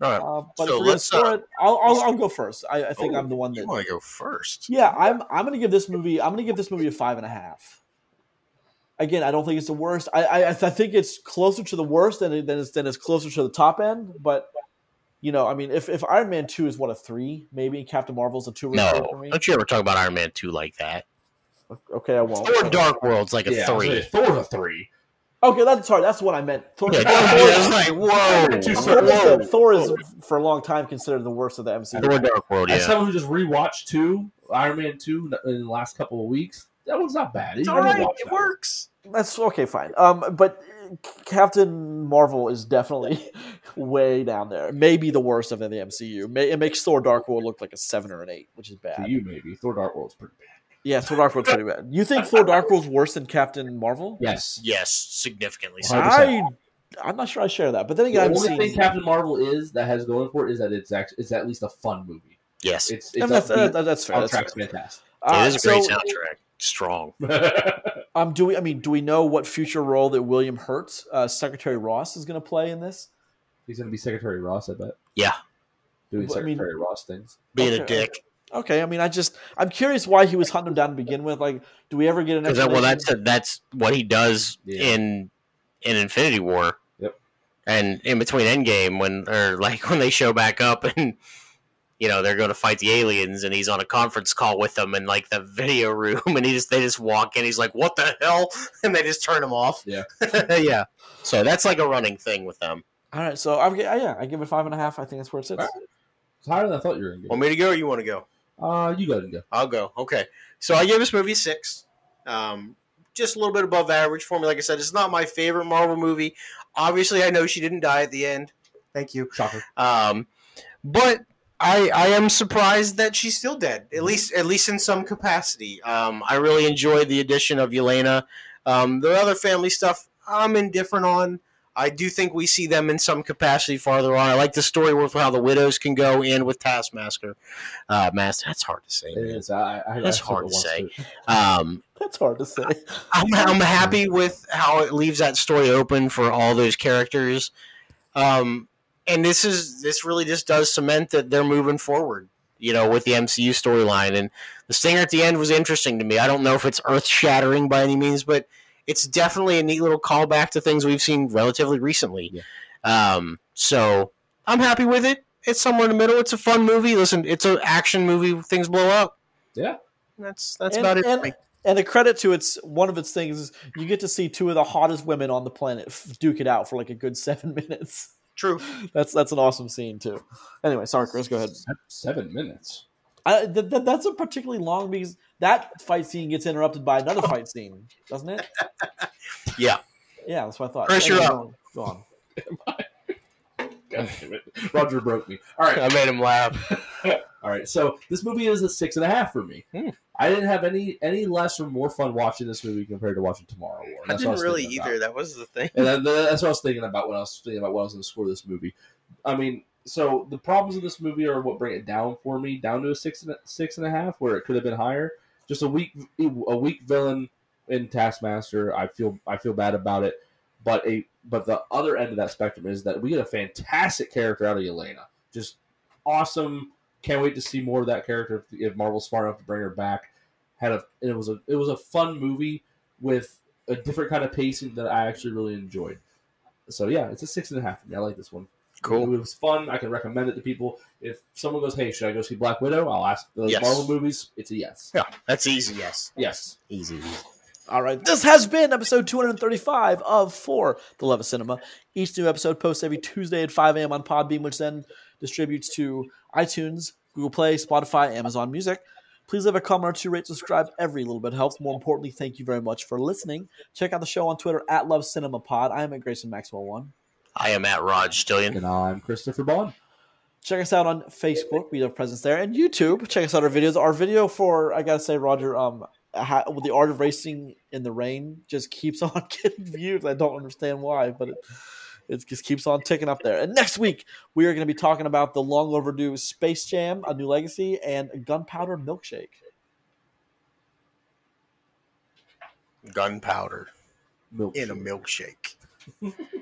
All right, Uh, but So if we're let's, score uh, it, I'll, I'll I'll go first. I, I think Oh, I'm the one that you want to go first? Yeah, I'm I'm gonna give this movie I'm gonna give this movie a five and a half. Again, I don't think it's the worst. I I, I think it's closer to the worst than it, than it's than it's closer to the top end. But you know, I mean, if, if Iron Man two is what a three, maybe Captain Marvel's a two or No, for me. don't you ever talk about Iron Man two like that? Okay, I won't. Thor: Dark World's like a Yeah, three. like, Thor's a three. Okay, that's sorry. That's what I meant. Thor, Yeah, Thor, I was like, whoa, Thor, is, whoa. the- Thor is for a long time considered the worst of the MCU. Thor: Dark World, As yeah. someone who just rewatched two Iron Man two in the last couple of weeks, that one's not bad. It's all right. It that one. works. That's okay, fine. Um, but Captain Marvel is definitely [laughs] way down there. Maybe the worst of the MCU. It makes Thor: Dark World look like a seven or an eight, which is To bad. you, maybe Thor: Dark World's pretty bad. Yeah, Thor: Dark World's pretty bad. You think Thor: Dark World's worse than Captain Marvel? Yes. Yes, significantly. so. I, I'm not sure I share that. But then The again, I've only seen. thing Captain Marvel is that has going for it is that it's actually it's at least a fun movie. Yes, it It's and it's that's, upbeat. uh, that's fair. That's fair. fantastic. Uh, is a great so, soundtrack. Strong. [laughs] um, do we? I mean, do we know what future role that William Hurt, uh, Secretary Ross, is going to play in this? He's gonna be Secretary Ross, I bet. Yeah, Doing Well, I mean- Secretary Ross things. being Okay, a dick. Okay, I mean, I just I'm curious why he was hunting him down to begin with. Like, do we ever get an? Because that, well, explanation? that's that's what he does Yeah. in in Infinity War. Yep. And in between Endgame, when or like [laughs] when they show back up and you know they're going to fight the aliens, and he's on a conference call with them in like the video room, [laughs] and he just they just walk in, he's like, "What the hell?" [laughs] and they just turn him off. Yeah. yeah. So that's like a running thing with them. All right, so I'm yeah, I give it five and a half. I think that's where it sits. All right. It's higher than I thought you were going to Want me to go, or you want to go? Uh, you go ahead and go. I'll go. Okay. So I gave this movie six. Um, just a little bit above average for me. Like I said, it's not my favorite Marvel movie. Obviously, I know she didn't die at the end. Thank you. Shocker. Um, but I I am surprised that she's still dead. At least at least in some capacity. Um, I really enjoyed the addition of Yelena. Um, the other family stuff I'm indifferent on. I do think we see them in some capacity farther on. I like the story with how the widows can go in with Taskmaster. Uh, Master, that's hard to say. It is. I, I, That's I hard to say. too. [laughs] Um, [laughs] That's hard to say. [laughs] I'm, I'm happy with how it leaves that story open for all those characters. Um, and this is this really just does cement that they're moving forward, you know, with the MCU storyline. And the stinger at the end was interesting to me. I don't know if it's earth shattering by any means, but it's definitely a neat little callback to things we've seen relatively recently. Um, so I'm happy with it. It's somewhere in the middle. It's a fun movie. Listen, it's an action movie. Things blow up. Yeah. That's that's And- about it. and- me. And a credit to its one of its things is you get to see two of the hottest women on the planet duke it out for like a good seven [laughs] minutes. True. That's that's an awesome scene too. Anyway, sorry, Chris, go ahead. Seven minutes. I, th- th- that's a particularly long because that fight scene gets interrupted by another fight scene, doesn't it? [laughs] Yeah. Yeah, that's what I thought. Chris, you're Anyway, up. Go on. God damn it. Roger broke me. All right. [laughs] I made him laugh. [laughs] All right, so this movie is a six and a half for me. Hmm. I didn't have any any less or more fun watching this movie compared to watching Tomorrow War. I That's what didn't was really either. That was the thing. And that, that's what I was thinking about when I was thinking about what I was going to score this movie. I mean, so the problems of this movie are what bring it down for me, down to a six and a, six and a half, where it could have been higher. Just a weak a weak villain in Taskmaster. I feel I feel bad about it, but a but the other end of that spectrum is that we get a fantastic character out of Yelena. Just awesome. Can't wait to see more of that character if, Marvel's smart enough to bring her back. Had a it was a it was a fun movie with a different kind of pacing that I actually really enjoyed. So yeah, it's a six and a half for me. I like this one. Cool. It was fun. I can recommend it to people. If someone goes, "Hey, should I go see Black Widow?" I'll ask the Yes. Marvel movies. It's a yes. Yeah, that's easy. Yes, Yes. easy. All right, this has been episode 235 of For the Love of Cinema. Each new episode posts every Tuesday at 5 a.m. on Podbean, which then distributes to iTunes, Google Play, Spotify, Amazon Music. Please leave a comment or two, rate, subscribe. Every little bit helps. More importantly, thank you very much for listening. Check out the show on Twitter at Love Cinema Pod. I am at Grayson Maxwell One. I am at Raj Stillion. And I'm Christopher Boughan. Check us out on Facebook. We have presence there, and YouTube. Check us out our videos. Our video for I gotta say, Roger, um, ha- with the art of racing in the rain just keeps [laughs] on getting views. I don't understand why, but it it just keeps on ticking up there. And next week we are going to be talking about the long overdue Space Jam: A New Legacy and Gunpowder Milkshake. Gunpowder Milk in a milkshake. [laughs]